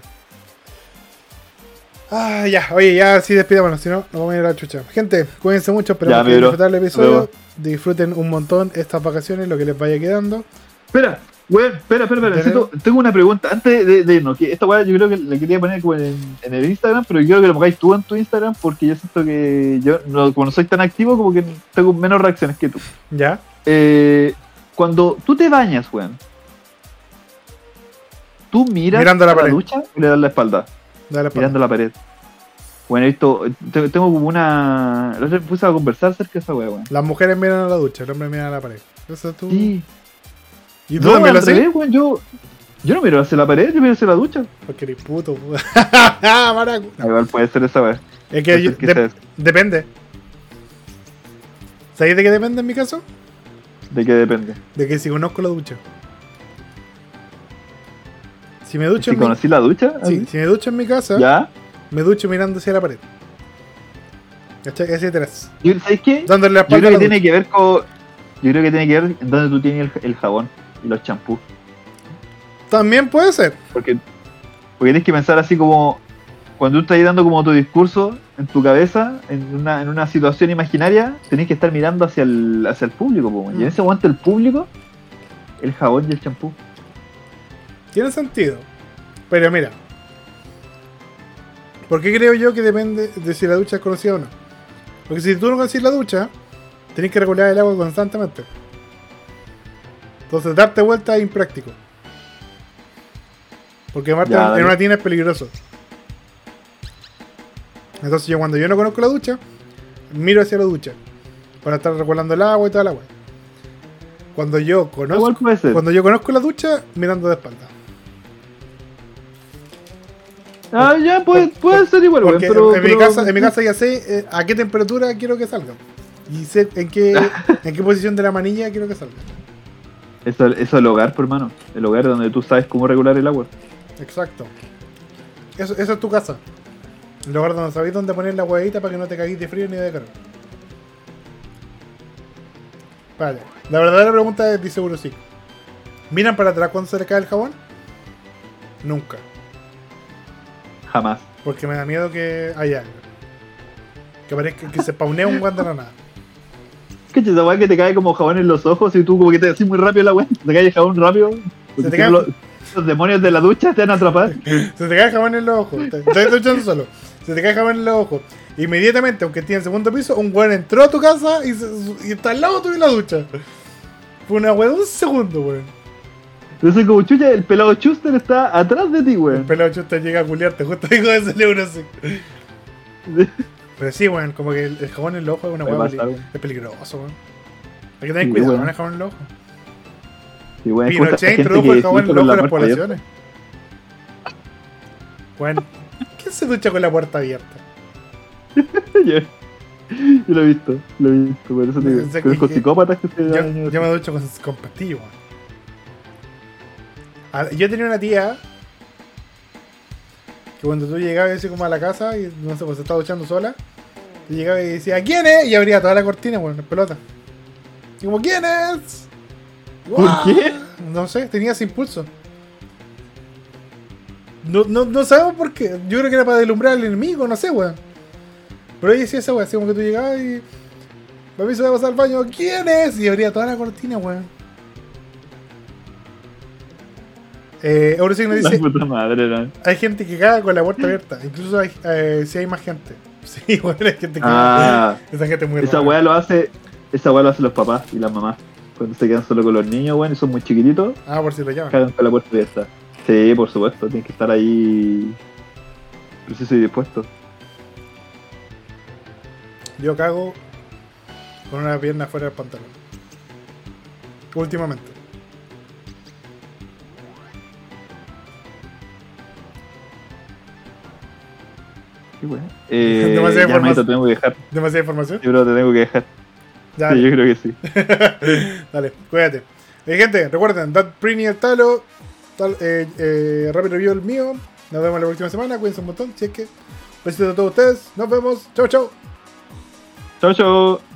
Ah, ya, oye, ya sí despidámonos, si no, nos vamos a ir a la chucha. Gente, cuídense mucho, esperamos Ya, que disfrutar el episodio. Disfruten un montón estas vacaciones, lo que les vaya quedando. Espera, weón, espera, espera, espera. Necesito- tengo una pregunta. Antes de, de irnos, que esta weá yo creo que la quería poner como en, en el Instagram, pero yo quiero que lo pongáis tú en tu Instagram porque yo siento que yo, no, como no soy tan activo, como que tengo menos reacciones que tú. ¿Ya? Eh, cuando tú te bañas, weón, ¿tú miras Mirando la a la ducha o le das la espalda? Dale. Mirando la pared. Bueno, te- tengo como una... La otra puse a conversar acerca de esa weá, weón. Las mujeres miran a la ducha, el hombre mira a la pared. Eso es tú. Sí. ¿Y tú No, también lo haces? weón, yo, yo no miro hacia la pared, yo miro hacia la ducha. Porque eres puto. Maracu. Ah, Igual puede ser esa weá. Es que yo- de- depende. ¿Sabéis de qué depende en mi caso? ¿De qué depende? De que si conozco la ducha. Si me ducho, Si en mi, conocí la ducha, sí, si me ducho en mi casa, ya. me ducho mirando hacia la pared. ¿Cachai? Tres. Yo, ¿Sabes qué? Dándole la Yo creo que tiene ducha. que ver con. Yo creo que tiene que ver en donde tú tienes el, el jabón y los champús. También puede ser. Porque, porque tienes que pensar así como. Cuando tú estás dando como tu discurso en tu cabeza, en una, en una situación imaginaria, tenés que estar mirando hacia el, hacia el público. po, Y en Mm. ese momento el público, el jabón y el champú. Tiene sentido. Pero mira. ¿Por qué creo yo que depende de si la ducha es conocida o no? Porque si tú no conoces la ducha, tenés que regular el agua constantemente. Entonces darte vuelta es impráctico. Porque Ya, en dale. una tina es peligroso. Entonces yo cuando yo no conozco la ducha, miro hacia la ducha. Para estar regulando el agua y toda la agua. Cuando yo conozco, cuando yo conozco la ducha, mirando de espalda. Ah, ya, puede, puede ser igual, Porque pero, en, mi casa, en mi casa ya sé eh, a qué temperatura quiero que salga. Y sé en qué, en qué posición de la manilla quiero que salga. Eso, eso es el hogar, por hermano. El hogar donde tú sabes cómo regular el agua. Exacto. Eso, eso es tu casa. El lugar donde sabéis dónde poner la huevita para que no te caguís de frío ni de calor. Vale. La verdadera pregunta es, dice sí. ¿Miran para atrás cuando se le cae el jabón? Nunca. Jamás. Porque me da miedo que haya algo. Que parezca que se paunee un nada. ¿Cachai esa weá que te cae como jabón en los ojos y tú como que te decís muy rápido la weá? Te cae el jabón rápido. Porque te cae- los, los demonios de la ducha te van a atrapar. Se te cae jabón en los ojos. Te estás duchando solo. Se te cae jabón en los ojos. Inmediatamente, aunque esté en segundo piso, un weón entró a tu casa y, se- y está al lado tuyo en la ducha. Fue una weá de un segundo, weón. Entonces como chucha, el pelado Chuster está atrás de ti, El weón. pelado chusta llega a culiarte. Justo dijo ese libro así. Pero sí, weón, como que el, el jabón en los ojos es una weón. es peligroso, weón. Hay que tener Sí, cuidado con el jabón en los ojos. Y weón, Pinochet introdujo el jabón en con ojos de la las poblaciones. Weón, ¿quién se ducha con la puerta abierta? yo, yo lo he visto, lo he visto, por eso te digo. Que- psicópatas que se Yo, me ducho con, con pastillas, weón. Ah, Yo tenía una tía que cuando tú llegabas así como a la casa y no sé, pues se estaba duchando sola, y llegaba y decía, ¿quién es? Y abría toda la cortina, weón, en pelota. Y como, ¿quién es? ¿Por qué? No sé, tenía ese impulso. No, no, no sabemos por qué. Yo creo que era para deslumbrar al enemigo, no sé, weón. Pero ella decía esa weón, así como que tú llegabas y. Papi se va a pasar al baño, ¿quién es? Y abría toda la cortina, weón. Eh, Eurosigno dice: puta madre, ¿no? hay gente que caga con la puerta abierta. Incluso hay, eh, si hay más gente. Sí, weón, hay gente que. Ah, esa gente muy esa weá lo hace, esa weá lo hacen los papás y las mamás. Cuando se quedan solo con los niños, weón, y son muy chiquititos, Ah, por si lo llaman. cagan con la puerta abierta. Sí, por supuesto, tienes que estar ahí preciso y dispuesto. Yo cago con una pierna fuera del pantalón. últimamente. Qué. Eh, Demasiada ya, información. te tengo que dejar. ¿Demasiada información? Yo creo que te tengo que dejar. Ya, Sí, yo creo que sí. Dale, cuídate. Eh, gente, recuerden, Dad Prini el talo, tal, eh, eh, Rapid Review el mío. Nos vemos la próxima semana, cuídense un montón. Si es que. Besitos a todos ustedes, nos vemos. Chau, chau. Chau, chau.